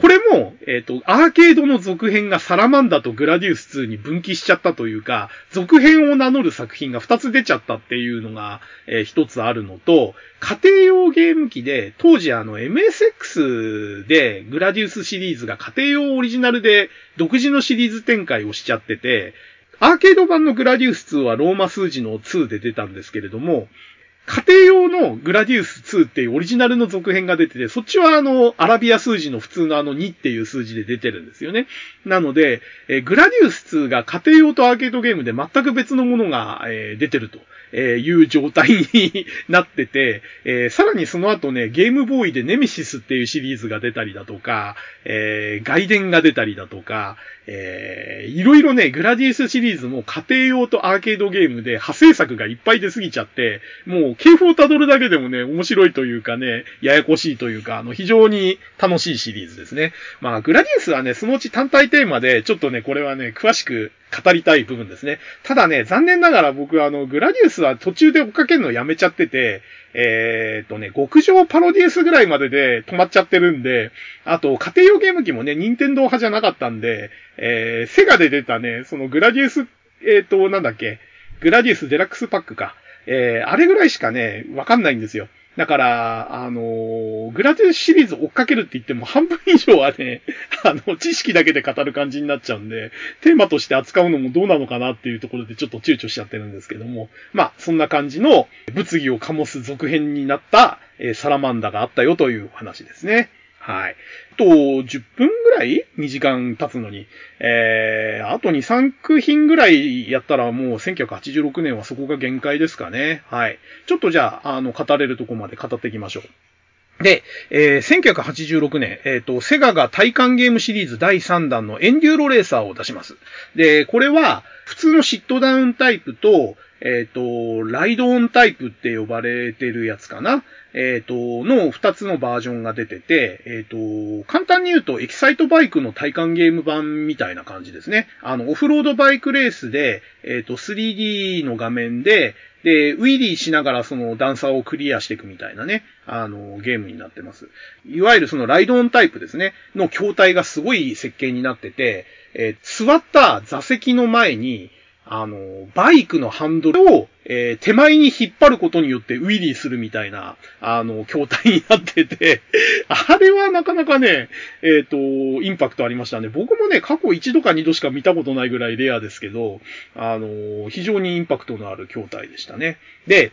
これも、えっ、ー、と、アーケードの続編がサラマンダとグラディウス2に分岐しちゃったというか、続編を名乗る作品が2つ出ちゃったっていうのが、えー、1つあるのと、家庭用ゲーム機で、当時あの MSX でグラディウスシリーズが家庭用オリジナルで独自のシリーズ展開をしちゃってて、アーケード版のグラディウス2はローマ数字の2で出たんですけれども、家庭用のグラディウス2っていうオリジナルの続編が出てて、そっちはあの、アラビア数字の普通のあの2っていう数字で出てるんですよね。なので、えグラディウス2が家庭用とアーケードゲームで全く別のものが、え出てると。えいう状態になってて、え、さらにその後ね、ゲームボーイでネメシスっていうシリーズが出たりだとか、えー、外伝が出たりだとか、えー、いろいろね、グラディウスシリーズも家庭用とアーケードゲームで派生作がいっぱい出すぎちゃって、もう系譜を辿るだけでもね、面白いというかね、ややこしいというか、あの、非常に楽しいシリーズですね。まあ、グラディウスはね、そのうち単体テーマで、ちょっとね、これはね、詳しく語りたい部分ですね。ただね、残念ながら僕はあの、グラディウスは途中で追っかけるのやめちゃってて、え、っとね、極上パロディウスぐらいまでで止まっちゃってるんで、あと、家庭用ゲーム機もね、任天堂派じゃなかったんで、えー、セガで出たね、そのグラディウス、えー、っと、なんだっけ、グラディウスデラックスパックか。えー、あれぐらいしかね、わかんないんですよ。だから、あのー、グラディシリーズ追っかけるって言っても半分以上はね、あの、知識だけで語る感じになっちゃうんで、テーマとして扱うのもどうなのかなっていうところでちょっと躊躇しちゃってるんですけども、まあ、そんな感じの物議を醸す続編になった、えー、サラマンダがあったよという話ですね。はい。と、10分ぐらい ?2 時間経つのに。えー、あと2、3作品ぐらいやったらもう1986年はそこが限界ですかね。はい。ちょっとじゃあ、あの、語れるとこまで語っていきましょう。で、えー、1986年、えっ、ー、と、セガが体感ゲームシリーズ第3弾のエンデューロレーサーを出します。で、これは、普通のシットダウンタイプと、えっ、と、ライドオンタイプって呼ばれてるやつかな？えっ、と、の二つのバージョンが出てて、えっ、と、簡単に言うとエキサイトバイクの体感ゲーム版みたいな感じですね。あの、オフロードバイクレースで、えっ、と、3D の画面で、で、ウィリーしながらその段差をクリアしていくみたいなね、あの、ゲームになってます。いわゆるそのライドオンタイプですね、の筐体がすごい設計になってて、え、座った座席の前に、あの、バイクのハンドルを、えー、手前に引っ張ることによってウィリーするみたいな、あの、筐体になってて、あれはなかなかね、えっ、ー、と、インパクトありましたね。僕もね、過去一度か二度しか見たことないぐらいレアですけど、あの、非常にインパクトのある筐体でしたね。で、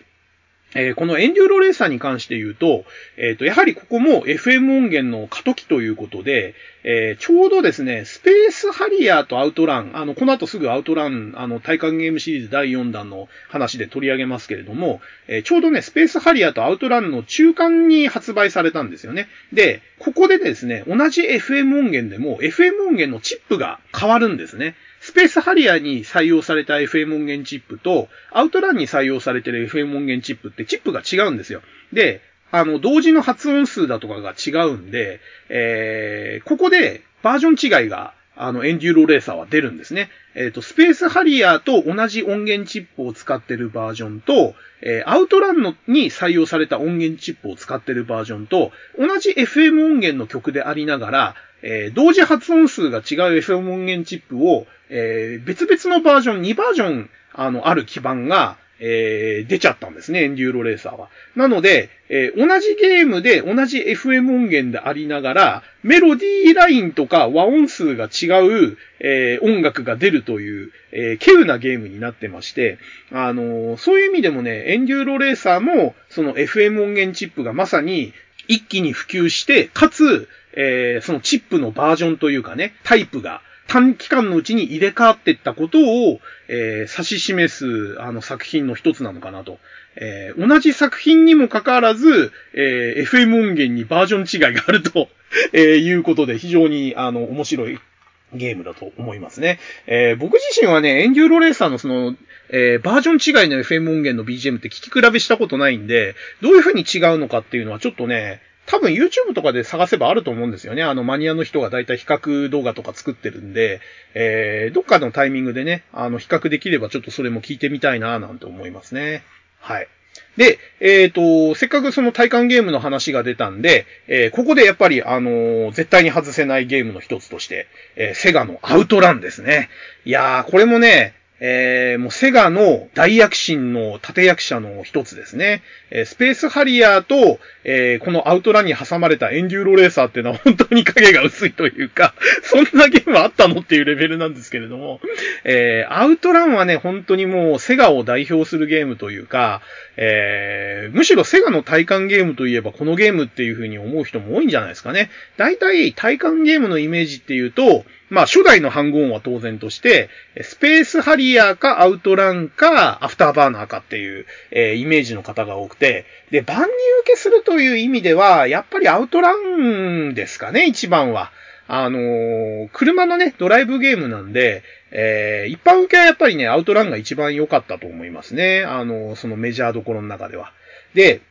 えー、このエンデューロレーサーに関して言うと、えっ、ー、と、やはりここも FM 音源の過渡期ということで、えー、ちょうどですね、スペースハリアーとアウトラン、あの、この後すぐアウトラン、あの、体感ゲームシリーズ第4弾の話で取り上げますけれども、えちょうどね、スペースハリアーとアウトランの中間に発売されたんですよね。で、ここでですね、同じ FM 音源でも、FM 音源のチップが変わるんですね。スペースハリアーに採用された FM 音源チップと、アウトランに採用されている FM 音源チップってチップが違うんですよ。で、あの、同時の発音数だとかが違うんで、えー、ここでバージョン違いが、あの、エンデューロレーサーは出るんですね。えっ、ー、と、スペースハリアーと同じ音源チップを使ってるバージョンと、えー、アウトランのに採用された音源チップを使ってるバージョンと、同じ FM 音源の曲でありながら、えー、同時発音数が違う FM 音源チップを、えー、別々のバージョン、2バージョン、あの、ある基盤が、えー、出ちゃったんですね、エンデューロレーサーは。なので、えー、同じゲームで同じ FM 音源でありながら、メロディーラインとか和音数が違う、えー、音楽が出るという、えー、稀有なゲームになってまして、あのそういう意味でもね、エンデューロレーサーも、その FM 音源チップがまさに一気に普及して、かつ、えー、そのチップのバージョンというかね、タイプが短期間のうちに入れ替わっていったことを、えー、指し示す、あの作品の一つなのかなと。えー、同じ作品にもかかわらず、えー、FM 音源にバージョン違いがあると、えいうことで非常に、あの、面白いゲームだと思いますね。えー、僕自身はね、エンデューロレーサーのその、えー、バージョン違いの FM 音源の BGM って聞き比べしたことないんで、どういう風に違うのかっていうのはちょっとね、多分 YouTube とかで探せばあると思うんですよね。あのマニアの人がだいたい比較動画とか作ってるんで、えー、どっかのタイミングでね、あの比較できればちょっとそれも聞いてみたいななんて思いますね。はい。で、えっ、ー、と、せっかくその体感ゲームの話が出たんで、えー、ここでやっぱり、あのー、絶対に外せないゲームの一つとして、えセガのアウトランですね。いやー、これもね、えー、もうセガの大躍進の立役者の一つですね。えー、スペースハリアーと、えー、このアウトランに挟まれたエンデューロレーサーっていうのは本当に影が薄いというか、そんなゲームあったのっていうレベルなんですけれども、えー、アウトランはね、本当にもうセガを代表するゲームというか、えー、むしろセガの体感ゲームといえばこのゲームっていう風に思う人も多いんじゃないですかね。大体体感ゲームのイメージっていうと、まあ、初代のハングオンは当然として、スペースハリアーかアウトランかアフターバーナーかっていう、えー、イメージの方が多くて、で、万人受けするという意味では、やっぱりアウトランですかね、一番は。あのー、車のね、ドライブゲームなんで、えー、一般受けはやっぱりね、アウトランが一番良かったと思いますね。あのー、そのメジャーどころの中では。で、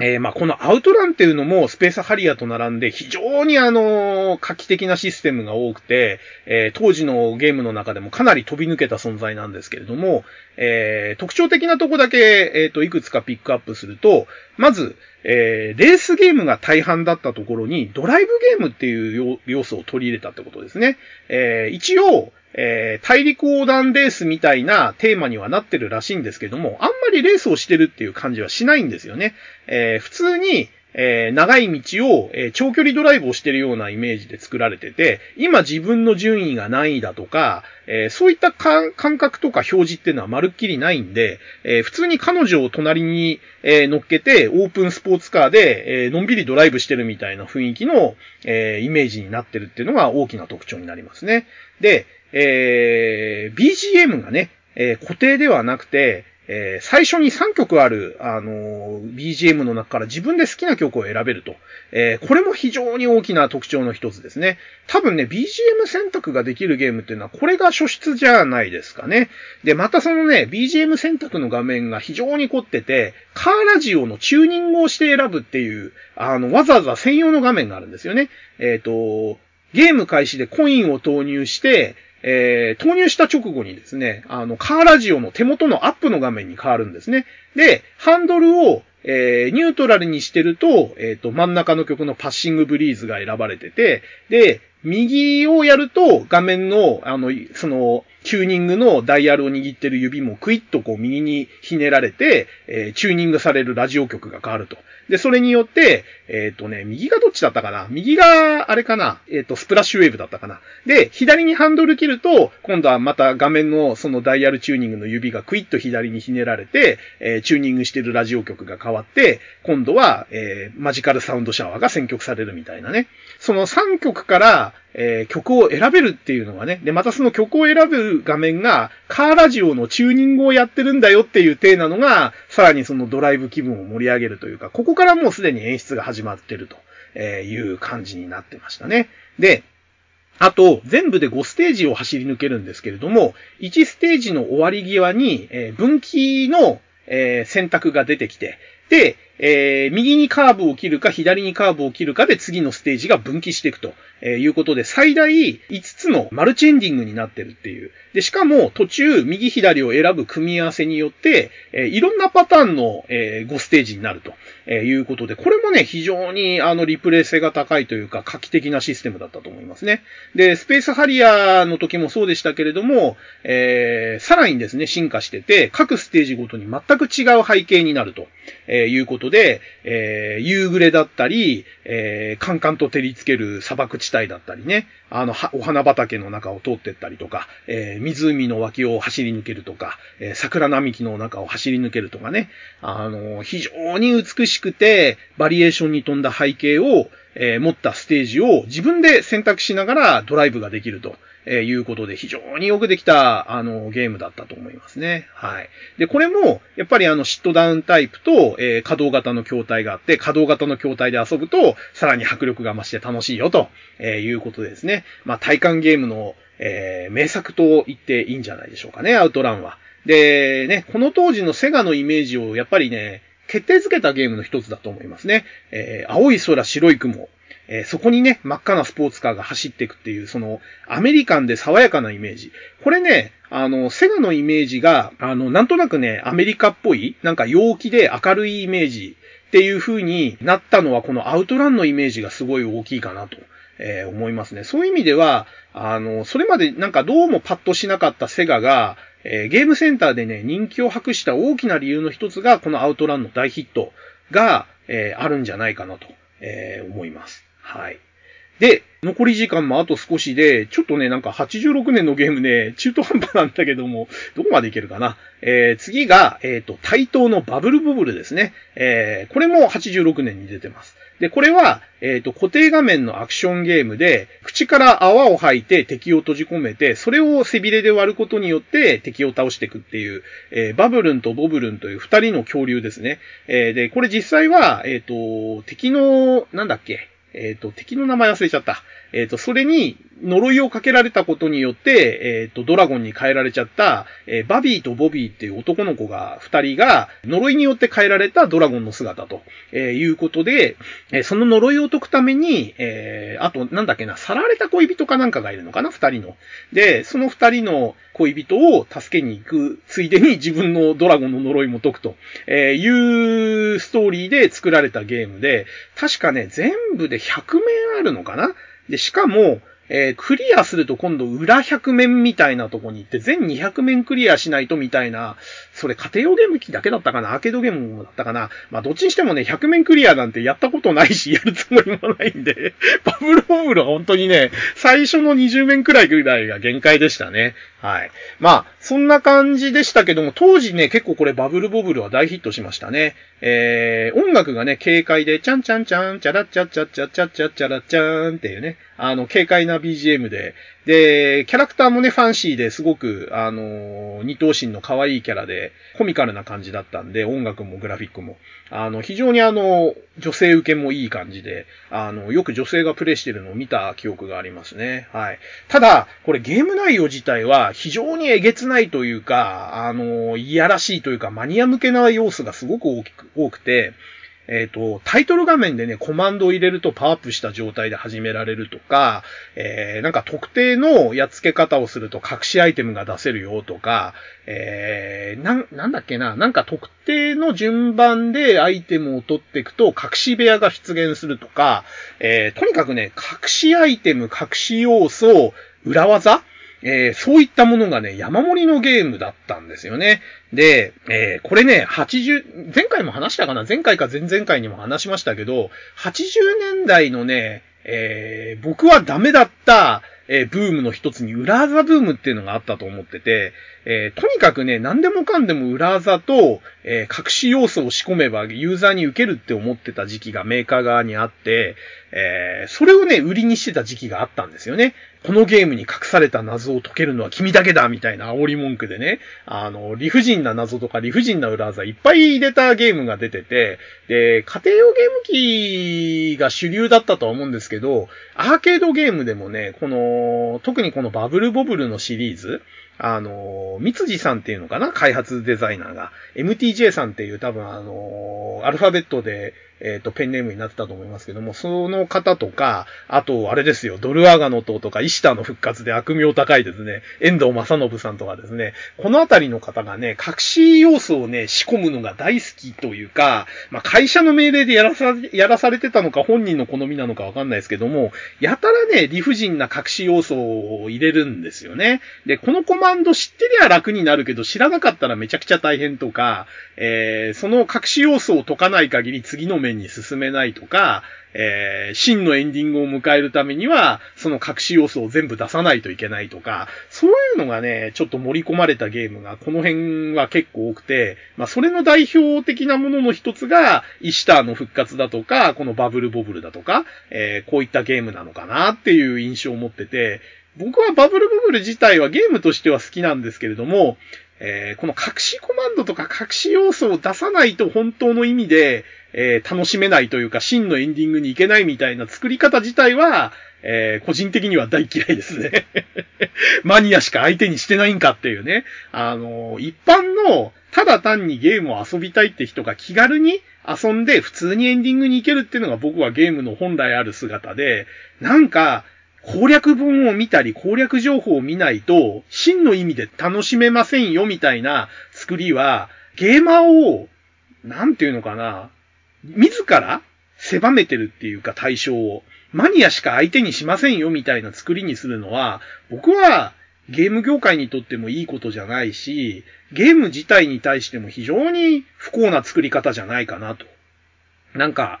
えー、まあ、このアウトランっていうのもスペースハリアと並んで非常にあの、画期的なシステムが多くて、えー、当時のゲームの中でもかなり飛び抜けた存在なんですけれども、えー、特徴的なとこだけ、えっ、と、いくつかピックアップすると、まず、えレースゲームが大半だったところに、ドライブゲームっていう要素を取り入れたってことですね。え一応、えー、大陸横断レースみたいなテーマにはなってるらしいんですけども、あんまりレースをしてるっていう感じはしないんですよね。えー、普通に、えー、長い道を、えー、長距離ドライブをしてるようなイメージで作られてて、今自分の順位が何位だとか、えー、そういった感覚とか表示っていうのはまるっきりないんで、え普通に彼女を隣に、え乗っけて、オープンスポーツカーで、えのんびりドライブしてるみたいな雰囲気の、えイメージになってるっていうのが大きな特徴になりますね。で、えー、BGM がね、えー、固定ではなくて、えー、最初に3曲ある、あのー、BGM の中から自分で好きな曲を選べると。えー、これも非常に大きな特徴の一つですね。多分ね、BGM 選択ができるゲームっていうのは、これが初出じゃないですかね。で、またそのね、BGM 選択の画面が非常に凝ってて、カーラジオのチューニングをして選ぶっていう、あの、わざわざ専用の画面があるんですよね。えっ、と、ゲーム開始でコインを投入して、えー、投入した直後にですね、あの、カーラジオの手元のアップの画面に変わるんですね。で、ハンドルを、えー、ニュートラルにしてると、えっ、ー、と、真ん中の曲のパッシングブリーズが選ばれてて、で、右をやると画面の、あの、その、チューニングのダイヤルを握ってる指もクイッとこう右にひねられて、えー、チューニングされるラジオ局が変わると。で、それによって、えっ、ー、とね、右がどっちだったかな？右が、あれかな？えっ、ー、と、スプラッシュウェーブだったかな？で、左にハンドル切ると、今度はまた画面のそのダイヤルチューニングの指がクイッと左にひねられて、えー、チューニングしてるラジオ局が変わって、今度は、えー、マジカルサウンドシャワーが選曲されるみたいなね。その3曲から、えー、曲を選べるっていうのがね。で、またその曲を選ぶ画面が、カーラジオのチューニングをやってるんだよっていう体なのが、さらにそのドライブ気分を盛り上げるというか、こここからもうすでに演出が始まってるという感じになってましたね。で、あと、全部で5ステージを走り抜けるんですけれども、1ステージの終わり際に、え、分岐の、え、選択が出てきて、で、えー、右にカーブを切るか左にカーブを切るかで次のステージが分岐していくとえいうことで、最大5つのマルチエンディングになってるっていう。で、しかも途中右左を選ぶ組み合わせによって、えー、いろんなパターンの、えー、5ステージになるとえいうことで、これもね、非常にあのリプレイ性が高いというか画期的なシステムだったと思いますね。で、スペースハリアーの時もそうでしたけれども、えー、さらにですね、進化してて、各ステージごとに全く違う背景になるということで、えー、夕暮れだったり、えー、カンカンと照りつける砂漠地帯だったりね、あの、お花畑の中を通ってったりとか、えー、湖の脇を走り抜けるとか、えー、桜並木の中を走り抜けるとかね、あの、非常に美しくて、バリエーションに富んだ背景を、えー、持ったステージを自分で選択しながらドライブができると。えー、いうことで非常によくできた、あの、ゲームだったと思いますね。はい。で、これも、やっぱりあの、シットダウンタイプと、えー、稼働型の筐体があって、稼働型の筐体で遊ぶと、さらに迫力が増して楽しいよ、と、えー、いうことでですね。まあ、体感ゲームの、えー、名作と言っていいんじゃないでしょうかね、アウトランは。で、ね、この当時のセガのイメージをやっぱりね、決定づけたゲームの一つだと思いますね。えー、青い空、白い雲。えー、そこにね、真っ赤なスポーツカーが走っていくっていう、その、アメリカンで爽やかなイメージ。これね、あの、セガのイメージが、あの、なんとなくね、アメリカっぽい、なんか陽気で明るいイメージっていう風になったのは、このアウトランのイメージがすごい大きいかなと。えー、思いますね。そういう意味では、あの、それまでなんかどうもパッとしなかったセガが、えー、ゲームセンターでね、人気を博した大きな理由の一つが、このアウトランの大ヒットが、えー、あるんじゃないかなと、え思います。はい。で、残り時間もあと少しで、ちょっとね、なんか86年のゲームね、中途半端なんだけども、どこまでいけるかな。えー、次が、えっ、ー、と、対等のバブルボブルですね。えー、これも86年に出てます。で、これは、えっ、ー、と、固定画面のアクションゲームで、口から泡を吐いて敵を閉じ込めて、それを背びれで割ることによって敵を倒していくっていう、えー、バブルンとボブルンという二人の恐竜ですね。えー、で、これ実際は、えっ、と、敵の、なんだっけ、えっ、ー、と、敵の名前忘れちゃった。えっ、ー、と、それに呪いをかけられたことによって、えっ、ー、と、ドラゴンに変えられちゃった、えバビーとボビーっていう男の子が、二人が、呪いによって変えられたドラゴンの姿と、えいうことで、えその呪いを解くために、えあと、なんだっけな、さられた恋人かなんかがいるのかな、二人の。で、その二人の恋人を助けに行く、ついでに自分のドラゴンの呪いも解くと、えいうストーリーで作られたゲームで、確かね、全部で100面あるのかなで、しかも、えー、クリアすると今度裏100面みたいなとこに行って全200面クリアしないとみたいな、それ家庭用ゲーム機だけだったかな？アーケードゲームだったかな？まあどっちにしてもね、100面クリアなんてやったことないし、やるつもりもないんで、バブルボブルは本当にね、最初の20面くらいぐらいが限界でしたね。はい。まあ、そんな感じでしたけども、当時ね、結構これバブルボブルは大ヒットしましたね。えー、音楽がね、軽快で、チャンチャンチャン、チャラッチャッチャッチャッチャッチャッチャラッチャーンっていうね、あの、軽快な BGM で、で、キャラクターもね、ファンシーですごく、あの、二頭身の可愛いキャラで、コミカルな感じだったんで、音楽もグラフィックも。あの、非常にあの、女性受けもいい感じで、あの、よく女性がプレイしてるのを見た記憶がありますね。はい。ただ、これゲーム内容自体は非常にえげつないというか、あの、いやらしいというか、マニア向けな要素がすごく大きく、多くて、えっ、ー、と、タイトル画面でね、コマンドを入れるとパワーアップした状態で始められるとか、えー、なんか特定のやっつけ方をすると隠しアイテムが出せるよとか、えー、な、なんだっけな、なんか特定の順番でアイテムを取っていくと隠し部屋が出現するとか、えー、とにかくね、隠しアイテム、隠し要素、裏技えー、そういったものがね、山盛りのゲームだったんですよね。で、えー、これね、80、前回も話したかな？前回か前々回にも話しましたけど、80年代のね、えー、僕はダメだった、えー、ブームの一つに裏技ブームっていうのがあったと思ってて、えー、とにかくね、何でもかんでも裏技と、えー、隠し要素を仕込めばユーザーに受けるって思ってた時期がメーカー側にあって、えー、それをね、売りにしてた時期があったんですよね。このゲームに隠された謎を解けるのは君だけだみたいな煽り文句でね、あの、理不尽な謎とか理不尽な裏技いっぱい入れたゲームが出てて、で、家庭用ゲーム機が主流だったとは思うんですけど、アーケードゲームでもね、この、特にこのバブルボブルのシリーズ、あの、三辻さんっていうのかな？開発デザイナーが。MTJ さんっていう多分あの、アルファベットでえっ、ー、と、ペンネームになってたと思いますけども、その方とか、あと、あれですよ、ドルアガノ島とか、石田の復活で悪名高いですね、遠藤正信さんとかですね、このあたりの方がね、隠し要素をね、仕込むのが大好きというか、まあ、会社の命令でやらさ、やらされてたのか、本人の好みなのかわかんないですけども、やたらね、理不尽な隠し要素を入れるんですよね。で、このコマンド知ってりゃ楽になるけど、知らなかったらめちゃくちゃ大変とか、えー、その隠し要素を解かない限り次の面に進めないとか、えー、真のエンディングを迎えるためには、その隠し要素を全部出さないといけないとか、そういうのがね、ちょっと盛り込まれたゲームが、この辺は結構多くて、まあ、それの代表的なものの一つが、イシターの復活だとか、このバブルボブルだとか、えー、こういったゲームなのかなっていう印象を持ってて、僕はバブルボブル自体はゲームとしては好きなんですけれども、えー、この隠しコマンドとか隠し要素を出さないと本当の意味で、えー、楽しめないというか、真のエンディングに行けないみたいな作り方自体は、えー、個人的には大嫌いですね。マニアしか相手にしてないんかっていうね。あの、一般の、ただ単にゲームを遊びたいって人が気軽に遊んで普通にエンディングに行けるっていうのが僕はゲームの本来ある姿で、なんか、攻略本を見たり攻略情報を見ないと、真の意味で楽しめませんよみたいな作りは、ゲーマーを、なんていうのかな、自ら狭めてるっていうか対象を、マニアしか相手にしませんよみたいな作りにするのは、僕はゲーム業界にとってもいいことじゃないし、ゲーム自体に対しても非常に不幸な作り方じゃないかなと。なんか、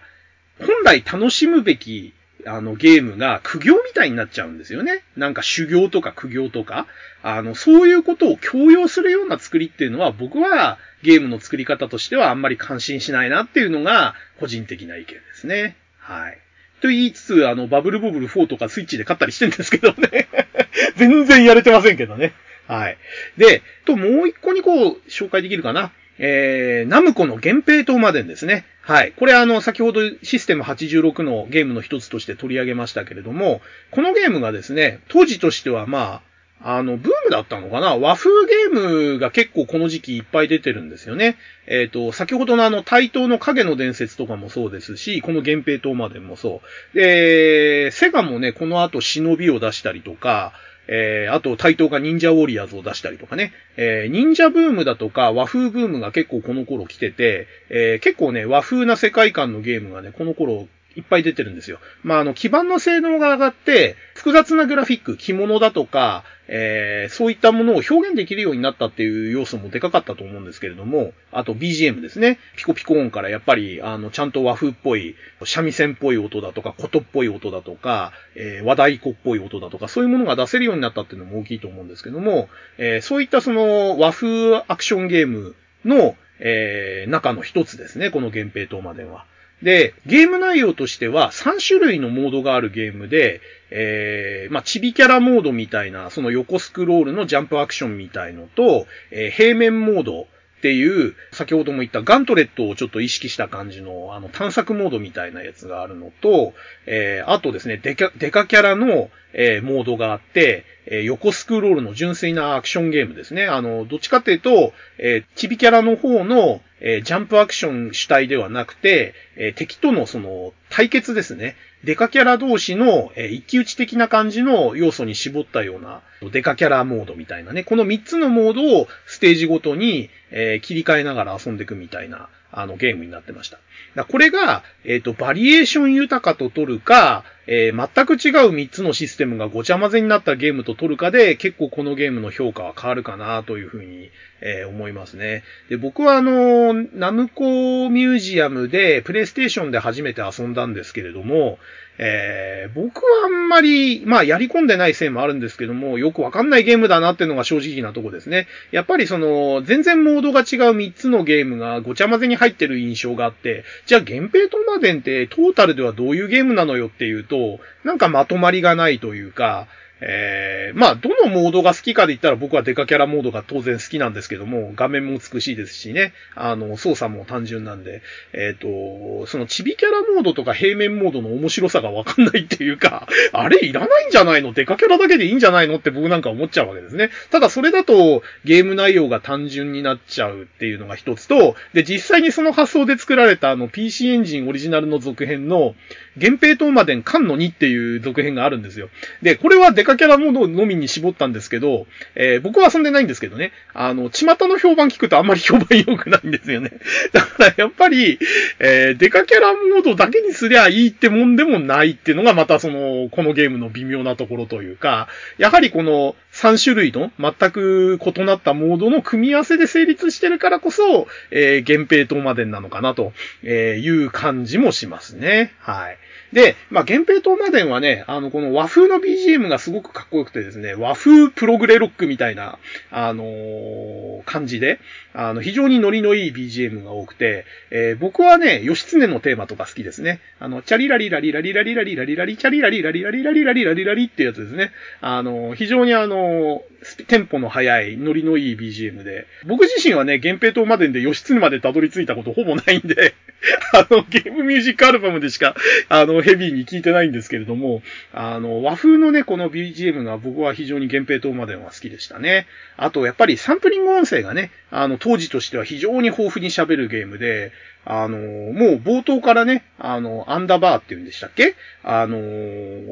本来楽しむべきあの、ゲームが苦行みたいになっちゃうんですよね。なんか修行とか苦行とか、あの、そういうことを強要するような作りっていうのは、僕はゲームの作り方としてはあんまり感心しないなっていうのが、個人的な意見ですね。はい。と言いつつ、あの、バブルボブル4とかスイッチで買ったりしてるんですけどね。全然やれてませんけどね。はい。で、と、もう一個にこう、紹介できるかな。えー、ナムコの源平島までですね。はい。これあの、先ほどシステム86のゲームの一つとして取り上げましたけれども、このゲームがですね、当時としてはまあ、あの、ブームだったのかな和風ゲームが結構この時期いっぱい出てるんですよね。えっ、ー、と、先ほどのあの、対等の影の伝説とかもそうですし、この源平島までもそう。で、セガもね、この後忍びを出したりとか、えー、あと、対等が忍者ウォリアーズを出したりとかね。えー、忍者ブームだとか和風ブームが結構この頃来てて、えー、結構ね、和風な世界観のゲームがね、この頃いっぱい出てるんですよ。まあ、あの、基盤の性能が上がって、複雑なグラフィック、着物だとか、えー、そういったものを表現できるようになったっていう要素もでかかったと思うんですけれども、あと BGM ですね。ピコピコ音からやっぱり、あの、ちゃんと和風っぽい、三味線っぽい音だとか、琴っぽい音だとか、えー、和太鼓っぽい音だとか、そういうものが出せるようになったっていうのも大きいと思うんですけども、えー、そういったその和風アクションゲームの、えー、中の一つですね、この源平島までは。で、ゲーム内容としては3種類のモードがあるゲームで、えー、まあ、チビキャラモードみたいな、その横スクロールのジャンプアクションみたいのと、えー、平面モード、っていう、先ほども言ったガントレットをちょっと意識した感じの、あの、探索モードみたいなやつがあるのと、えー、あとですね、デカ、デカキャラの、えー、モードがあって、えー、横スクロールの純粋なアクションゲームですね。あの、どっちかっていうと、えー、チビキャラの方の、えー、ジャンプアクション主体ではなくて、えー、敵とのその対決ですね。デカキャラ同士の、え、一騎打ち的な感じの要素に絞ったようなデカキャラモードみたいなね。この3つのモードをステージごとに、え、切り替えながら遊んでいくみたいな、あの、ゲームになってました。これが、えっ、ー、と、バリエーション豊かと取るか、えー、全く違う3つのシステムがごちゃ混ぜになったゲームと取るかで、結構このゲームの評価は変わるかなというふうに、えー、思いますね。で、僕はあの、ナムコミュージアムで、プレイステーションで初めて遊んだんですけれども、えー、僕はあんまり、まあ、やり込んでないせいもあるんですけども、よくわかんないゲームだなっていうのが正直なとこですね。やっぱりその、全然モードが違う3つのゲームがごちゃ混ぜに入ってる印象があって、じゃあ、源平トーマデンってトータルではどういうゲームなのよっていうと、となんかまとまりがないというか、えー、まあ、どのモードが好きかで言ったら僕はデカキャラモードが当然好きなんですけども、画面も美しいですしね、あの、操作も単純なんで、えっ、ー、と、そのチビキャラモードとか平面モードの面白さがわかんないっていうか、あれいらないんじゃないの？デカキャラだけでいいんじゃないのって僕なんか思っちゃうわけですね。ただそれだとゲーム内容が単純になっちゃうっていうのが一つと、で、実際にその発想で作られたあの PC エンジンオリジナルの続編の、源平東馬伝関の2っていう続編があるんですよ。で、これはデカキャラモードのみに絞ったんですけど、えー、僕は遊んでないんですけどね、あの、巷の評判聞くとあんまり評判良くないんですよね。だからやっぱり、えー、デカキャラモードだけにすりゃいいってもんでもないっていうのがまたその、このゲームの微妙なところというか、やはりこの3種類の全く異なったモードの組み合わせで成立してるからこそ、えー、源平島までなのかなという感じもしますね。はい。で、まあ、源平東馬伝はね、あの、この和風の BGM がすごくかっこよくてですね、和風プログレロックみたいな、あのー、感じで、あの、非常にノリのいい BGM が多くて、えー、僕はね、義経のテーマとか好きですね。あの、チャリラリラリラリラリラリラリラリチャリラリラリラリラリラリラリラリってやつですね。あの、非常にあの、テンポの速い、ノリのいい BGM で、僕自身はね、源平島までで義経までたどり着いたことほぼないんで、あの、ゲームミュージックアルバムでしか、あの、ヘビーに聞いてないんですけれども、あの、和風のね、この BGM が僕は非常に源平島までは好きでしたね。あと、やっぱりサンプリング音声がね、あの、当時としては非常に豊富に喋るゲームで、あの、もう冒頭からね、あの、アンダーバーって言うんでしたっけ？あの、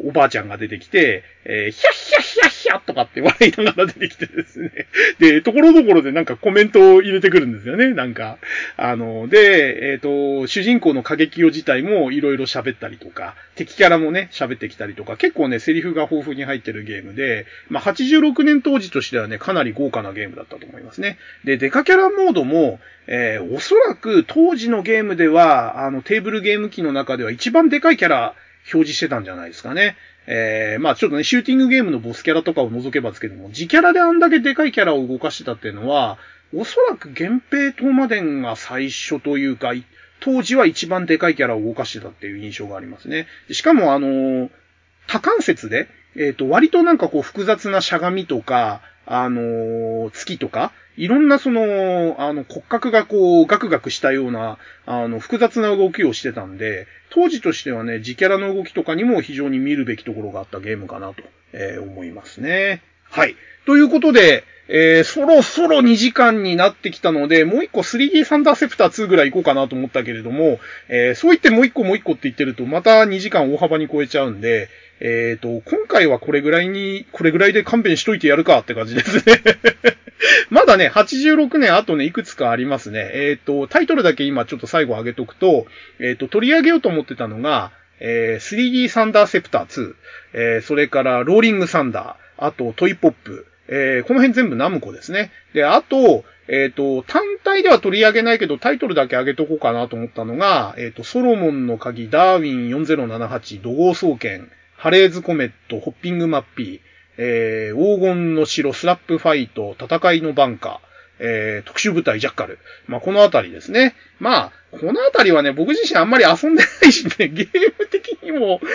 おばあちゃんが出てきて、えー、ヒャッヒャッヒャッヒャッとかって笑いながら出てきてですね。で、ところどころでなんかコメントを入れてくるんですよね、なんか。あの、で、えっ、と、主人公の過激用自体もいろいろ喋ったりとか、敵キャラもね、喋ってきたりとか、結構ね、セリフが豊富に入ってるゲームで、まあ、86年当時としてはね、かなり豪華なゲームだったと思いますね。で、デカキャラモードも、えー、おそらく当時のゲームでは、あの、テーブルゲーム機の中では一番でかいキャラ表示してたんじゃないですかね。えー、まあちょっとね、シューティングゲームのボスキャラとかを除けばですけども、自キャラであんだけでかいキャラを動かしてたっていうのは、おそらく源平東馬伝が最初というか、当時は一番でかいキャラを動かしてたっていう印象がありますね。しかもあのー、多関節で、えっ、ー、と、割となんかこう複雑なしゃがみとか、あの、月とか、いろんなその、あの、骨格がこう、ガクガクしたような、あの、複雑な動きをしてたんで、当時としてはね、自キャラの動きとかにも非常に見るべきところがあったゲームかなと、えー、思いますね。はい。ということで、えー、そろそろ2時間になってきたので、もう一個 3D サンダーセプター2ぐらい行こうかなと思ったけれども、えー、そう言ってもう一個もう一個って言ってると、また2時間大幅に超えちゃうんで、えっ、ー、と、今回はこれぐらいに、これぐらいで勘弁しといてやるかって感じですね。まだね、86年あとね、いくつかありますね。えっ、と、タイトルだけ今ちょっと最後上げとくと、えっ、と、取り上げようと思ってたのが、え、3D サンダーセプター2、えー、それからローリングサンダー、あとトイポップ、えー、この辺全部ナムコですね。で、あと、えっ、ー、と、単体では取り上げないけど、タイトルだけ上げとこうかなと思ったのが、えっ、ー、と、ソロモンの鍵、ダーウィン4078、土豪総研、ハレーズコメット、ホッピングマッピー、えー、黄金の城、スラップファイト、戦いのバンカー、えー、特殊部隊ジャッカル。まあ、このあたりですね。まあ、このあたりはね、僕自身あんまり遊んでないしね、ゲーム的にも、あん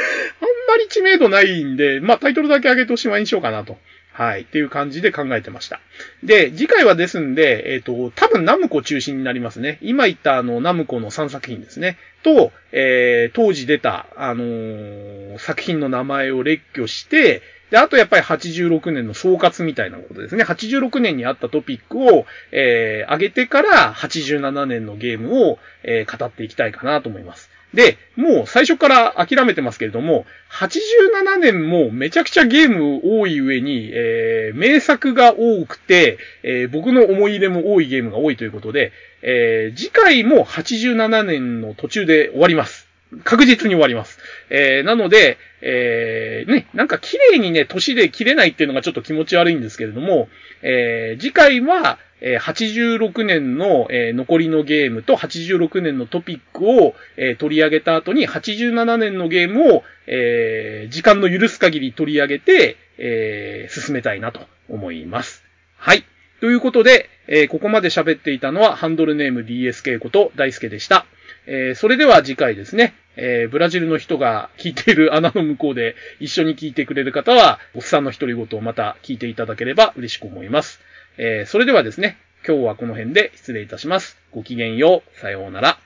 まり知名度ないんで、まあ、タイトルだけ上げておしまいにしようかなと。はい。っていう感じで考えてました。で、次回はですんで、えっ、ー、と、多分ナムコ中心になりますね。今言ったあの、ナムコの3作品ですね。と、えー、当時出た、あのー、作品の名前を列挙して、で、あとやっぱり86年の総括みたいなことですね。86年にあったトピックを、えー、上げてから87年のゲームを、えー、語っていきたいかなと思います。で、もう最初から諦めてますけれども、87年もめちゃくちゃゲーム多い上に、えー、名作が多くて、えー、僕の思い入れも多いゲームが多いということで、えー、次回も87年の途中で終わります。確実に終わります。えー、なので、えー、ね、なんか綺麗にね、年で切れないっていうのがちょっと気持ち悪いんですけれども、えー、次回は、えー、86年の、えー、残りのゲームと86年のトピックを、えー、取り上げた後に87年のゲームを、えー、時間の許す限り取り上げて、えー、進めたいなと思います。はい。ということで、えー、ここまで喋っていたのはハンドルネーム DSK こと大輔でした。えー、それでは次回ですね、えー、ブラジルの人が聞いている穴の向こうで一緒に聞いてくれる方は、おっさんの独り言をまた聞いていただければ嬉しく思います。えー、それではですね、今日はこの辺で失礼いたします。ごきげんよう。さようなら。